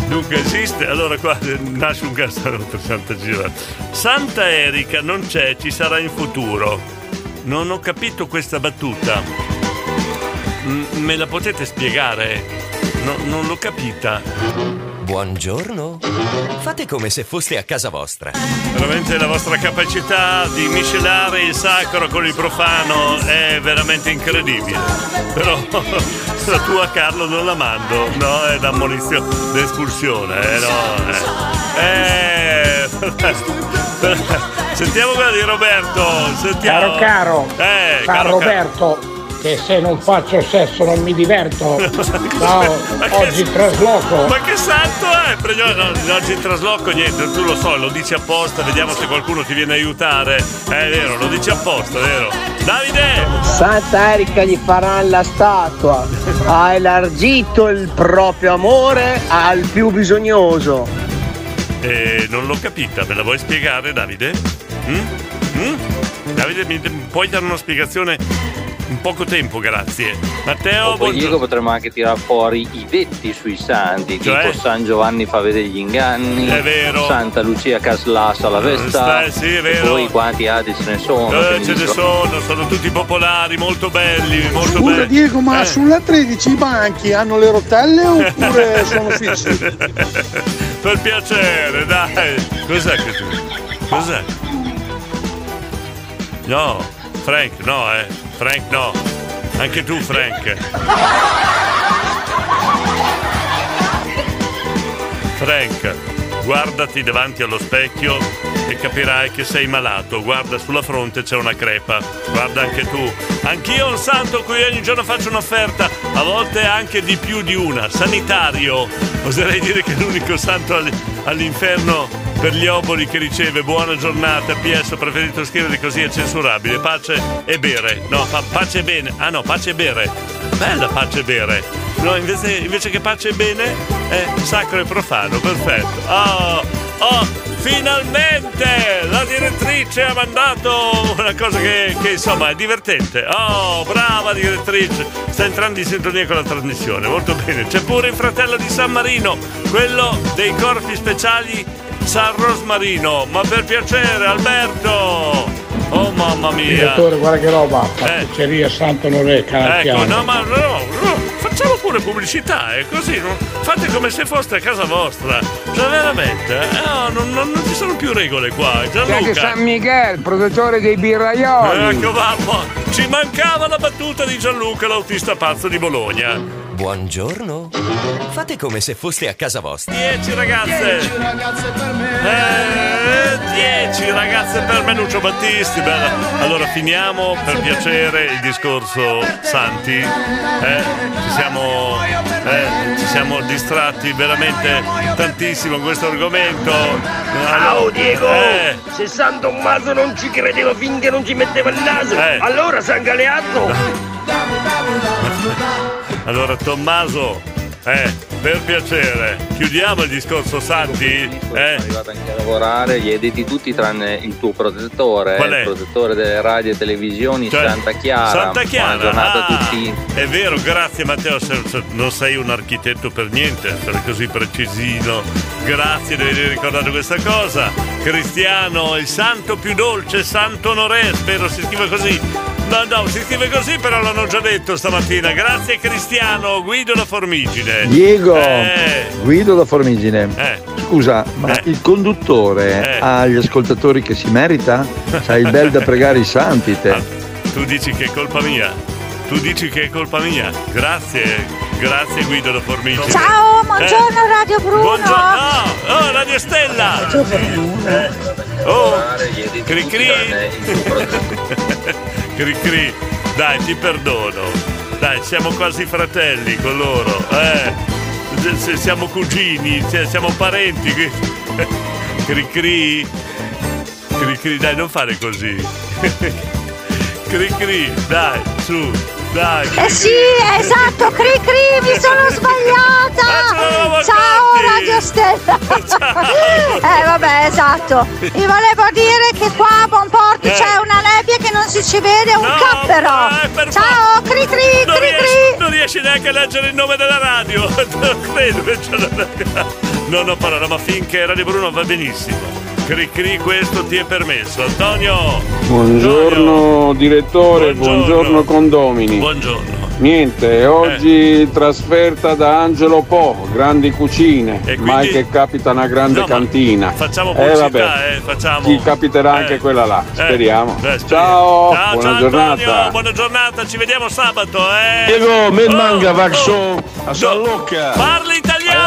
Speaker 2: Dunque esiste, allora qua nasce un castello per Santa Gira. Santa Erika non c'è, ci sarà in futuro. Non ho capito questa battuta. M- me la potete spiegare? No, non l'ho capita.
Speaker 99: Buongiorno. Fate come se foste a casa vostra.
Speaker 2: Veramente la vostra capacità di miscelare il sacro con il profano è veramente incredibile. Però la tua Carlo non la mando, no? È da munizione, d'espulsione, eh no? Eh. Eh. Sentiamo quella di Roberto. Sentiamo.
Speaker 89: Caro caro,
Speaker 2: Eh,
Speaker 89: caro
Speaker 2: caro,
Speaker 89: Roberto, che se non faccio sesso non mi diverto.
Speaker 2: Che-
Speaker 89: oggi trasloco.
Speaker 2: Ma che santo è? Pregno- no, oggi trasloco niente, tu lo so, lo dici apposta, vediamo se qualcuno ti viene a aiutare. Eh, È vero, lo dici apposta, vero? Davide!
Speaker 94: Santa Erika gli farà la statua. Ha elargito il proprio amore al più bisognoso.
Speaker 2: Eh, non l'ho capita, me la vuoi spiegare, Davide? Mm? Mm? Davide, mi puoi dare una spiegazione in poco tempo, grazie. Matteo,
Speaker 76: O poi Diego potremmo anche tirare fuori i detti sui santi,
Speaker 2: Cioè?
Speaker 76: tipo San Giovanni fa vedere gli inganni,
Speaker 2: È vero.
Speaker 76: Santa Lucia Caslassa la Vesta,
Speaker 2: Eh, sì, è vero.
Speaker 76: e poi quanti altri ce ne sono.
Speaker 2: Eh, ce ne sono, sono tutti popolari, molto belli, molto
Speaker 62: Scusa
Speaker 2: belli.
Speaker 62: Diego, ma
Speaker 2: Eh.
Speaker 62: sulla 13 i banchi hanno le rotelle oppure sono fissi?
Speaker 2: per piacere, dai. Cos'è che tu? Cos'è? No, Frank, no, eh. Frank, no. Anche tu, Frank. Frank, guardati davanti allo specchio e capirai che sei malato. Guarda sulla fronte c'è una crepa. Guarda anche tu. Anch'io un santo a cui ogni giorno faccio un'offerta, a volte anche di più di una. Sanitario. Oserei dire che è l'unico santo all- all'inferno per gli oboli che riceve. Buona giornata, PS, ho preferito scrivere così è censurabile. Pace e bere. No, pa- pace e bene. Ah no, pace e bere. Bella pace e bere. No, invece, invece che pace e bene è sacro e profano. Perfetto. Oh, oh, finalmente la direttrice ha mandato una cosa che, che, insomma è divertente. Oh, brava direttrice. Sta entrando in sintonia con la trasmissione. Molto bene. C'è pure il fratello di San Marino, quello dei corpi speciali San Rosmarino. Ma per piacere, Alberto. Oh mamma mia.
Speaker 89: Direttore, guarda che roba, pasticceria Santo Norè,
Speaker 2: Ecco, no, ma no, no, facciamo pure pubblicità, è così, no? fate come se foste a casa vostra. Cioè, veramente, eh, no, non, non- non ci sono più regole qua. Gianluca.
Speaker 101: San Miguel, produttore dei birraioli.
Speaker 2: Ecco, mamma, ci mancava la battuta di Gianluca, l'autista pazzo di Bologna.
Speaker 99: Buongiorno. Fate come se foste a casa vostra.
Speaker 2: 10 ragazze. Eh, 10 ragazze per me, Lucio Battisti. Bella. Allora finiamo per piacere il discorso Santi. Eh, ci, siamo, eh, ci siamo distratti veramente tantissimo con questo argomento.
Speaker 84: Ciao Diego!
Speaker 2: Eh,
Speaker 84: Se San Tommaso non ci credeva finché non ci metteva il naso,
Speaker 2: Eh.
Speaker 84: allora San Galeazzo!
Speaker 2: Allora Tommaso, eh, per piacere, chiudiamo il discorso Santi.
Speaker 76: Sono
Speaker 2: Eh?
Speaker 76: arrivato anche a lavorare, gli editi tutti tranne il tuo protettore,
Speaker 2: Qual è?
Speaker 76: il protettore delle radio e televisioni
Speaker 2: Cioè,
Speaker 76: Santa Chiara.
Speaker 2: Santa Chiara.
Speaker 76: Buona giornata
Speaker 2: ah,
Speaker 76: a tutti.
Speaker 2: È vero, grazie Matteo, non sei un architetto per niente, sei così precisino. Grazie di aver ricordato questa cosa. Cristiano, il santo più dolce, Santo Onorè, spero si scriva così. No, no, si scrive così, però l'hanno già detto stamattina. Grazie Cristiano, Guido la Formigine.
Speaker 102: Diego,
Speaker 2: Eh,
Speaker 102: Guido da Formigine.
Speaker 2: Eh.
Speaker 102: Scusa, ma
Speaker 2: Eh.
Speaker 102: il conduttore
Speaker 2: Eh.
Speaker 102: ha gli ascoltatori che si merita? C'hai il bel da pregare i santi te.
Speaker 2: tu dici che è colpa mia. Tu dici che è colpa mia. Grazie, grazie Guido la Formigine.
Speaker 98: Ciao, buongiorno
Speaker 2: Eh.
Speaker 98: Radio Bruno.
Speaker 2: Buongiorno, oh, Radio Stella! Oh, cri cri. cri cri. Dai, ti perdono. Dai, siamo quasi fratelli con loro. Eh, siamo cugini, siamo parenti. Cri cri. Cri cri, dai, non fare così. Cri cri, dai, su, dai.
Speaker 98: Eh sì, esatto, cri cri, mi sono sbagliata. Ciao Radio Stella. Eh vabbè, esatto. Vi volevo dire che qua a Bonporti
Speaker 2: Eh.
Speaker 98: c'è una nebbia che non si ci vede un
Speaker 2: No,
Speaker 98: cappero.
Speaker 2: per
Speaker 98: Ciao, cri cri,
Speaker 2: non
Speaker 98: cri
Speaker 2: riesci,
Speaker 98: cri.
Speaker 2: non riesci neanche a leggere il nome della radio. Non credo che ce l'ha. Non ho parola, ma finché Radio Bruno va benissimo. Cri cri, questo ti è permesso. Antonio!
Speaker 103: Buongiorno direttore,
Speaker 2: Buongiorno.
Speaker 103: buongiorno, condomini.
Speaker 2: Buongiorno.
Speaker 103: Niente, oggi trasferta da Angelo Po, grandi cucine,
Speaker 2: E quindi-
Speaker 103: mai che capita una grande
Speaker 2: No,
Speaker 103: cantina.
Speaker 2: Facciamo
Speaker 103: Eh,
Speaker 2: pubblicità,
Speaker 103: vabbè,
Speaker 2: eh, facciamo.
Speaker 103: Ti capiterà
Speaker 2: Eh.
Speaker 103: anche quella là,
Speaker 2: Eh,
Speaker 103: speriamo.
Speaker 2: eh, speriamo.
Speaker 103: Ciao,
Speaker 2: ciao,
Speaker 103: buona
Speaker 2: ciao,
Speaker 103: giornata.
Speaker 2: Antonio, buona giornata, ci vediamo sabato, eh.
Speaker 104: Diego, me
Speaker 2: Oh,
Speaker 104: manga
Speaker 2: oh.
Speaker 104: Vaxo a San Lucca.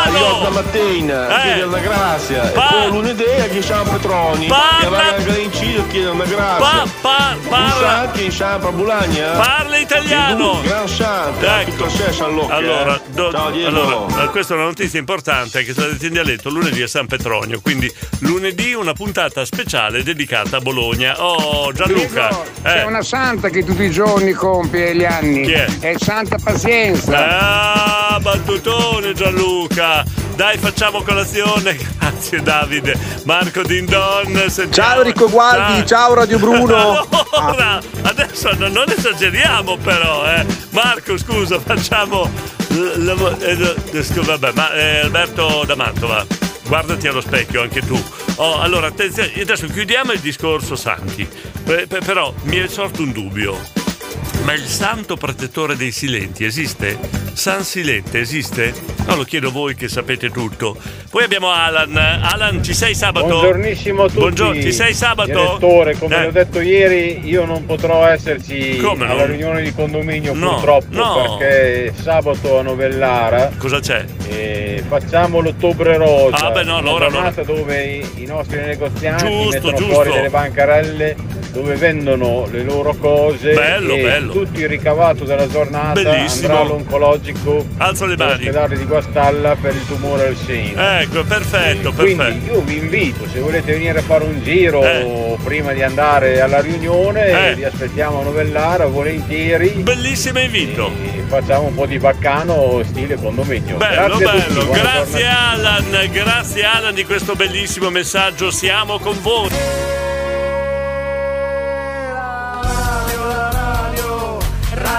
Speaker 2: Parla italiano!
Speaker 104: stamattina,
Speaker 2: Eh.
Speaker 104: chiede una grazia.
Speaker 2: Pa-
Speaker 104: e poi lunedì a chi San Petroni.
Speaker 2: Parla-
Speaker 104: Che va a Galincino chiede una grazia.
Speaker 2: Pa- pa- parla-
Speaker 104: Busanti in San Bulagna.
Speaker 2: Parla italiano!
Speaker 104: Gran santo,
Speaker 2: Ecco.
Speaker 104: tutto a sé San Lucca.
Speaker 2: Allora,
Speaker 104: eh.
Speaker 2: do-
Speaker 104: Ciao Diego.
Speaker 2: allora, eh, questa è una notizia importante che sta detto in dialetto. Lunedì è San Petronio, quindi lunedì una puntata speciale dedicata a Bologna. Oh, Gianluca!
Speaker 101: C'è
Speaker 2: eh.
Speaker 101: una santa che tutti i giorni compie gli anni.
Speaker 2: Chi è?
Speaker 101: È Santa Pazienza.
Speaker 2: Ah, battutone Gianluca! Dai, facciamo colazione. Grazie Davide. Marco Dindon. sentiamo.
Speaker 105: Ciao Enrico Gualdi, ciao Radio Bruno.
Speaker 2: Allora, adesso no- non esageriamo però, eh. Marco, scusa, facciamo... l- la- eh, eh, scu- Vabbè, ma eh, Alberto da Mantova, guardati allo specchio anche tu. Oh, allora, attenzione, adesso chiudiamo il discorso santi. Pe- però mi è sorto un dubbio. Ma il santo protettore dei silenti esiste? San Silente esiste? No, lo chiedo voi che sapete tutto. Poi abbiamo Alan. Alan, ci sei sabato?
Speaker 105: Buongiornissimo a tutti.
Speaker 2: Buongiorno, ci sei sabato?
Speaker 105: Direttore, come
Speaker 2: Eh.
Speaker 105: ho detto ieri, io non potrò esserci
Speaker 2: Come no?
Speaker 105: alla riunione di condominio
Speaker 2: No,
Speaker 105: purtroppo
Speaker 2: no.
Speaker 105: perché sabato a Novellara
Speaker 2: Cosa c'è?
Speaker 105: eh, facciamo l'ottobre rosa.
Speaker 2: Ah, beh, no,
Speaker 105: una
Speaker 2: allora,
Speaker 105: giornata dove i, i nostri negozianti
Speaker 2: Giusto,
Speaker 105: mettono
Speaker 2: giusto.
Speaker 105: fuori delle bancarelle dove vendono le loro cose
Speaker 2: Bello,
Speaker 105: e
Speaker 2: bello.
Speaker 105: tutto il ricavato della giornata
Speaker 2: Bellissimo.
Speaker 105: andrà all'oncologico
Speaker 2: Alzo le mani.
Speaker 105: all'ospedale di Guastalla per il tumore al seno.
Speaker 2: Ecco, perfetto,
Speaker 105: Quindi
Speaker 2: perfetto.
Speaker 105: io vi invito, se volete venire a fare un giro
Speaker 2: Eh.
Speaker 105: prima di andare alla riunione,
Speaker 2: Eh.
Speaker 105: vi aspettiamo a Novellara volentieri.
Speaker 2: Bellissimo invito.
Speaker 105: Facciamo un po' di baccano stile condominio.
Speaker 2: Bello,
Speaker 105: grazie tutti,
Speaker 2: bello. Grazie
Speaker 105: giornata.
Speaker 2: Alan, grazie Alan di questo bellissimo messaggio. Siamo con voi.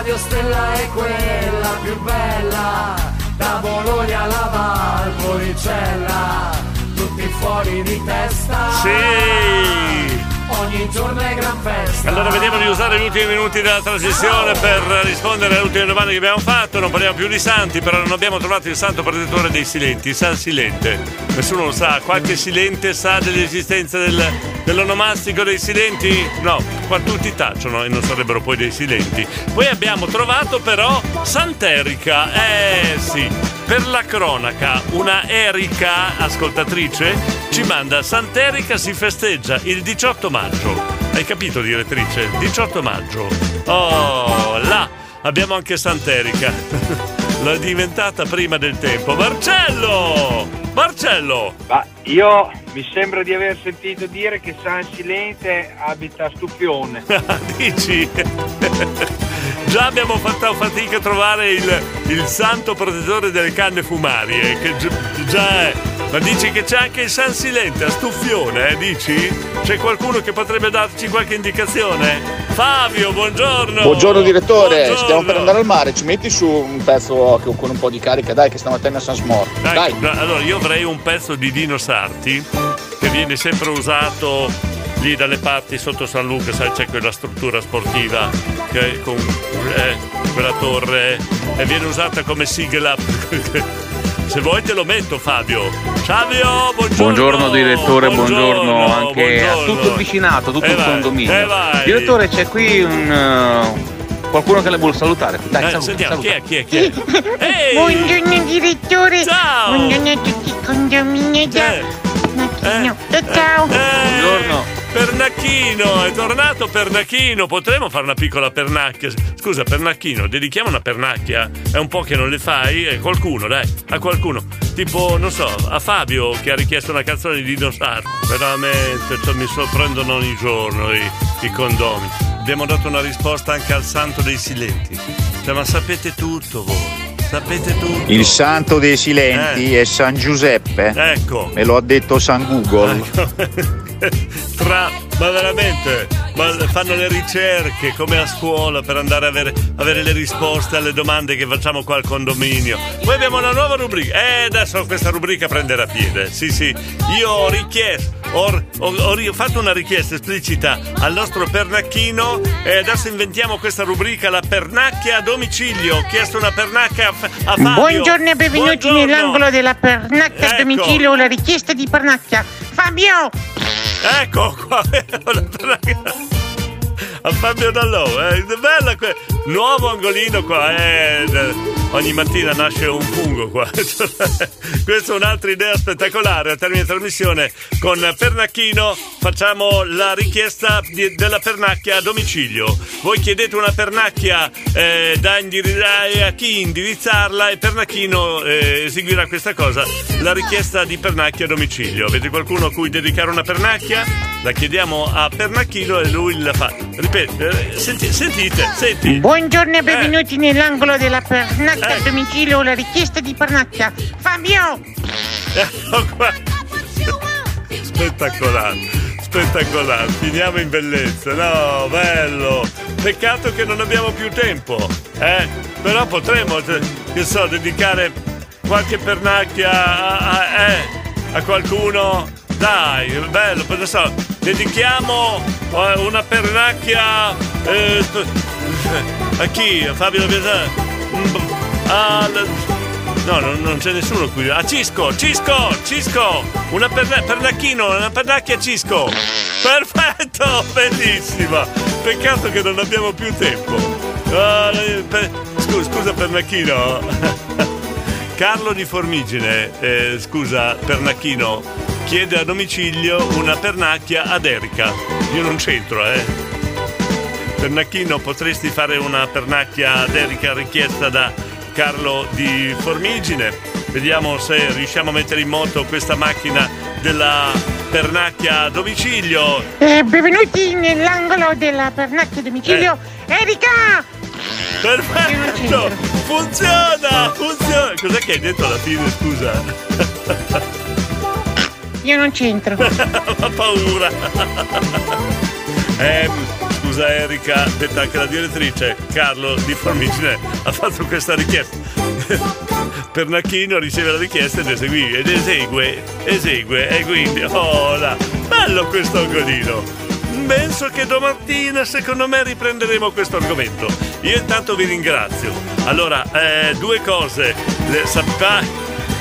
Speaker 93: Radio Stella è quella più bella, da Bologna alla Valpolicella, tutti fuori di testa.
Speaker 2: Sì.
Speaker 93: Ogni giorno è gran festa.
Speaker 2: Allora vediamo di usare gli ultimi minuti della trasmissione per rispondere alle ultime domande che abbiamo fatto. Non parliamo più di santi, però non abbiamo trovato il santo protettore dei silenti, il San Silente. Nessuno lo sa, qualche silente sa dell'esistenza del, dell'onomastico dei silenti? No, qua tutti tacciono e non sarebbero poi dei silenti. Poi abbiamo trovato però Sant'Erica, eh sì, per la cronaca, una Erika ascoltatrice ci manda Sant'Erica si festeggia il 18 maggio. Hai capito, direttrice? 18 maggio. Oh, là abbiamo anche Sant'Erica. L'ho diventata prima del tempo. Marcello! Marcello!
Speaker 106: Ma io mi sembra di aver sentito dire che San Silente abita a Stuffione.
Speaker 2: Dici? Già abbiamo fatto fatica a trovare il, il santo protettore delle canne fumarie, che gi- già è. Ma dici che c'è anche il San Silente a Stuffione, eh? Dici? C'è qualcuno che potrebbe darci qualche indicazione? Fabio, buongiorno!
Speaker 107: Buongiorno direttore,
Speaker 2: Buongiorno.
Speaker 107: stiamo per andare al mare, ci metti su un pezzo con un po' di carica, dai che stamattina a San Smor.
Speaker 2: Dai,
Speaker 107: Dai.
Speaker 2: da- Allora, io avrei un pezzo di Dino Sarti che viene sempre usato lì dalle parti sotto San Luca, sai, c'è quella struttura sportiva che con eh, quella torre e viene usata come sigla. Se vuoi te lo metto, Fabio. Fabio, buongiorno.
Speaker 74: Buongiorno direttore, buongiorno, anche a
Speaker 2: buongiorno.
Speaker 74: tutto il vicinato, tutto
Speaker 2: E
Speaker 74: il
Speaker 2: vai,
Speaker 74: condominio.
Speaker 2: e vai.
Speaker 74: Direttore, c'è qui un eh, qualcuno che le vuole salutare. Dai,
Speaker 2: Eh,
Speaker 74: saluta,
Speaker 2: sentiamo,
Speaker 74: saluta.
Speaker 2: chi è, chi è, chi è? Ehi!
Speaker 108: Buongiorno direttore.
Speaker 2: Ciao.
Speaker 108: Buongiorno a tutti i condomini da Pernacchino. Ciao.
Speaker 2: Buongiorno. Pernacchino, è tornato Pernacchino. Potremmo fare una piccola pernacchia. Scusa, Pernacchino, dedichiamo una pernacchia. È un po' che non le fai? Eh, qualcuno, dai, a qualcuno. Tipo, non so, a Fabio che ha richiesto una canzone di Dino Sarti. Veramente, cioè, mi sorprendono ogni giorno i, i condomi. Abbiamo dato una risposta anche al santo dei silenti. Cioè, ma sapete tutto voi. Sapete tutto.
Speaker 109: Il santo dei silenti
Speaker 2: Eh.
Speaker 109: è San Giuseppe.
Speaker 2: Ecco.
Speaker 109: Me lo ha detto San Google.
Speaker 2: Tra, ma veramente, ma fanno le ricerche come a scuola per andare a avere, avere le risposte alle domande che facciamo qua al condominio. Poi abbiamo una nuova rubrica. E adesso questa rubrica prenderà piede. Sì, sì. Io ho richiesto, ho, ho- ho fatto una richiesta esplicita al nostro pernacchino e adesso inventiamo questa rubrica, la pernacchia a domicilio. Ho chiesto una pernacchia a, a Fabio.
Speaker 108: Buongiorno e benvenuti
Speaker 2: Buongiorno.
Speaker 108: nell'angolo della pernacchia
Speaker 2: Ecco.
Speaker 108: a domicilio, la richiesta di pernacchia. Fabio!
Speaker 2: Ecco qua. a Fabio Dallò, eh, bella que- nuovo angolino qua, eh, ogni mattina nasce un fungo qua. Questa è un'altra idea spettacolare. Al termine trasmissione con Pernacchino facciamo la richiesta di- della pernacchia a domicilio. Voi chiedete una pernacchia eh, da indirizzare a chi indirizzarla e Pernacchino eh, eseguirà questa cosa, la richiesta di pernacchia a domicilio. Avete qualcuno a cui dedicare una pernacchia? La chiediamo a Pernacchino e lui la fa. Eh, senti- sentite, senti.
Speaker 108: Buongiorno e benvenuti nell'angolo della pernacchia a domicilio, la richiesta di pernacchia. Fabio!
Speaker 2: Ecco qua. Spettacolare. spettacolare. Finiamo in bellezza. No, bello. Peccato che non abbiamo più tempo. Eh? Però potremmo, eh, che so, dedicare qualche pernacchia a, a- eh, a qualcuno. Dai, bello, non so, dedichiamo eh, una pernacchia eh, a chi? A Fabio Biasà? Al... No, non, c'è nessuno qui. A Cisco, Cisco, Cisco! Una perna- pernacchino, una pernacchia Cisco! Perfetto, bellissima! Peccato che non abbiamo più tempo. Ah, per- scusa, scusa pernacchino. Carlo di Formigine, eh, scusa, pernacchino, chiede a domicilio una pernacchia ad Erika. Io non c'entro, eh. Pernacchino, potresti fare una pernacchia ad Erika richiesta da Carlo di Formigine. Vediamo se riusciamo a mettere in moto questa macchina della pernacchia a domicilio.
Speaker 108: Eh, benvenuti nell'angolo della pernacchia domicilio.
Speaker 2: Eh.
Speaker 108: Erika!
Speaker 2: Perfetto! Funziona! Funziona! Cos'è che hai detto alla fine, scusa?
Speaker 108: Io non c'entro.
Speaker 2: Ho paura. Ehm, scusa Erika, detta anche la direttrice, Carlo di Formigine ha fatto questa richiesta. Pernacchino riceve la richiesta ed esegue, ed esegue, esegue, e quindi, oh bello questo argomento. Penso che domattina, secondo me, riprenderemo questo argomento. Io intanto vi ringrazio. Allora, eh, due cose. Le, sappa,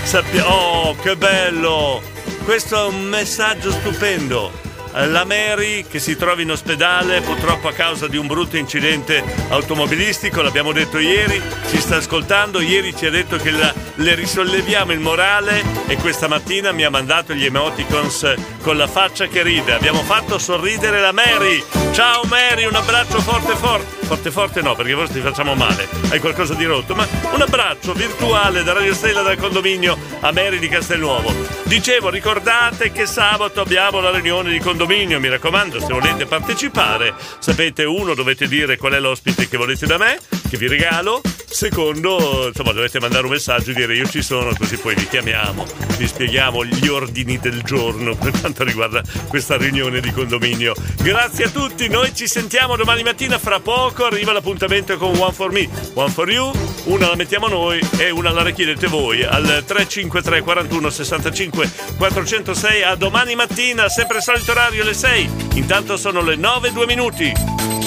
Speaker 2: sappia, oh, che bello! Questo è un messaggio stupendo. Eh, La Mary che si trova in ospedale purtroppo a causa di un brutto incidente automobilistico, l'abbiamo detto ieri, ci sta ascoltando, ieri ci ha detto che la- le risolleviamo il morale e questa mattina mi ha mandato gli emoticons con la faccia che ride. Abbiamo fatto sorridere la Mary. Ciao Mary, un abbraccio forte forte. Forte forte no, perché forse ti facciamo male. Hai qualcosa di rotto, ma un abbraccio virtuale da Radio Stella dal condominio a Mary di Castelnuovo. Dicevo, ricordate che sabato abbiamo la riunione di condominio, mi raccomando, se volete partecipare, sapete uno dovete dire qual è l'ospite che volete da me, che vi regalo. Secondo, insomma, dovete mandare un messaggio e dire io ci sono, così poi vi chiamiamo, vi spieghiamo gli ordini del giorno per quanto riguarda questa riunione di condominio. Grazie a tutti, noi ci sentiamo domani mattina, fra poco arriva l'appuntamento con One for Me, One for You, una la mettiamo noi e una la richiedete voi al 353 41 65 406 a domani mattina, sempre il solito orario, le 6. Intanto sono le 9 2 minuti.